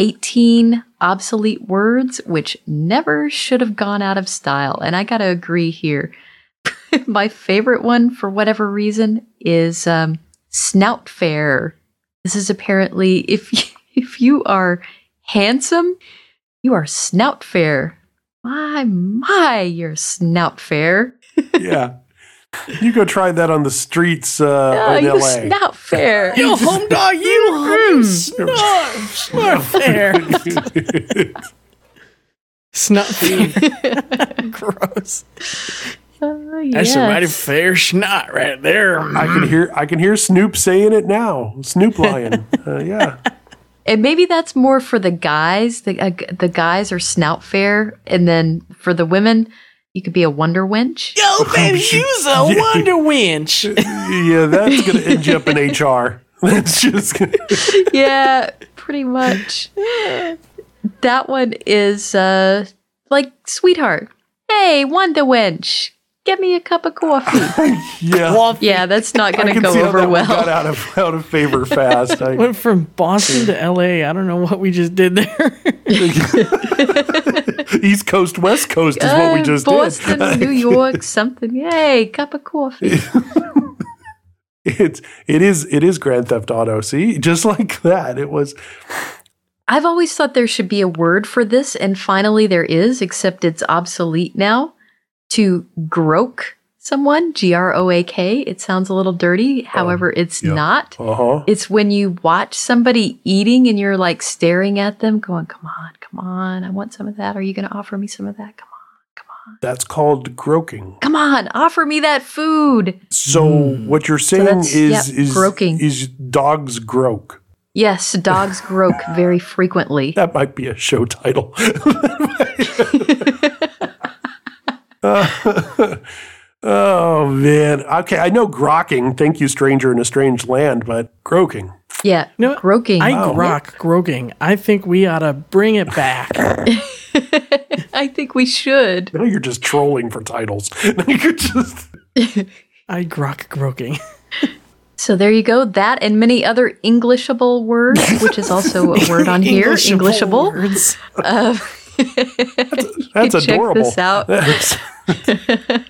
18 obsolete words which never should have gone out of style. And I gotta agree here. (laughs) My favorite one, for whatever reason, is um, snout fair. This is apparently if you, (laughs) if you are handsome, you are snout fair. My my, you're snout fair. yeah. You go try that on the streets uh, Oh, in you LA. snout fair. (laughs) You home dog, you home snort, snort fair. Snot (laughs) fair. (laughs) Gross. Oh, That's a mighty fair snot right there. I can hear I can hear Snoop saying it now. Snoop lion. Uh, yeah. And maybe that's more for the guys. The uh, the guys are snout fair, and then for the women, you could be a wonder wench. Yo, (laughs) baby, you's a (laughs) wonder winch. (laughs) Yeah, that's gonna end you up in HR. That's just gonna yeah, pretty much. That one is uh like sweetheart. Hey, wonder wench, get me a cup of coffee. (laughs) Yeah. yeah, that's not gonna go see how over that one well. got out of out of favor fast. (laughs) I, Went from Boston to LA. I don't know what we just did there. (laughs) East Coast, West Coast is what we Uh, just Boston, did. Boston, New York, something. Yay, cup of coffee. it's it is it is Grand Theft Auto. See, just like that, it was. I've always thought there should be a word for this, and finally there is, except it's obsolete now. To groak someone, G R O A K. It sounds a little dirty. However, it's not. Uh huh. It's when you watch somebody eating and you're like staring at them, going, Come on, come on, I want some of that. Are you going to offer me some of that? Come on, come on. That's called groaking. come on, offer me that food. So what you're saying that's- is yeah, is groaking. is dogs groak. Yes, dogs groak very frequently. (laughs) That might be a show title. (laughs) (laughs) Uh, (laughs) oh man. Okay, I know grokking. Thank you, stranger in a strange land, but groaking. Yeah, No, groaking. I Wow. grok groaking. I think we ought to bring it back. (laughs) (laughs) I think we should. Now you're just trolling for titles. Now you're just I grok groaking. So there you go. That and many other Englishable words, which is also a word on here. Englishable Englishable. words. Uh, that's check adorable. this out That's- (laughs)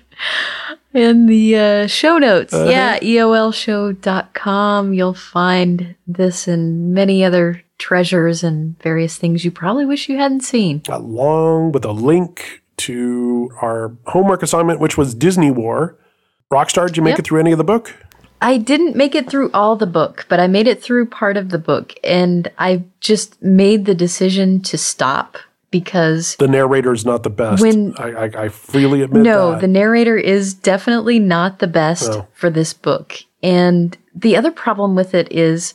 in the uh, show notes. Uh-huh. Yeah, eolshow.com. You'll find this and many other treasures and various things you probably wish you hadn't seen. along with a link to our homework assignment, which was Disney War. Rockstar, did you make Yep. it through any of the book? I didn't make it through all the book, but I made it through part of the book, and I just made the decision to stop because The narrator is not the best. When- I, I, I freely admit that. no, that. the narrator is definitely not the best for this book. And the other problem with it is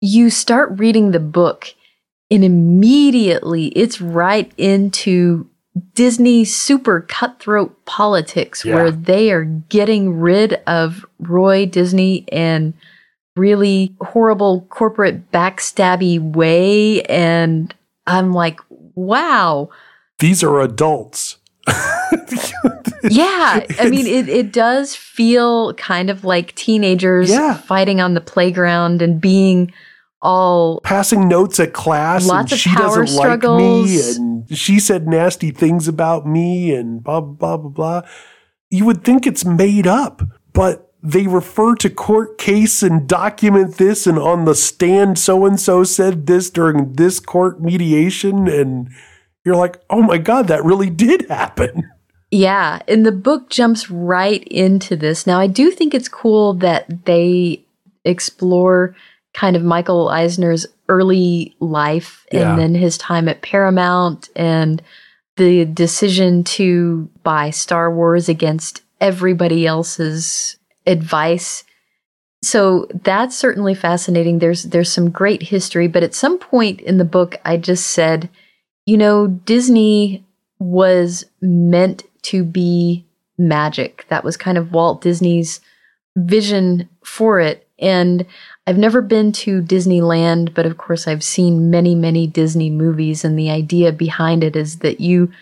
you start reading the book and immediately it's right into Disney super cutthroat politics Yeah. where they are getting rid of Roy Disney and really horrible corporate backstabby way and I'm like, wow. These are adults. (laughs) Yeah, I mean, it, it does feel kind of like teenagers Yeah. fighting on the playground and being all Passing notes at class, Lots and of she power doesn't like me, struggles. and she said nasty things about me, and blah blah blah blah. You would think it's made up, but they refer to court case and document this, and on the stand, so and so said this during this court mediation, and you're like, oh my god, that really did happen. Yeah, and the book jumps right into this. Now, I do think it's cool that they explore kind of Michael Eisner's early life Yeah. and then his time at Paramount and the decision to buy Star Wars against everybody else's advice. So that's certainly fascinating. There's there's some great history, but at some point in the book I just said, you know, Disney was meant to be magic. That was kind of Walt Disney's vision for it. And I've never been to Disneyland, but of course I've seen many, many Disney movies. And the idea behind it is that you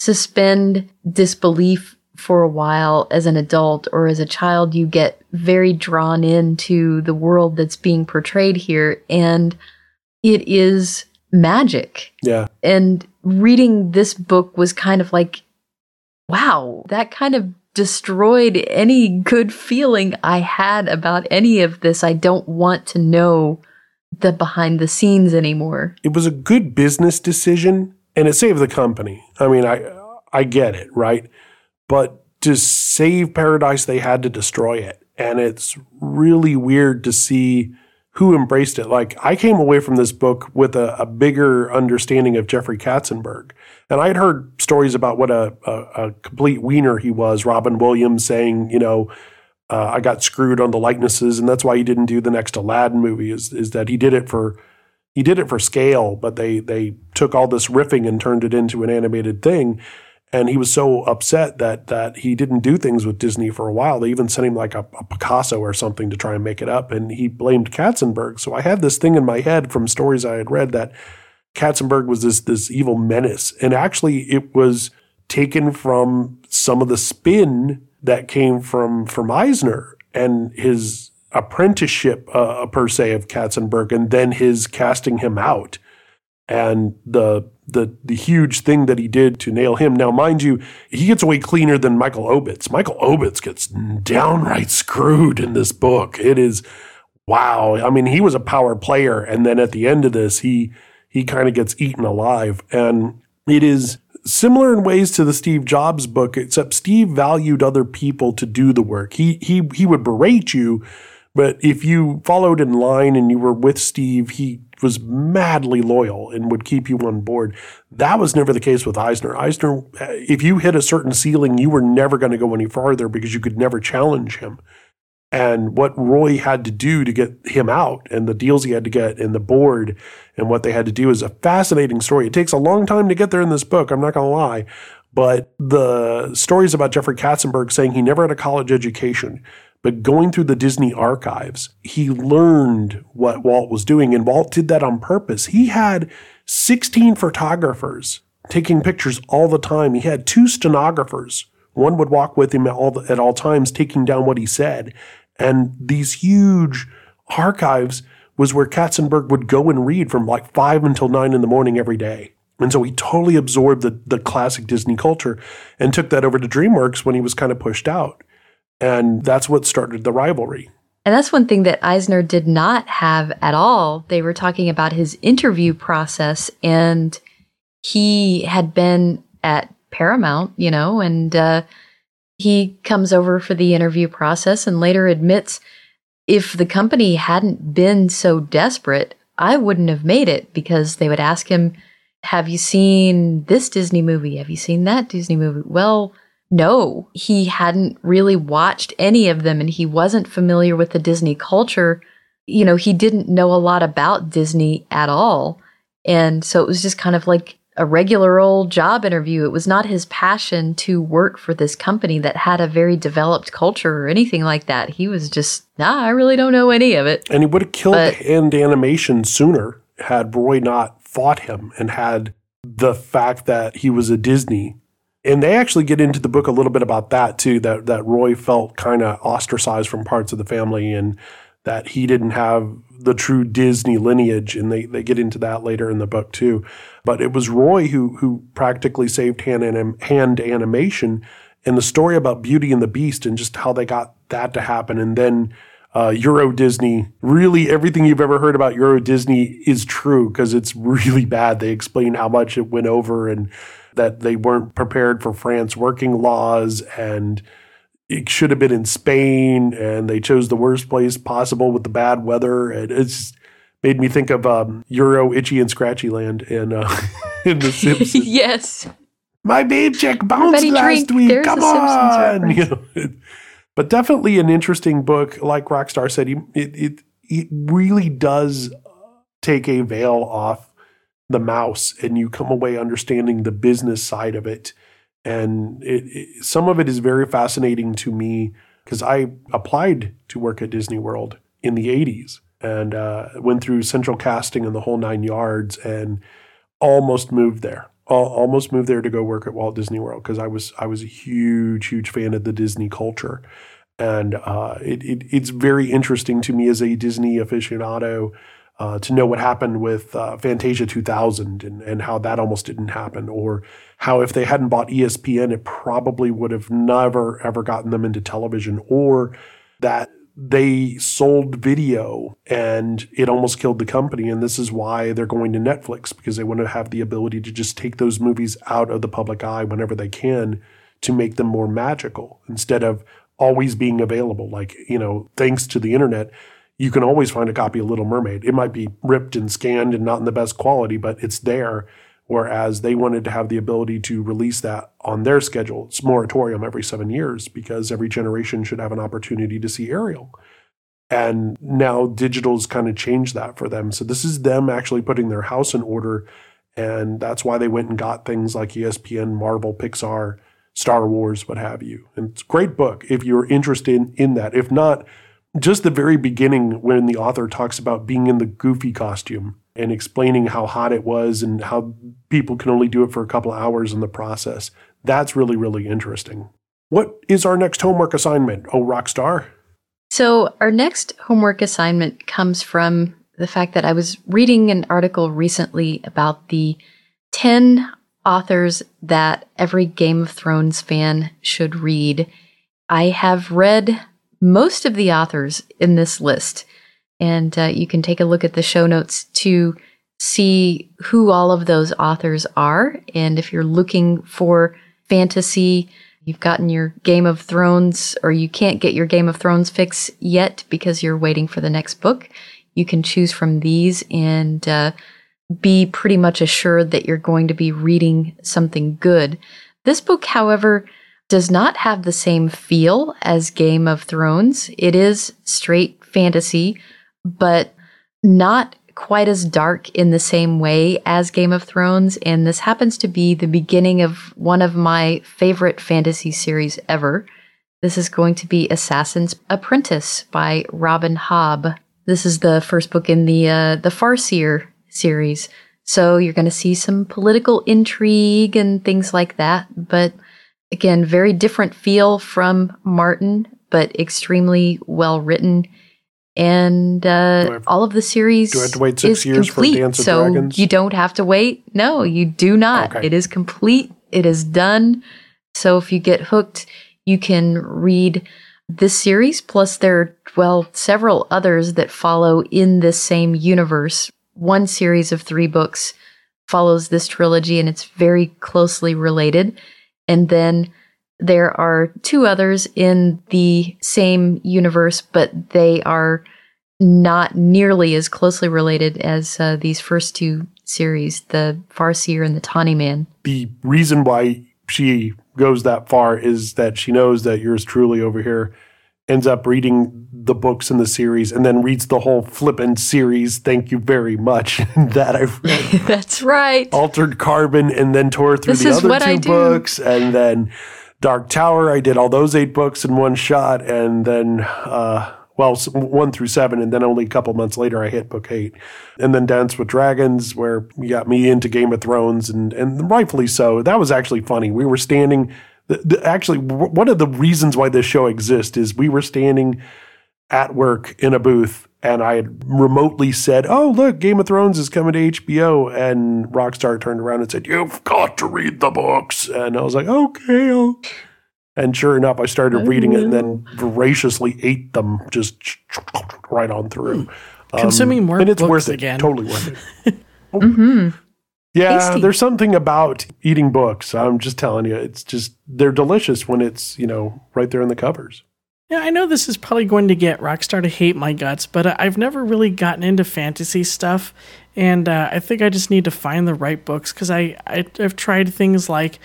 suspend disbelief for a while as an adult or as a child, you get very drawn into the world that's being portrayed here. And it is magic. Yeah. And reading this book was kind of like, wow, that kind of destroyed any good feeling I had about any of this. I don't want to know the behind the scenes anymore. It was a good business decision and it saved the company. I mean, I I get it, right? But to save Paradise, they had to destroy it. And it's really weird to see who embraced it. Like, I came away from this book with a, a bigger understanding of Jeffrey Katzenberg. And I had heard stories about what a, a, a complete wiener he was. Robin Williams saying, you know, uh, I got screwed on the likenesses, and that's why he didn't do the next Aladdin movie. Is is that he did it for he did it for scale, but they they took all this riffing and turned it into an animated thing. And he was so upset that that he didn't do things with Disney for a while. They even sent him like a, a Picasso or something to try and make it up, and he blamed Katzenberg. So I had this thing in my head from stories I had read that Katzenberg was this this evil menace, and actually it was taken from some of the spin that came from from Eisner and his apprenticeship uh, per se of Katzenberg, and then his casting him out, and the the the huge thing that he did to nail him. Now, mind you, he gets away cleaner than Michael Ovitz. Michael Ovitz gets downright screwed in this book. It is wow. I mean, he was a power player, and then at the end of this, he he kind of gets eaten alive, and it is similar in ways to the Steve Jobs book, except Steve valued other people to do the work. He he he would berate you, but if you followed in line and you were with Steve, he was madly loyal and would keep you on board. That was never the case with Eisner. Eisner, uh, if you hit a certain ceiling, you were never going to go any farther because you could never challenge him. And what Roy had to do to get him out and the deals he had to get and the board and what they had to do is a fascinating story. It takes a long time to get there in this book, I'm not going to lie. But the stories about Jeffrey Katzenberg saying he never had a college education, but going through the Disney archives, he learned what Walt was doing. And Walt did that on purpose. He had 16 photographers taking pictures all the time. He had two stenographers. One would walk with him at all, at all times, taking down what he said. And these huge archives was where Katzenberg would go and read from like five until nine in the morning every day. And so he totally absorbed the, the classic Disney culture and took that over to DreamWorks when he was kind of pushed out. And that's what started the rivalry. And that's one thing that Eisner did not have at all. They were talking about his interview process, and he had been at Paramount, you know, and uh, he comes over for the interview process and later admits if the company hadn't been so desperate, I wouldn't have made it because they would ask him, Have you seen this Disney movie? Have you seen that Disney movie? Well, no, he hadn't really watched any of them and he wasn't familiar with the Disney culture. You know, he didn't know a lot about Disney at all. And so it was just kind of like a regular old job interview. It was not his passion to work for this company that had a very developed culture or anything like that. He was just, nah, I really don't know any of it. And he would have killed hand animation sooner had Roy not fought him and had the fact that he was a Disney. And they actually get into the book a little bit about that too, that, that Roy felt kind of ostracized from parts of the family and that he didn't have the true Disney lineage. And they, they get into that later in the book too. But it was Roy who, who practically saved hand, anim- hand animation and the story about Beauty and the Beast and just how they got that to happen. And then uh, Euro Disney, really everything you've ever heard about Euro Disney is true because it's (laughs) really bad. They explain how much it went over and that they weren't prepared for France working laws and it should have been in Spain and they chose the worst place possible with the bad weather. And it's made me think of um, Euro Itchy and Scratchy Land in, uh, (laughs) in The Simpsons. (laughs) yes. My babe check bounced Everybody last drink. week. There's Come on. (laughs) You know, but definitely an interesting book. Like Rockstar said, he, it, it, it really does take a veil off the mouse and you come away understanding the business side of it. And it, it, some of it is very fascinating to me because I applied to work at Disney World in the 80s and uh, went through central casting and the whole nine yards and almost moved there. al- almost moved there to go work at Walt Disney World because I was I was a huge huge fan of the Disney culture, and uh, it, it it's very interesting to me as a Disney aficionado. Uh, to know what happened with uh, Fantasia 2000 and, and how that almost didn't happen, or how if they hadn't bought ESPN, it probably would have never ever gotten them into television, or that they sold video and it almost killed the company. And this is why they're going to Netflix because they want to have the ability to just take those movies out of the public eye whenever they can to make them more magical instead of always being available. Like, you know, thanks to the internet, you can always find a copy of Little Mermaid. It might be ripped and scanned and not in the best quality, but it's there. Whereas they wanted to have the ability to release that on their schedule. It's moratorium every seven years because every generation should have an opportunity to see Ariel. And now digital's kind of changed that for them. So this is them actually putting their house in order. And that's why they went and got things like ESPN, Marvel, Pixar, Star Wars, what have you. And it's a great book if you're interested in, in that. If not, just the very beginning when the author talks about being in the goofy costume and explaining how hot it was and how people can only do it for a couple hours in the process. That's really, really interesting. What is our next homework assignment? Oh, Rockstar? So, our next homework assignment comes from the fact that I was reading an article recently about the 10 authors that every Game of Thrones fan should read. I have read most of the authors in this list, and uh, you can take a look at the show notes to see who all of those authors are. And if you're looking for fantasy, you've gotten your Game of Thrones, or you can't get your Game of Thrones fix yet because you're waiting for the next book, you can choose from these and uh, be pretty much assured that you're going to be reading something good. This book, however, does not have the same feel as Game of Thrones. It is straight fantasy, but not quite as dark in the same way as Game of Thrones. And this happens to be the beginning of one of my favorite fantasy series ever. This is going to be Assassin's Apprentice by Robin Hobb. This is the first book in the uh, the Farseer series. So you're going to see some political intrigue and things like that. But again, very different feel from Martin, but extremely well written. And uh, all of the series do I have to wait six is years for complete, Dance of so Dragons? you don't have to wait. No, you do not. Okay. It is complete. It is done. So if you get hooked, you can read this series. Plus, there are well several others that follow in this same universe. One series of three books follows this trilogy, and it's very closely related. And then there are two others in the same universe, but they are not nearly as closely related as uh, these first two series, the Farseer and the Tawny Man. the reason why she goes that far is that she knows that yours truly over here ends up reading the books in the series and then reads the whole flippin' series. Thank you very much. (laughs) that I've read (laughs) That's right. Altered Carbon and then tore through This the other two books and then Dark Tower. I did all those eight books in one shot and then, uh, well, one through seven, and then only a couple months later, I hit book eight, and then Dance with Dragons, where you got me into Game of Thrones, and and rightfully so. That was actually funny. We were standing. The, the, actually, w- one of the reasons why this show exists is we were standing at work in a booth and I had remotely said, Oh, look, Game of Thrones is coming to HBO. And Rockstar turned around and said, You've got to read the books. And I was like, Okay. I'll-" And sure enough, I started reading it and then voraciously ate them just right on through. Um, Consuming more and it's books worth it. again. Totally worth it. (laughs) Mm-hmm. Yeah, Tasty. there's something about eating books. I'm just telling you, it's just they're delicious when it's you know right there in the covers. Yeah, I know this is probably going to get Rockstar to hate my guts, but uh, I've never really gotten into fantasy stuff, and uh, I think I just need to find the right books because I, I I've tried things like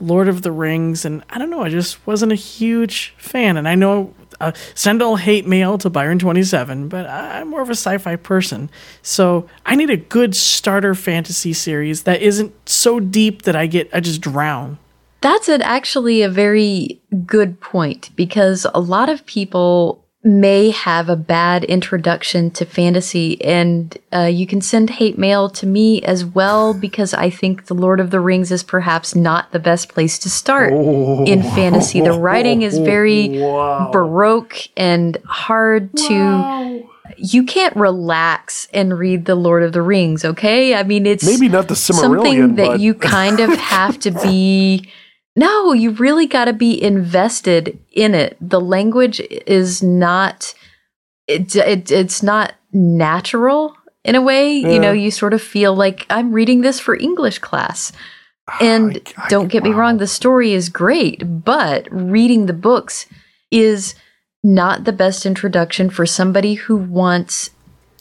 Lord of the Rings, and I don't know, I just wasn't a huge fan. And I know uh, send all hate mail to Byron twenty seven, but I- I'm more of a sci-fi person, so I need a good starter fantasy series that isn't so deep that I get I just drown. That's an, actually a very good point because a lot of people may have a bad introduction to fantasy, and uh, you can send hate mail to me as well because I think The Lord of the Rings is perhaps not the best place to start in fantasy. The (laughs) writing is very baroque and hard to. You can't relax and read The Lord of the Rings, okay? I mean, it's Maybe not the something that but- you kind of have to be. (laughs) No, you really got to be invested in it. The language is not. It, it it's not natural in a way. Yeah. You know, you sort of feel like I'm reading this for English class. And don't get me wrong, the story is great, but reading the books is not the best introduction for somebody who wants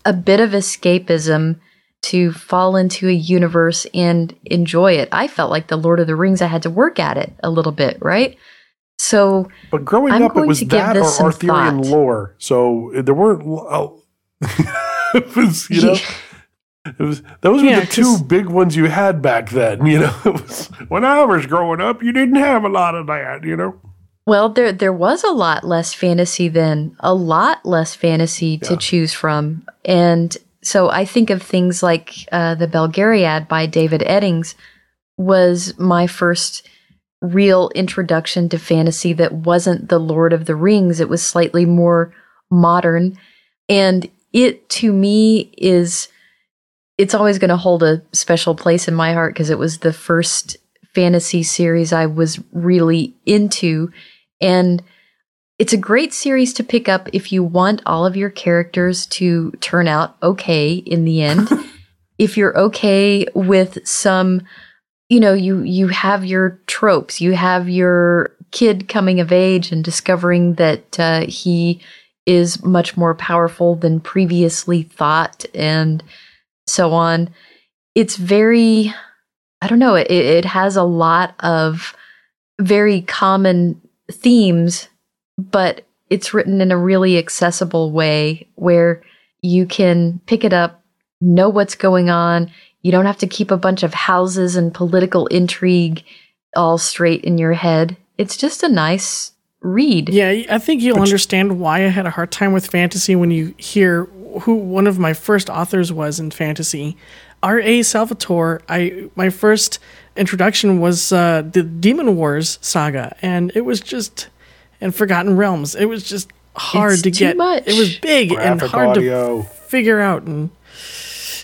a bit of escapism to fall into a universe and enjoy it. I felt like the Lord of the Rings, I had to work at it a little bit, right? So, But growing I'm up, it was that or Arthurian thought. lore. So uh, there weren't. Oh, (laughs) it was, you know, it was, those were the two big ones you had back then. (laughs) You know, it was, when I was growing up, you didn't have a lot of that. You know, Well, there there was a lot less fantasy then, a lot less fantasy to choose from, and so I think of things like uh, the Belgariad by David Eddings was my first real introduction to fantasy that wasn't the Lord of the Rings. It was slightly more modern, and it to me is it's always going to hold a special place in my heart because it was the first fantasy series I was really into. And it's a great series to pick up if you want all of your characters to turn out okay in the end. (laughs) if you're okay with some you know you you have your tropes you have your kid coming of age and discovering that uh, he is much more powerful than previously thought and so on it's very i don't know it, it has a lot of very common themes but it's written in a really accessible way where you can pick it up know what's going on you don't have to keep a bunch of houses and political intrigue all straight in your head it's just a nice read Yeah, I think you'll understand why I had a hard time with fantasy when you hear who one of my first authors was in fantasy. R.A. Salvatore, I my first introduction was uh, the Demon Wars saga, and it was just and Forgotten Realms. It was just hard It's to too get. much. It was big and hard audio. to figure out, and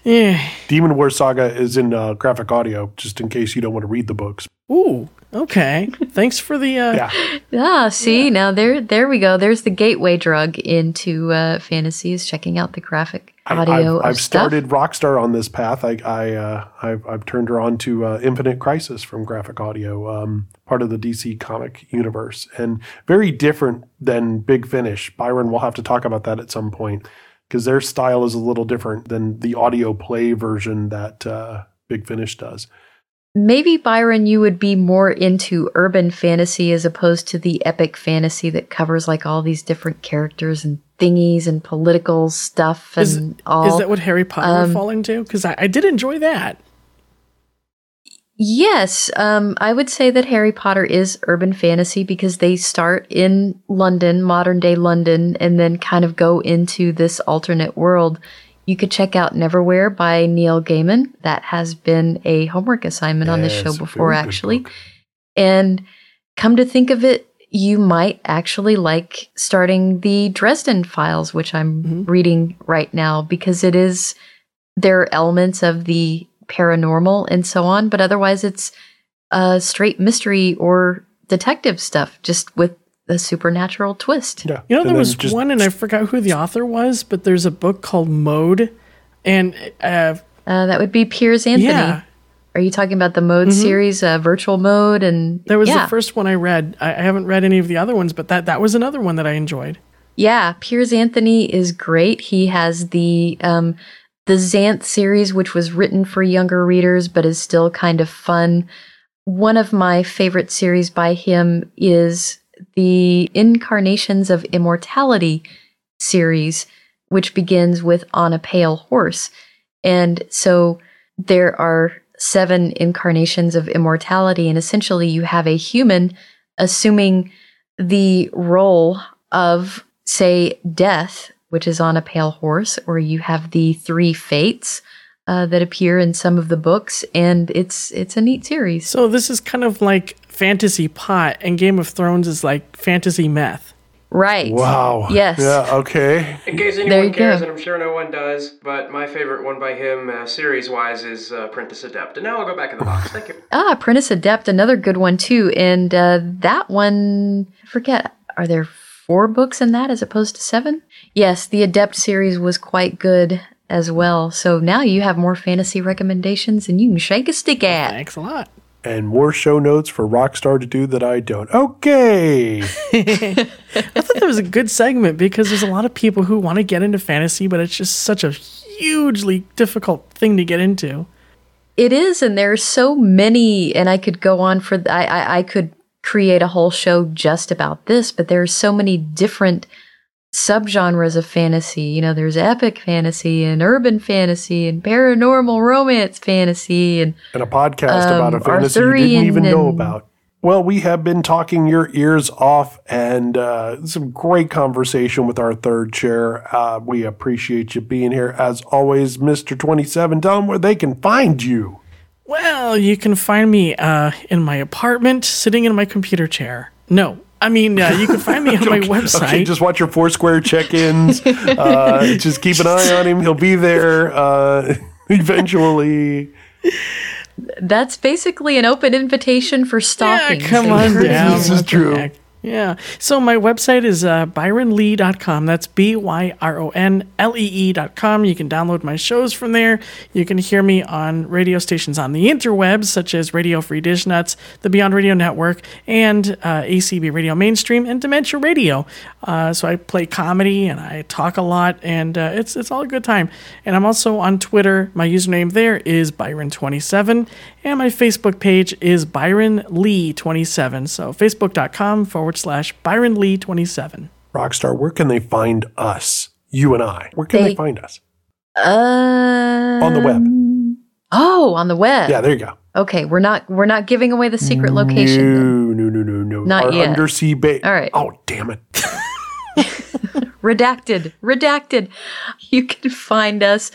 yeah. Demon War Saga is in uh, graphic audio, just in case you don't want to read the books. Ooh, okay. Thanks for the. Uh, yeah. Ah, see now there there we go. There's the gateway drug into uh, fantasy is checking out the graphic audio. I've, I've of stuff. started Rockstar on this path. I, I uh, I've, I've turned her on to uh, Infinite Crisis from Graphic Audio, um, part of the DC comic universe, and very different than Big Finish. Byron will have to talk about that at some point because their style is a little different than the audio play version that uh, Big Finish does. Maybe Byron, you would be more into urban fantasy as opposed to the epic fantasy that covers like all these different characters and thingies and political stuff and Is, all. is that what Harry Potter Um, would fall into? Because I, I did enjoy that. Yes, um, I would say that Harry Potter is urban fantasy because they start in London, modern day London, and then kind of go into this alternate world. You could check out Neverwhere by Neil Gaiman. That has been a homework assignment on this show before, actually. And come to think of it, you might actually like starting the Dresden Files, which I'm reading right now, because it is there are elements of the paranormal and so on, but otherwise it's uh, straight mystery or detective stuff, just with a supernatural twist. Yeah. You know, there was one, and I forgot who the author was, but there's a book called Mode, and uh, Uh, that would be Piers Anthony. Yeah. Are you talking about the mode Mhm. series, uh, virtual mode, and that was yeah. the first one I read. I, I haven't read any of the other ones, but that that was another one that I enjoyed. Yeah, Piers Anthony is great. He has the um, the Xanth series, which was written for younger readers, but is still kind of fun. One of my favorite series by him is the Incarnations of Immortality series, which begins with On a Pale Horse. And so there are seven incarnations of immortality, and essentially you have a human assuming the role of say, death, which is on a pale horse, or you have the three fates. Uh, that appear in some of the books, and it's it's a neat series. So this is kind of like fantasy pot, and Game of Thrones is like fantasy meth. Right. Wow. Yes. Yeah. Okay. In case There anyone you cares, go. and I'm sure no one does, but my favorite one by him, uh, series-wise, is uh, Apprentice Adept. And now I'll go back in the box. Thank you. Ah, Apprentice Adept, another good one too. And uh, that one, I forget, are there four books in that as opposed to seven? Yes, the Adept series was quite good as well. So now you have more fantasy recommendations and you can shake a stick at. Thanks a lot. And more show notes for Rockstar to do that I don't. Okay. (laughs) I thought that was a good segment because there's a lot of people who want to get into fantasy, but it's just such a hugely difficult thing to get into. It is, and there's so many, and I could go on for. I, I I could create a whole show just about this, but there's so many different subgenres of fantasy. You know, there's epic fantasy and urban fantasy and paranormal romance fantasy and and a podcast Um, about a fantasy you didn't Arthurian even know about. Well, we have been talking your ears off and uh, some great conversation with our third chair. Uh, we appreciate you being here. As always, Mr. 27, tell them where they can find you. Well, you can find me uh, in my apartment, sitting in my computer chair. No, I mean uh, you can find me (laughs) on my website. Okay, just watch your Foursquare check-ins. (laughs) uh, just keep an eye on him. He'll be there uh, (laughs) eventually. that's basically an open invitation for stalking. Come So on down. This is What the true. Yeah. So my website is uh, byronlee.com. That's B Y R O N L E E.com. You can download my shows from there. You can hear me on radio stations on the interwebs, such as Radio Free Dish Nuts, the Beyond Radio Network, and uh, ACB Radio Mainstream, and Dementia Radio. Uh, so I play comedy and I talk a lot, and uh, it's it's all a good time. And I'm also on Twitter. My username there is Byron27, and my Facebook page is Byron Lee27. So facebook.com forward slash Byron Lee27. Rockstar, where can they find us? You and I. Where can they, They- find us? Uh, On the web. Oh, on the web. Yeah, there you go. Okay, we're not we're not giving away the secret location. No, no, no, no, no. Not Our yet. undersea base. All right. Oh, damn it. (laughs) (laughs) redacted redacted you can find us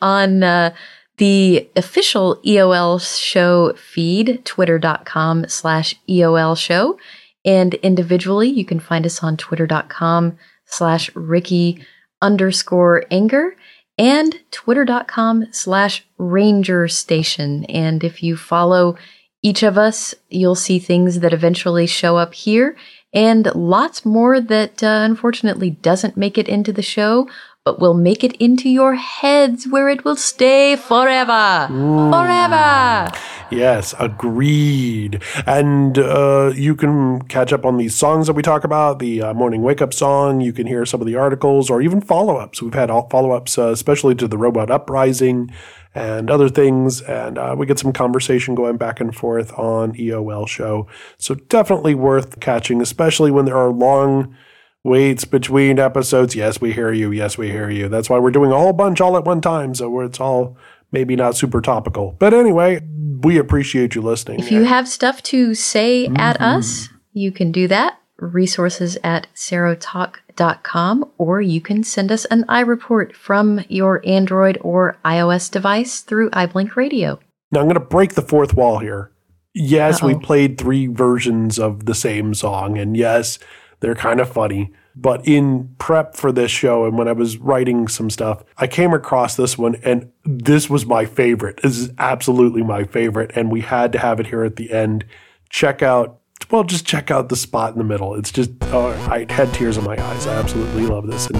on uh, the official eol show feed twitter.com slash eol show. And individually you can find us on twitter.com slash ricky underscore anger and twitter.com slash ranger station. And if you follow each of us you'll see things that eventually show up here and lots more that uh, unfortunately doesn't make it into the show, but will make it into your heads where it will stay forever. Forever. Yes, agreed. And uh, you can catch up on these songs that we talk about, the uh, morning wake up song. You can hear some of the articles or even follow ups. We've had all follow ups, uh, especially to the Robot Uprising and other things. And uh, we get some conversation going back and forth on EOL show. So definitely worth catching, especially when there are long waits between episodes. Yes, we hear you. Yes, we hear you. That's why we're doing a whole bunch all at one time. So it's all maybe not super topical. But anyway, we appreciate you listening. If you have stuff to say at mm-hmm. us, you can do that. Resources at serotalk.com, or you can send us an iReport from your Android or iOS device through iBlink Radio. Now I'm going to break the fourth wall here. Yes, we Uh-oh. played three versions of the same song, and yes, they're kind of funny. But in prep for this show and when I was writing some stuff, I came across this one, and this was my favorite. This is absolutely my favorite, and we had to have it here at the end. Check out, well, just check out the spot in the middle. It's just, oh, I had tears in my eyes. I absolutely love this. And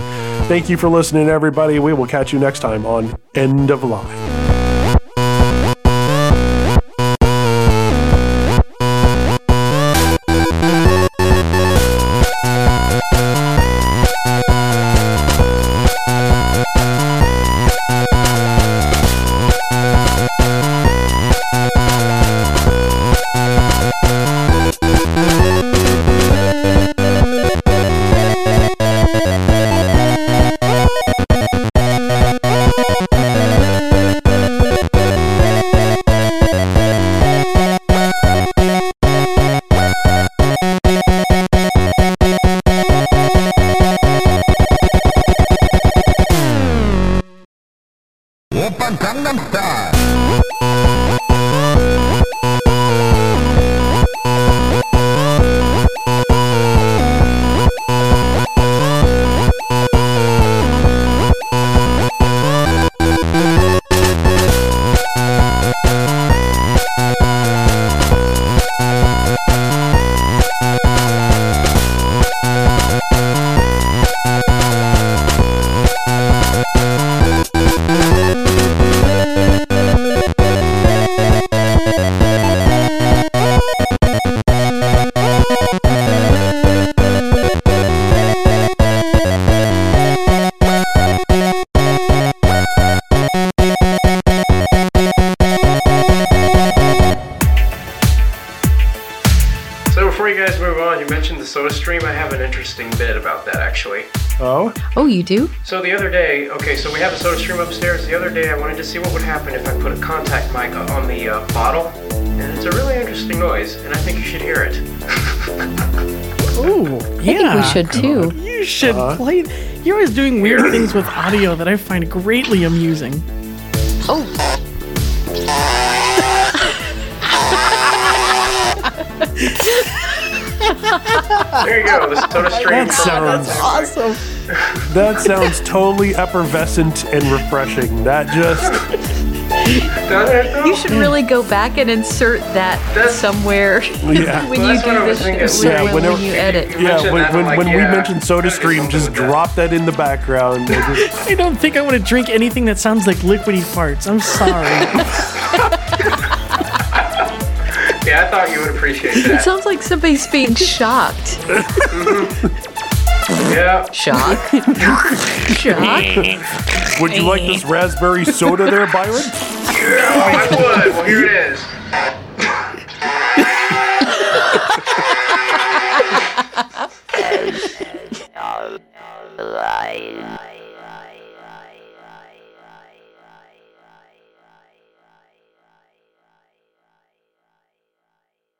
thank you for listening, everybody. We will catch you next time on End of Line. Do? So the other day, okay, so we have a soda stream upstairs. The other day, I wanted to see what would happen if I put a contact mic on the uh, bottle, and it's a really interesting noise, and I think you should hear it. (laughs) Ooh, think we should, too. You should Uh-huh. play. You're always doing weird things with audio that I find greatly amusing. Oh. There you go, the soda (laughs) stream. That sounds awesome. That sounds totally effervescent and refreshing. That just You should really go back and insert that somewhere (laughs) Yeah. when Well, you that's do this. thinking. when, Yeah, when, whenever- you edit. yeah. When, when, like, when we yeah, mention Soda Stream, just drop that in the background. I just- (laughs) I don't think I want to drink anything that sounds like liquidy farts. I'm sorry. (laughs) Yeah, I thought you would appreciate that. It that. sounds like somebody's being shocked. Mm-hmm. Yeah. Shock. (laughs) Shock. Would you like this raspberry soda there, Byron? Yeah, I would. Well, here it is.